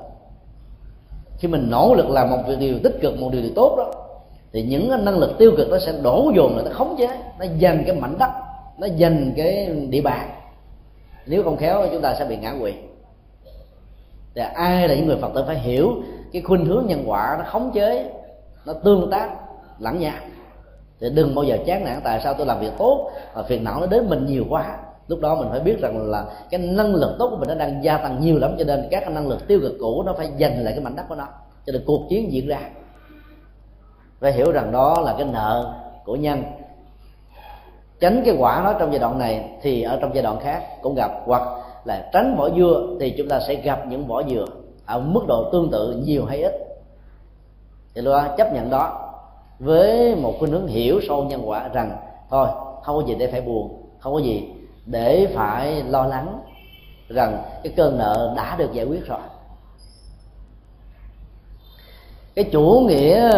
Khi mình nỗ lực làm một điều tích cực một điều, điều tốt đó thì những năng lực tiêu cực nó sẽ đổ dồn là nó khống chế nó giành cái mảnh đất nó giành cái địa bàn. Nếu không khéo chúng ta sẽ bị ngã quỵ. Thì ai là những người phật tử phải hiểu cái khuynh hướng nhân quả nó khống chế nó tương tác lẫn nhau thì đừng bao giờ chán nản, tại sao tôi làm việc tốt và phiền não nó đến mình nhiều quá. Lúc đó mình phải biết rằng là cái năng lực tốt của mình nó đang gia tăng nhiều lắm, cho nên các cái năng lực tiêu cực cũ nó phải giành lại cái mảnh đất của nó. Cho nên cuộc chiến diễn ra. Phải hiểu rằng đó là cái nợ của nhân. Tránh cái quả nó trong giai đoạn này thì ở trong giai đoạn khác cũng gặp, hoặc là tránh vỏ dưa thì chúng ta sẽ gặp những vỏ dừa ở mức độ tương tự nhiều hay ít. Thì lúc đó chấp nhận đó với một cái hướng hiểu sâu nhân quả rằng, thôi, không có gì để phải buồn, không có gì để phải lo lắng rằng cái cơn nợ đã được giải quyết rồi. Cái chủ nghĩa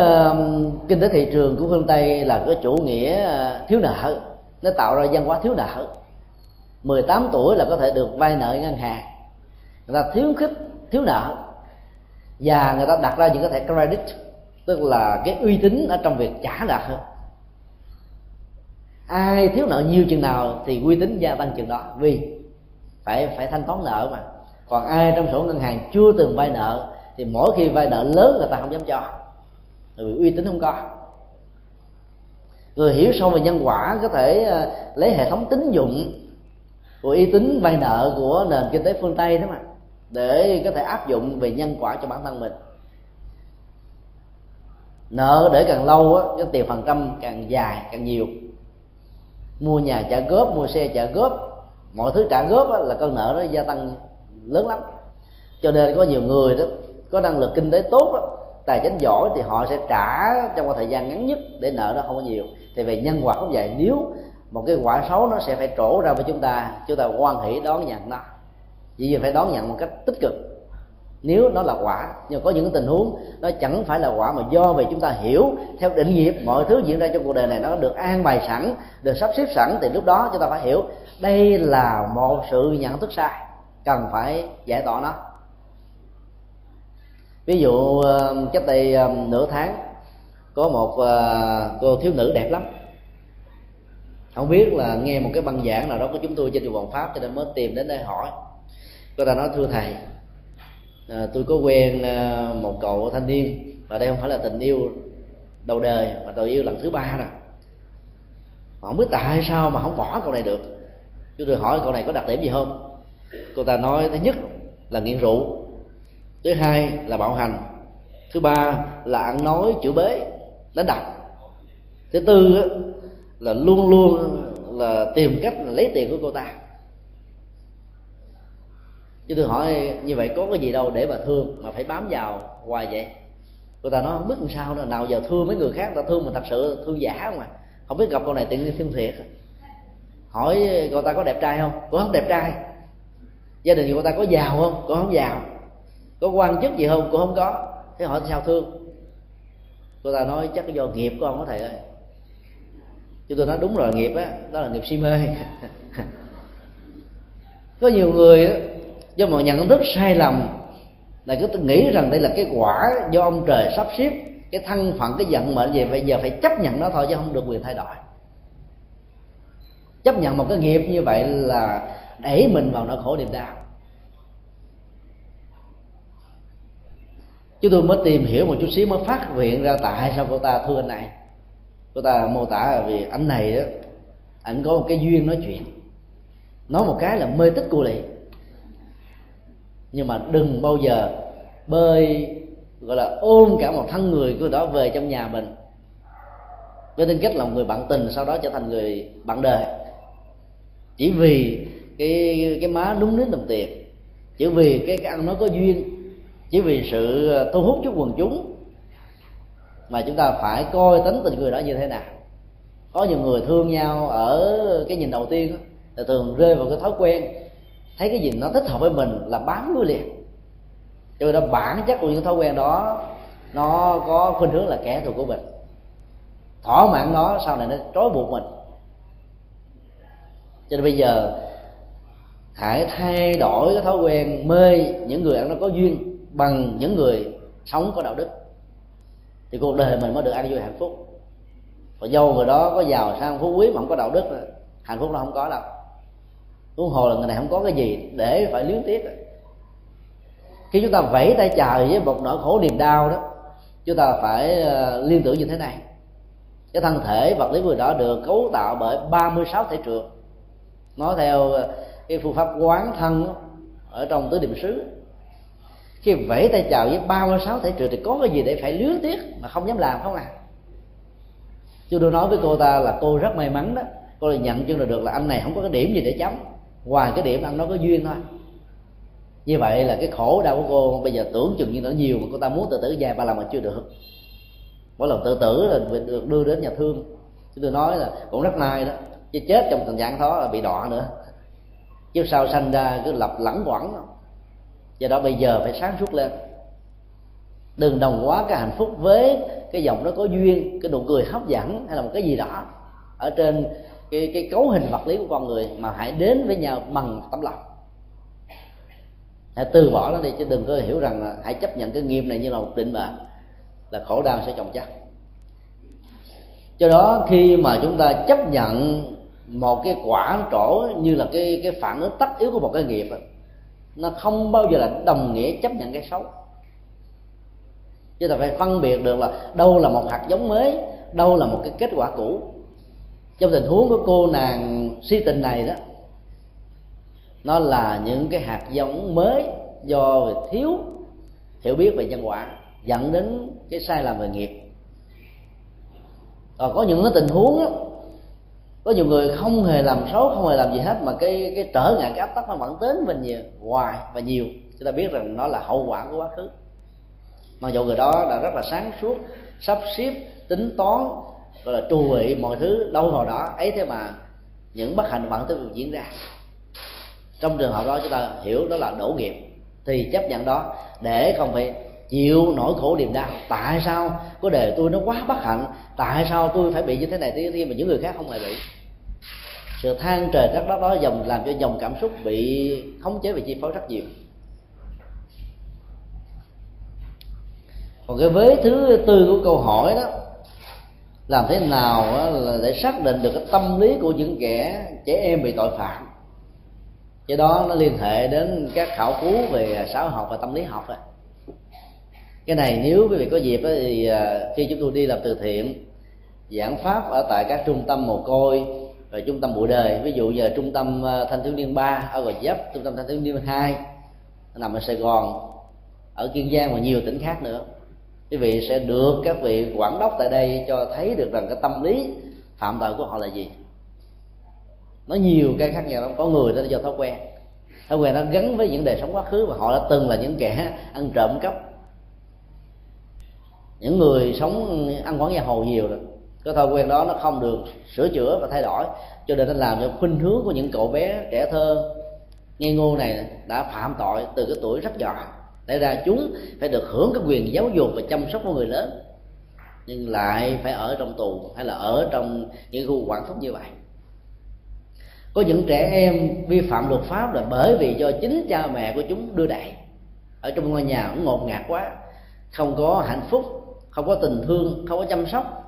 kinh tế thị trường của phương tây là cái chủ nghĩa ờ, thiếu nợ. Nó tạo ra văn hóa thiếu nợ. 18 tuổi là có thể được vay nợ ngân hàng. Người ta thiếu khích, thiếu nợ. Và người ta đặt ra những cái thẻ credit tức là cái uy tín ở trong việc trả nợ hơn. Ai thiếu nợ nhiều chừng nào thì uy tín gia tăng chừng đó. Vì phải phải thanh toán nợ mà. Còn ai trong sổ ngân hàng chưa từng vay nợ thì mỗi khi vay nợ lớn người ta không dám cho. Vì uy tín không có. Người hiểu sâu về nhân quả có thể ờ, lấy hệ thống tín dụng của uy tín vay nợ của nền kinh tế phương tây đó mà, để có thể áp dụng về nhân quả cho bản thân mình nợ để càng lâu á cái tiền phần trăm càng dài càng nhiều. Mua nhà trả góp mua xe trả góp mọi thứ trả góp á, là con nợ nó gia tăng lớn lắm. Cho nên có nhiều người đó có năng lực kinh tế tốt đó, tài chính giỏi thì họ sẽ trả trong một thời gian ngắn nhất để nợ nó không có nhiều. Thì về nhân quả cũng vậy nếu một cái quả xấu nó sẽ phải trổ ra với chúng ta chúng ta quan hỷ đón nhận nó. Vì phải đón nhận một cách tích cực nếu nó là quả, nhưng có những tình huống nó chẳng phải là quả mà do vì chúng ta hiểu theo định nghiệp, mọi thứ diễn ra trong cuộc đời này nó được an bài sẵn, được sắp xếp sẵn, thì lúc đó chúng ta phải hiểu đây là một sự nhận thức sai, cần phải giải tỏa nó. Ví dụ ờ, cách đây ờ, nửa tháng, có một ờ, cô thiếu nữ đẹp lắm. Không biết là nghe một cái băng giảng nào đó của chúng tôi trên trường vòng pháp cho nên mới tìm đến đây hỏi. Cô ta nói, thưa thầy à, tôi có quen à, một cậu thanh niên và đây không phải là tình yêu đầu đời mà tình yêu lần thứ ba nè. Không biết tại sao mà không bỏ cậu này được. Chúng tôi hỏi cậu này có đặc điểm gì không? Cô ta nói thứ nhất là nghiện rượu thứ hai là bạo hành thứ ba là ăn nói chửi bế đánh đập. Thứ tư là luôn luôn là tìm cách lấy tiền của cô ta chứ tôi hỏi, như vậy có cái gì đâu để mà thương mà phải bám vào hoài vậy? Người ta nói, không biết làm sao nữa, nào giờ thương mấy người khác, người ta thương mình thật sự thương giả mà. Không biết gặp con này tự nhiên thương thiệt. Hỏi người ta có đẹp trai không? Cô không đẹp trai. Gia đình cô ta có giàu không? Cô không giàu. Có quan chức gì không? Cũng không có. Thế hỏi sao thương? Cô ta nói, chắc do nghiệp của ông có thầy ơi. Chứ tôi nói, đúng rồi, nghiệp á, đó là nghiệp si mê. Có nhiều người do một nhận thức sai lầm là cứ nghĩ rằng đây là cái quả do ông trời sắp xếp, cái thân phận, cái vận mệnh gì, bây giờ phải chấp nhận nó thôi chứ không được quyền thay đổi. Chấp nhận một cái nghiệp như vậy là đẩy mình vào nỗi khổ niềm đau. Chúng tôi mới tìm hiểu một chút xíu, mới phát hiện ra tại sao cô ta thương anh này. Cô ta mô tả là vì anh này đó anh có một cái duyên nói chuyện. Nói một cái là mê tích cô liền nhưng mà đừng bao giờ bơi gọi là ôm cả một thân người của đó về trong nhà mình. Với tính cách là một người bạn tình sau đó trở thành người bạn đời. Chỉ vì cái cái má đúng đến đồng tiền chỉ vì cái, cái ăn nói có duyên chỉ vì sự thu hút chút quần chúng mà chúng ta phải coi tính tình người đó như thế nào. Có nhiều người thương nhau ở cái nhìn đầu tiên là thường rơi vào cái thói quen thấy cái gì nó thích hợp với mình là bám đuôi liền. Cho nên bản chất của những thói quen đó, nó có khuynh hướng là kẻ thù của mình. Thỏa mãn nó, sau này nó trói buộc mình. Cho nên bây giờ, hãy thay đổi cái thói quen mê những người ăn nó có duyên bằng những người sống có đạo đức. Thì cuộc đời mình mới được ăn vui hạnh phúc. Và dâu người đó có giàu sang phú quý mà không có đạo đức, hạnh phúc nó không có đâu huống hồ là người này không có cái gì để phải luyến tiếc. Khi chúng ta vẫy tay chào với một nỗi khổ niềm đau đó chúng ta phải ờ, liên tưởng như thế này. Cái thân thể vật lý người đó được cấu tạo bởi 36 thể trượt nói theo ờ, cái phương pháp quán thân đó, ở trong tứ niệm xứ khi vẫy tay chào với 36 thể trượt thì có cái gì để phải luyến tiếc mà không dám làm không à? Tôi tôi nói với cô ta là cô rất may mắn đó. Cô là nhận chân là được là anh này không có cái điểm gì để chấm ngoài cái điểm ăn nó có duyên thôi. Như vậy là cái khổ đau của cô bây giờ tưởng chừng như nó nhiều mà cô ta muốn tự tử dài ba lần mà chưa được. Mỗi lần tự tử là được đưa đến nhà thương. Chúng tôi nói là cũng rất may đó, chứ chết trong tình trạng đó là bị đọa nữa. Chứ sao sanh ra cứ lập lẳng quẩn. Do đó bây giờ phải sáng suốt lên. Đừng đồng hóa cái hạnh phúc với cái giọng nó có duyên, cái nụ cười hấp dẫn hay là một cái gì đó ở trên cái cái cấu hình vật lý của con người mà hãy đến với nhau bằng tấm lòng. Hãy từ bỏ nó đi chứ đừng có hiểu rằng là hãy chấp nhận cái nghiệp này như là một định mệnh, là khổ đau sẽ chồng chất. Do đó khi mà chúng ta chấp nhận một cái quả trổ như là cái cái phản ứng tất yếu của một cái nghiệp, nó không bao giờ là đồng nghĩa chấp nhận cái xấu. Chúng ta phải phân biệt được là đâu là một hạt giống mới, đâu là một cái kết quả cũ trong tình huống của cô nàng si tình này đó nó là những cái hạt giống mới do thiếu hiểu biết về nhân quả dẫn đến cái sai lầm về nghiệp. Còn có những cái tình huống đó, có nhiều người không hề làm xấu không hề làm gì hết mà cái cái trở ngại cái áp tắc nó vẫn đến mình nhiều hoài và nhiều. Chúng ta biết rằng nó là hậu quả của quá khứ. Mặc dù người đó đã rất là sáng suốt sắp xếp tính toán gọi là trù bị mọi thứ đâu vào đó. Ấy thế mà những bất hạnh vẫn tiếp tục diễn ra. Trong trường hợp đó chúng ta hiểu đó là đổ nghiệp, thì chấp nhận đó để không phải chịu nỗi khổ niềm đau. Tại sao có đời tôi nó quá bất hạnh? Tại sao tôi phải bị như thế này, thế kia mà những người khác không hề bị? Sự than trời các đất đó dòng, làm cho dòng cảm xúc bị khống chế và chi phối rất nhiều. Còn cái vế thứ tư của câu hỏi đó làm thế nào là để xác định được cái tâm lý của những kẻ trẻ em bị tội phạm. Cái đó nó liên hệ đến các khảo cứu về xã hội học và tâm lý học rồi cái này nếu quý vị có dịp thì à, khi chúng tôi đi làm từ thiện, giảng pháp ở tại các trung tâm mồ côi và trung tâm bụi đời, ví dụ như là trung tâm à, thanh thiếu niên ba ở gò dấp trung tâm thanh thiếu niên hai nằm ở sài gòn, ở kiên giang và nhiều tỉnh khác nữa quý vị sẽ được các vị quản đốc tại đây cho thấy được rằng cái tâm lý phạm tội của họ là gì. Nó nhiều cái khác nhau lắm. Có người đó do thói quen. Thói quen nó gắn với những đời sống quá khứ và họ đã từng là những kẻ ăn trộm cắp. Những người sống, ăn quán gia hồ nhiều rồi. Cái thói quen đó nó không được sửa chữa và thay đổi. Cho nên nó làm cho khuynh hướng của những cậu bé trẻ thơ, ngây ngô này đã phạm tội từ cái tuổi rất nhỏ lẽ ra chúng phải được hưởng cái quyền giáo dục và chăm sóc của người lớn. Nhưng lại phải ở trong tù, hay là ở trong những khu quản thúc như vậy. Có những trẻ em vi phạm luật pháp là bởi vì do chính cha mẹ của chúng đưa đẩy. Ở trong ngôi nhà cũng ngột ngạt quá. Không có hạnh phúc, không có tình thương, không có chăm sóc.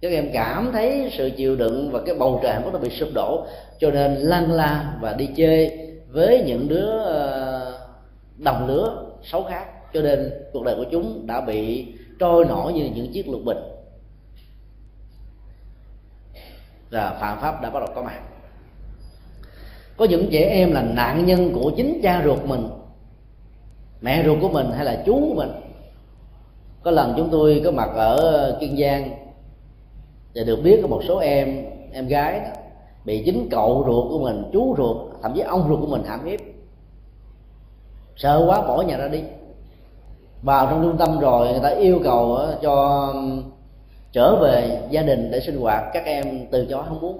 Các em cảm thấy sự chịu đựng và cái bầu trời của nó bị sụp đổ. Cho nên lăn la và đi chơi với những đứa ờ, đồng lứa xấu khác. Cho nên cuộc đời của chúng đã bị trôi nổi như những chiếc lục bình. Và phạm pháp đã bắt đầu có mặt. Có những trẻ em là nạn nhân của chính cha ruột mình, mẹ ruột của mình hay là chú của mình. Có lần chúng tôi có mặt ở kiên giang và được biết có một số em em gái đó bị chính cậu ruột của mình, chú ruột, thậm chí ông ruột của mình hãm hiếp sợ quá bỏ nhà ra đi. Vào trong trung tâm rồi người ta yêu cầu ờ, cho trở về gia đình để sinh hoạt. Các em từ chối không muốn.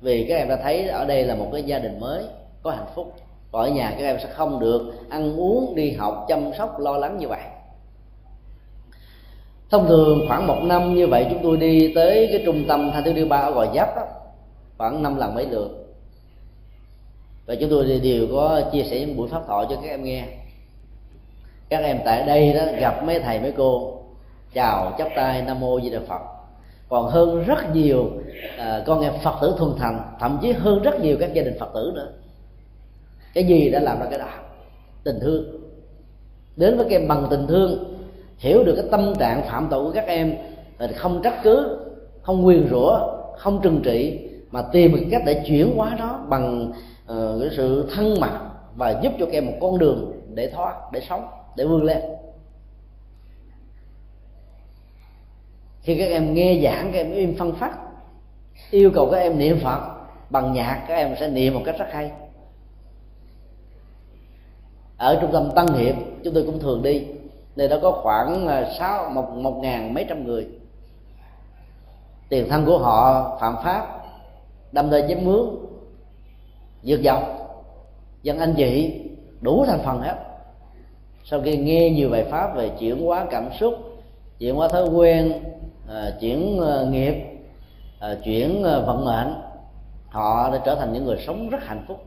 Vì các em đã thấy ở đây là một cái gia đình mới có hạnh phúc. Và ở nhà các em sẽ không được ăn uống đi học chăm sóc lo lắng như vậy. Thông thường khoảng một năm như vậy chúng tôi đi tới cái trung tâm thanh thiếu niên ba ở gò giáp đó, khoảng năm lần mấy lượt và chúng tôi đều có chia sẻ những buổi pháp thoại cho các em nghe. Các em tại đây đó gặp mấy thầy mấy cô chào chắp tay nam mô di đà phật. Còn hơn rất nhiều à, con em phật tử thuần thành thậm chí hơn rất nhiều các gia đình phật tử nữa. Cái gì đã làm ra cái đó? Tình thương. Đến với các em bằng tình thương hiểu được cái tâm trạng phạm tội của các em không trách cứ không quyền rủa không trừng trị mà tìm một cách để chuyển hóa nó bằng uh, cái sự thân mật và giúp cho các em một con đường để thoát để sống để vươn lên. Khi các em nghe giảng các em im phân phát yêu cầu các em niệm phật bằng nhạc các em sẽ niệm một cách rất hay. Ở trung tâm tăng hiệp chúng tôi cũng thường đi nơi đó có khoảng à, sáu một một ngàn mấy trăm người. Tiền thân của họ phạm pháp đâm ra chém mướn dược dọc dân anh chị đủ thành phần hết. Sau khi nghe nhiều bài pháp về chuyển hóa cảm xúc, chuyển hóa thói quen à, chuyển à, nghiệp à, chuyển vận mệnh, họ đã trở thành những người sống rất hạnh phúc.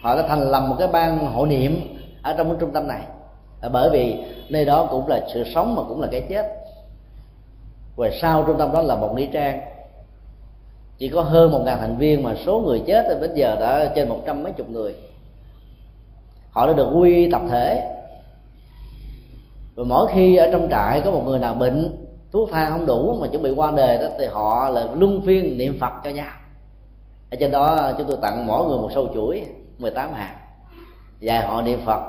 Họ đã thành lập một cái ban hộ niệm ở trong cái trung tâm này. Bởi vì nơi đó cũng là sự sống mà cũng là cái chết. Và sau trung tâm đó là một nghĩa trang chỉ có hơn một ngàn thành viên mà số người chết thì bây giờ đã trên một trăm mấy chục người. Họ đã được quy tập thể. Và mỗi khi ở trong trại có một người nào bệnh thuốc thang không đủ mà chuẩn bị qua đời đó thì họ là luân phiên niệm phật cho nhau. Ở trên đó chúng tôi tặng mỗi người một sâu chuỗi 18 hạt. Và họ niệm phật.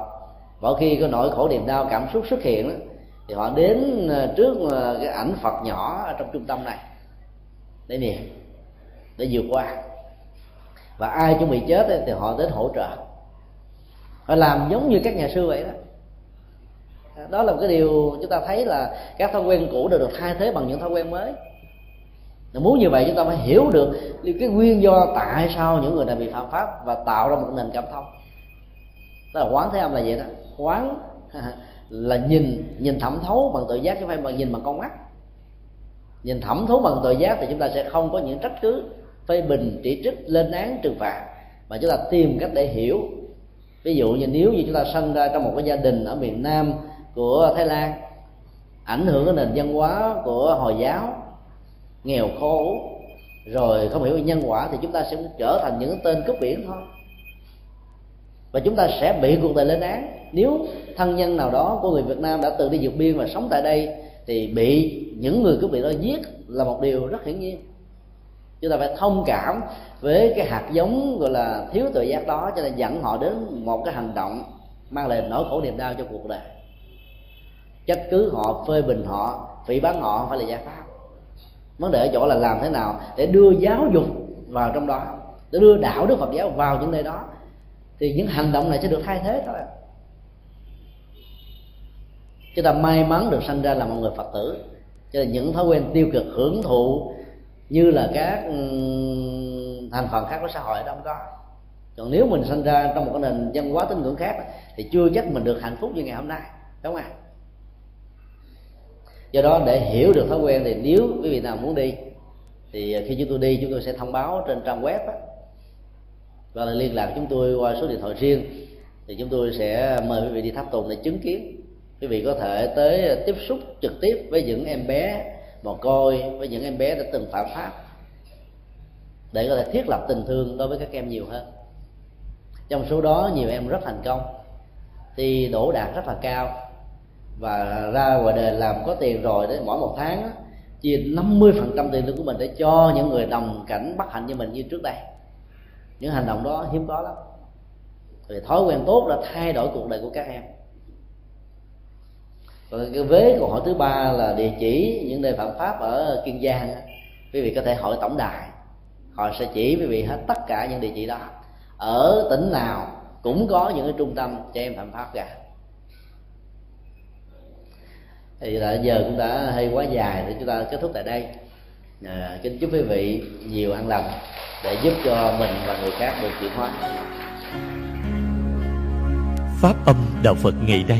Mỗi khi có nỗi khổ niềm đau cảm xúc xuất hiện đó, thì họ đến ờ, trước ờ, cái ảnh phật nhỏ ở trong trung tâm này để niệm để vượt qua. Và ai chuẩn bị chết thì họ đến hỗ trợ. Họ làm giống như các nhà sư vậy đó. Đó là một cái điều chúng ta thấy là các thói quen cũ đều được thay thế bằng những thói quen mới. Muốn như vậy, chúng ta phải hiểu được cái nguyên do tại sao những người này bị phạm pháp và tạo ra một nền cảm thông. Đó là quán thế âm là vậy đó. Quán là nhìn nhìn thẩm thấu bằng tự giác chứ không phải bằng nhìn bằng con mắt. Nhìn thẩm thấu bằng tự giác thì chúng ta sẽ không có những trách cứ phê bình chỉ trích lên án trừng phạt. Mà chúng ta tìm cách để hiểu. Ví dụ như nếu như chúng ta sinh ra trong một cái gia đình ở miền nam của thái lan, ảnh hưởng đến nền văn hóa của hồi giáo, nghèo khổ, rồi không hiểu nhân quả, thì chúng ta sẽ trở thành những tên cướp biển thôi. Và chúng ta sẽ bị cuộc đời lên án. Nếu thân nhân nào đó của người Việt Nam đã từng đi vượt biên và sống tại đây, thì bị những người cướp biển đó giết là một điều rất hiển nhiên chúng ta phải thông cảm với cái hạt giống, gọi là, thiếu tự giác đó, cho nên dẫn họ đến một cái hành động mang lại nỗi khổ niềm đau cho cuộc đời. Trách cứ họ phê bình họ, phỉ bán họ, không phải là giải pháp. Vấn đề ở chỗ là làm thế nào để đưa giáo dục vào trong đó, để đưa đạo đức phật giáo vào những nơi đó, thì những hành động này sẽ được thay thế thôi chúng ta may mắn được sinh ra là một người phật tử. Cho nên những thói quen tiêu cực hưởng thụ như là các ừ, thành phần khác của xã hội đó không có còn nếu mình sinh ra trong một cái nền văn hóa tín ngưỡng khác thì chưa chắc mình được hạnh phúc như ngày hôm nay, đúng không ạ? Do đó để hiểu được thói quen thì nếu quý vị nào muốn đi, thì khi chúng tôi đi chúng tôi sẽ thông báo trên trang web và là liên lạc chúng tôi qua số điện thoại riêng, thì chúng tôi sẽ mời quý vị đi tháp tùng để chứng kiến. Quý vị có thể tới tiếp xúc trực tiếp với những em bé mồ côi với những em bé đã từng phạm pháp để có thể thiết lập tình thương đối với các em nhiều hơn. Trong số đó, nhiều em rất thành công thì đổ đạt rất là cao và ra ngoài đời làm có tiền rồi đấy mỗi một tháng chia 50% tiền lương của mình để cho những người đồng cảnh bất hạnh như mình như trước đây. Những hành động đó hiếm có lắm. Thì thói quen tốt đã thay đổi cuộc đời của các em còn cái vế câu hỏi thứ ba là địa chỉ những nơi phạm pháp ở kiên giang quý vị có thể hỏi tổng đài. Họ sẽ chỉ quý vị hết tất cả những địa chỉ đó. Ở tỉnh nào cũng có những cái trung tâm cho em phạm pháp cả. Thì là giờ cũng đã hơi quá dài thì chúng ta kết thúc tại đây. À, kính chúc quý vị nhiều an lành để giúp cho mình và người khác được chuyển hóa. Pháp âm đạo phật ngày đây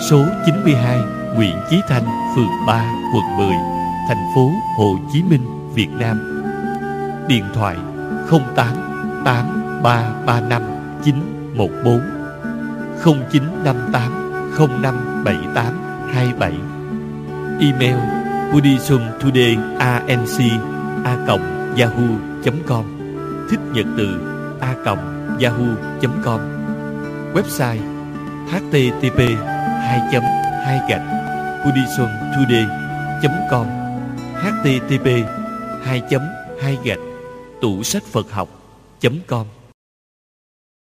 số 92 Nguyễn Chí Thanh, phường 3, quận 10, thành phố Hồ Chí Minh, Việt Nam. Điện thoại 08 8335 914 0958 0578 27 Email buddhismtodayanc.yahoo.com Thích nhật từ a.yahoo.com Website http 2 2 gạch buddhismtoday.com http 2 2 gạch tủ sách Phật học.com